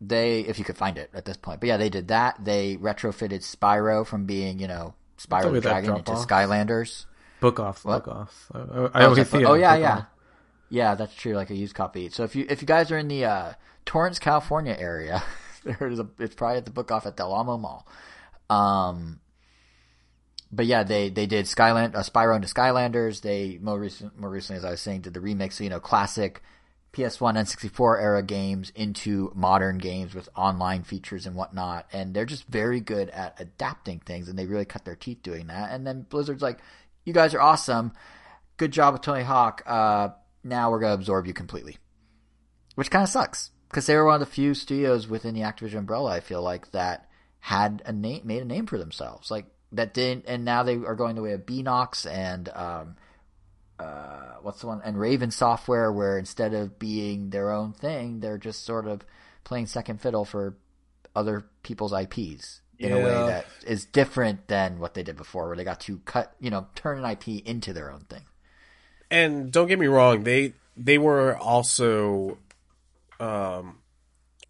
S1: they if you could find it at this point. But yeah, they did that. They retrofitted Spyro from being, you know, Spyro the Dragon into
S2: off.
S1: Skylanders.
S2: Book off,
S1: What?
S2: Book off. I, I,
S1: Oh,
S2: always see
S1: oh yeah, yeah.
S2: off.
S1: Yeah, that's true, like a used copy. So if you if you guys are in the uh Torrance, California area, there's a it's probably at the book off at Del Amo Mall. Um but yeah, they they did Skyland uh, Spyro into Skylanders. They more recent more recently, as I was saying, did the remix. So, you know, classic PS1 N64 era games into modern games with online features and whatnot. And they're just very good at adapting things, and they really cut their teeth doing that. And then Blizzard's like, "You guys are awesome. Good job with Tony Hawk. Uh, now we're gonna absorb you completely," which kind of sucks because they were one of the few studios within the Activision umbrella. I feel like that had a name, made a name for themselves, like that didn't, and now they are going the way of Beenox and um, uh, what's the one and Raven Software, where instead of being their own thing, they're just sort of playing second fiddle for other people's IPs in a way that is different than what they did before, where they got to cut, you know, turn an IP into their own thing.
S3: and don't get me wrong, they they were also, um,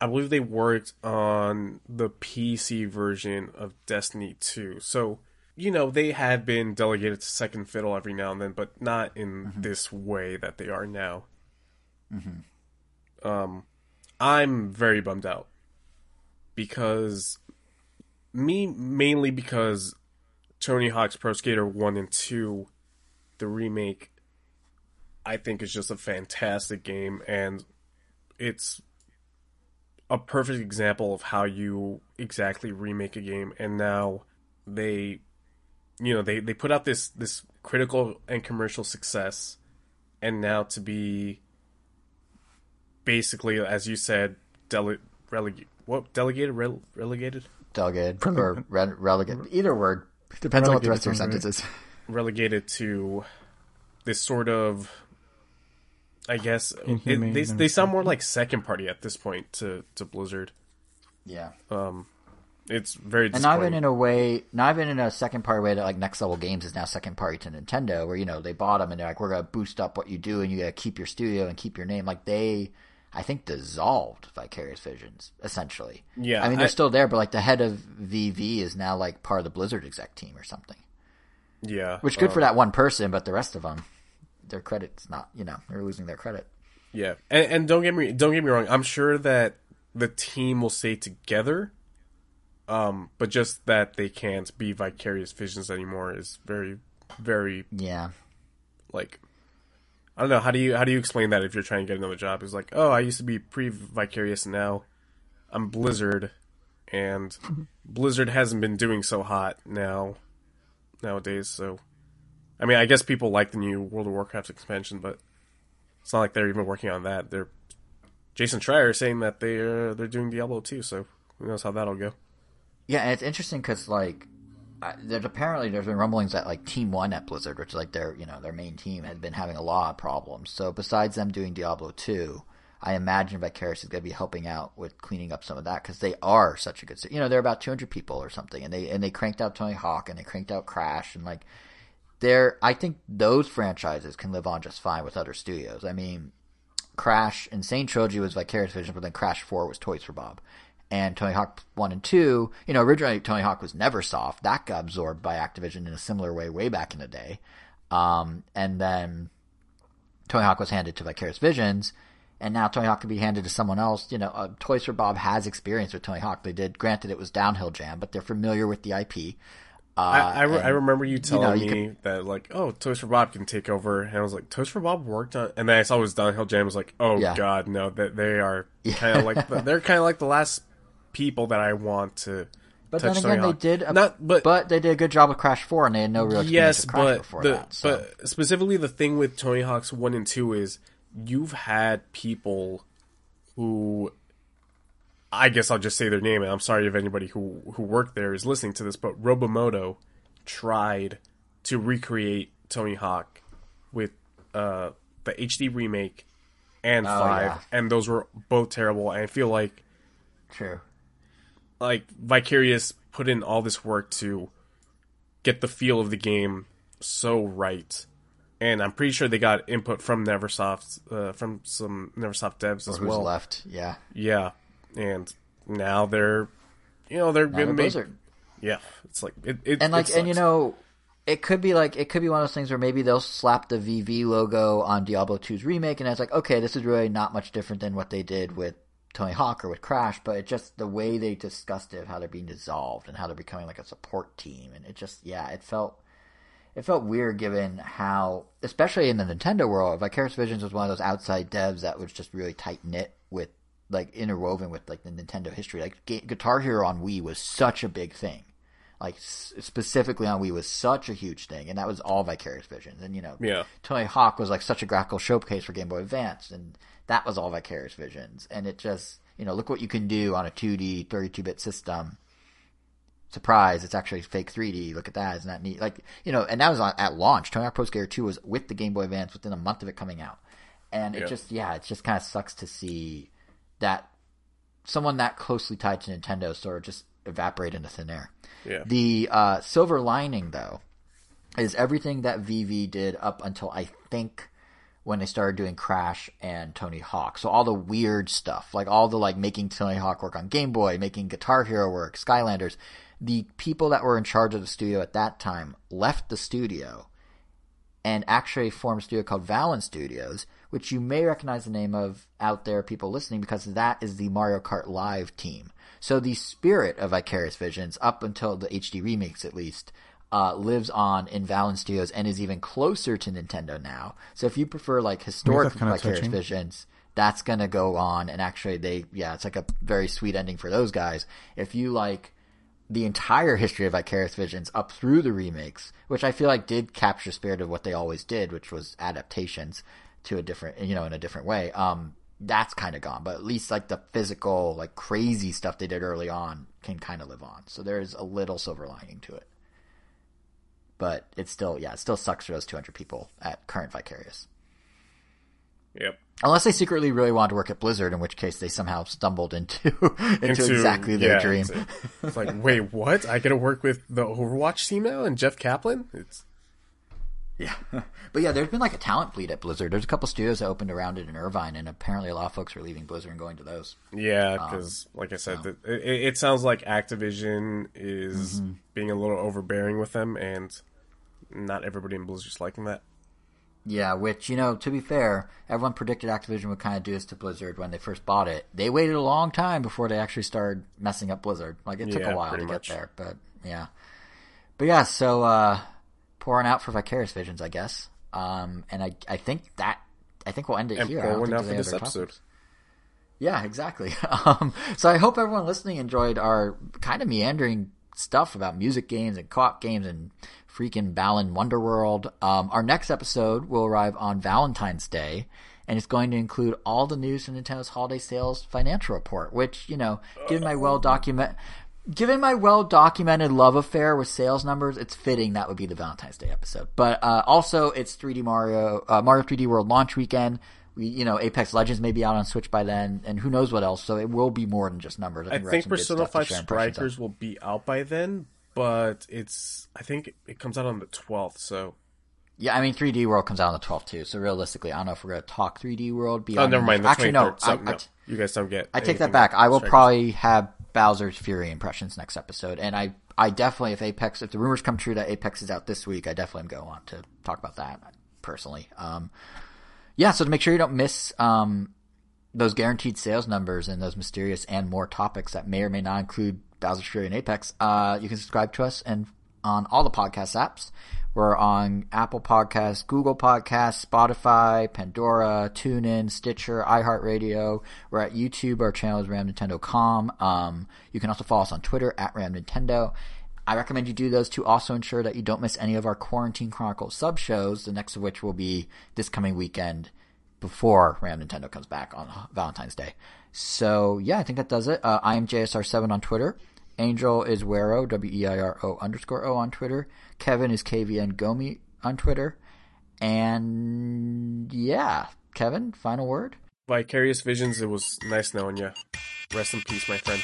S3: I believe they worked on the PC version of Destiny 2. So, you know, they had been delegated to second fiddle every now and then, but not in this way that they are now. Um, I'm very bummed out because me mainly because Tony Hawk's Pro Skater 1 and 2 the remake I think is just a fantastic game and it's a perfect example of how you exactly remake a game and now they you know they they put out this this critical and commercial success and now to be basically as you said dele- releg- what delegated rele- relegated
S1: Delegated or re- relegated, either word depends on what the rest of your sentence is.
S3: relegated to this sort of I guess it, they they sound more like second party at this point to to Blizzard.
S1: Yeah.
S3: Um, It's very
S1: And not even in a way, not even in a second party way that like Next Level Games is now second party to Nintendo, where you know they bought them and they're like, we're gonna boost up what you do and you gotta keep your studio and keep your name. Like they, I think, dissolved Vicarious Visions essentially.
S3: Yeah,
S1: I mean they're
S3: I-
S1: still there, but like the head of VV is now like part of the Blizzard exec team or something.
S3: yeah,
S1: Which good
S3: uh,
S1: for that one person, but the rest of them, their credit's not. You know, they're losing their credit.
S3: Yeah, and, and don't get me don't get me wrong. I'm sure that the team will stay together, um, but just that they can't be vicarious visions anymore is very, very
S1: Yeah.
S3: like. I don't know how do you how do you explain that if you're trying to get another job? It's like, oh, I used to be pre vicarious, now I'm Blizzard, and Blizzard hasn't been doing so hot now nowadays. So, I mean, I guess people like the new World of Warcraft expansion, but it's not like they're even working on that. They're Jason Schreier is saying that they're they're doing Diablo 2, so who knows how that'll go.
S1: Yeah, and it's interesting because like I- there's apparently there's been rumblings that like Team One at Blizzard, which like their you know their main team, had been having a lot of problems. So besides them doing Diablo two, I imagine Vicarious is going to be helping out with cleaning up some of that because they are such a good. You know, they're about 200 people or something, and they and they cranked out Tony Hawk and they cranked out Crash and like there, I think those franchises can live on just fine with other studios. I mean, Crash Insane Sane Trilogy was Vicarious Vision, but then Crash 4 was Toys for Bob. And Tony Hawk 1 and 2, you know, originally Tony Hawk was Neversoft. That got absorbed by Activision in a similar way way back in the day. Um, and then Tony Hawk was handed to Vicarious Visions, and now Tony Hawk could be handed to someone else. You know, uh, Toys for Bob has experience with Tony Hawk. They did, granted, it was Downhill Jam, but they're familiar with the IP. Uh,
S3: I, I, re- I remember you telling
S1: you
S3: me that like, oh, Toys for Bob can take over, and I was like, Toys for Bob worked on, and then I saw it was Downhill Jam. I was like, oh
S1: Yeah.
S3: god, no, that they are kind of like the, they're kind of like the last people that I want to.
S1: But then again, they
S3: Hawk.
S1: did, a,
S3: not, but,
S1: but they did a good job with Crash Four, and they had no real
S3: yes, but the
S1: that. So.
S3: but specifically the thing with Tony Hawk's one and two is you've had people who I guess I'll just say their name, and I'm sorry if anybody who who worked there is listening to this, but Robomodo tried to recreate Tony Hawk with uh, the HD remake and five,
S1: yeah.
S3: and those were both terrible. And I feel like
S1: True.
S3: Like Vicarious put in all this work to get the feel of the game so right. And I'm pretty sure they got input from Neversoft, uh, from some Neversoft devs as
S1: Who's
S3: well.
S1: left? Yeah.
S3: Yeah, and now they're, you know, they're
S1: Now
S3: gonna make.
S1: Blizzard.
S3: Yeah, it's like it. it
S1: and like
S3: it
S1: and you know it could be like it could be one of those things where maybe they'll slap the VV logo on Diablo 2's remake and it's like okay this is really not much different than what they did with Tony Hawk or with Crash but it just the way they discussed it how they're being dissolved and how they're becoming like a support team and it just yeah it felt it felt weird given how especially in the Nintendo world Vicarious Visions was one of those outside devs that was just really tight knit with like interwoven with like the Nintendo history like Ga- Guitar Hero on Wii was such a big thing like s- specifically on Wii was such a huge thing, and that was all Vicarious Visions. And you know,
S3: Yeah.
S1: Tony Hawk was like such a graphical showcase for Game Boy Advance, and that was all Vicarious Visions. And it just, you know, look what you can do on a 2D 32-bit system. Surprise! It's actually fake 3D. Look at that! Isn't that neat? Like you know, and that was on, at launch. Tony Hawk Pro Skater 2 was with the Game Boy Advance within a month of it coming out, and it
S3: Yeah.
S1: just yeah, it just kind of sucks to see that someone that closely tied to Nintendo sort of just evaporate into thin air.
S3: Yeah.
S1: The uh, silver lining, though, is everything that VV did up until I think when they started doing Crash and Tony Hawk. So all the weird stuff, like all the like making Tony Hawk work on Game Boy, making Guitar Hero work, Skylanders. The people that were in charge of the studio at that time left the studio and actually formed a studio called Velan Studios, which you may recognize the name of out there, people listening, because that is the Mario Kart Live team. So the spirit of Vicarious Visions, up until the HD remakes at least, uh, lives on in Velan Studios and is even closer to Nintendo now. So if you prefer like historic
S2: kinda
S1: Vicarious. Visions, that's gonna go on. And actually, they yeah, it's like a very sweet ending for those guys. If you like the entire history of Vicarious Visions up through the remakes, which I feel like did capture spirit of what they always did, which was adaptations to a different, you know, in a different way. Um, that's kind of gone, but at least like the physical, like crazy stuff they did early on can kind of live on. So there's a little silver lining to it. But it still, yeah, it still sucks for those 200 people at current Vicarious.
S3: Yep.
S1: Unless they secretly really wanted to work at Blizzard, in which case they somehow stumbled into into,
S3: Into-
S1: exactly their
S3: yeah,
S1: dream.
S3: It's, it's like, wait, what? I get to work with the Overwatch team now and Jeff Kaplan? It's
S1: Yeah, but yeah, there's been like a talent fleet at Blizzard. There's a couple studios that opened around it in Irvine, and apparently a lot of folks are leaving Blizzard and going to those.
S3: Yeah,
S1: Um,
S3: because like I said, that it, it sounds like Activision is
S1: Mm-hmm.
S3: being a little overbearing with them, and not everybody in Blizzard's liking that.
S1: Yeah, which you know, to be fair, everyone predicted Activision would kind of do this to Blizzard when they first bought it. They waited a long time before they actually started messing up Blizzard. Like it took
S3: Yeah,
S1: a while to
S3: pretty
S1: get there, but yeah, but yeah. So uh pouring out for Vicarious Visions, I guess. Um, and I I think that I think we'll end it
S3: And
S1: here.
S3: Pouring out for this episode.
S1: topics. Yeah, exactly. Um, so I hope everyone listening enjoyed our kind of meandering stuff about music games and co-op games and freaking Balan Wonderworld. Um, our next episode will arrive on Valentine's Day, and it's going to include all the news from Nintendo's holiday sales financial report. Which you know, given my well document. Given my well documented love affair with sales numbers, it's fitting that would be the Valentine's Day episode. But uh, also, it's 3D Mario uh, Mario 3D World launch weekend. We, you know, Apex Legends may be out on Switch by then, and who knows what else. So it will be more than just numbers.
S3: I
S1: we're
S3: think Persona Five
S1: share impressions of.
S3: Strikers will be out by then, but it's I think it comes out on the twelfth, so
S1: Yeah, I mean 3D World comes out on the 12th too. So realistically, I don't know if we're gonna talk 3D World. Beyond Oh,
S3: never mind. The
S1: Actually, no.
S3: 23rd. So,
S1: I, I
S3: no,
S1: t-
S3: you guys don't get.
S1: I take that back. I will probably have Bowser's Fury impressions next episode, and I, I definitely, if Apex, if the rumors come true that Apex is out this week, I definitely am going to talk about that personally. Um, yeah, so to make sure you don't miss um, those guaranteed sales numbers and those mysterious and more topics that may or may not include Bowser's Fury and Apex, uh, you can subscribe to us and on all the podcast apps. We're on Apple Podcasts, Google Podcasts, Spotify, Pandora, TuneIn, Stitcher, iHeartRadio. We're at YouTube. Our channel is RamNintendo.com. Um, you can also follow us on Twitter at RamNintendo. I recommend you do those to also ensure that you don't miss any of our Quarantine Chronicles sub shows, the next of which will be this coming weekend before Ram Nintendo comes back on Valentine's Day. So yeah, I think that does it. Uh, I am JSR7 on Twitter. Angel is Weiro, W-E-I-R-O underscore O on Twitter. Kevin is KVN Gomi on Twitter. And yeah, Kevin, final word?
S3: Vicarious Visions. It was nice knowing you. Rest in peace, my friend.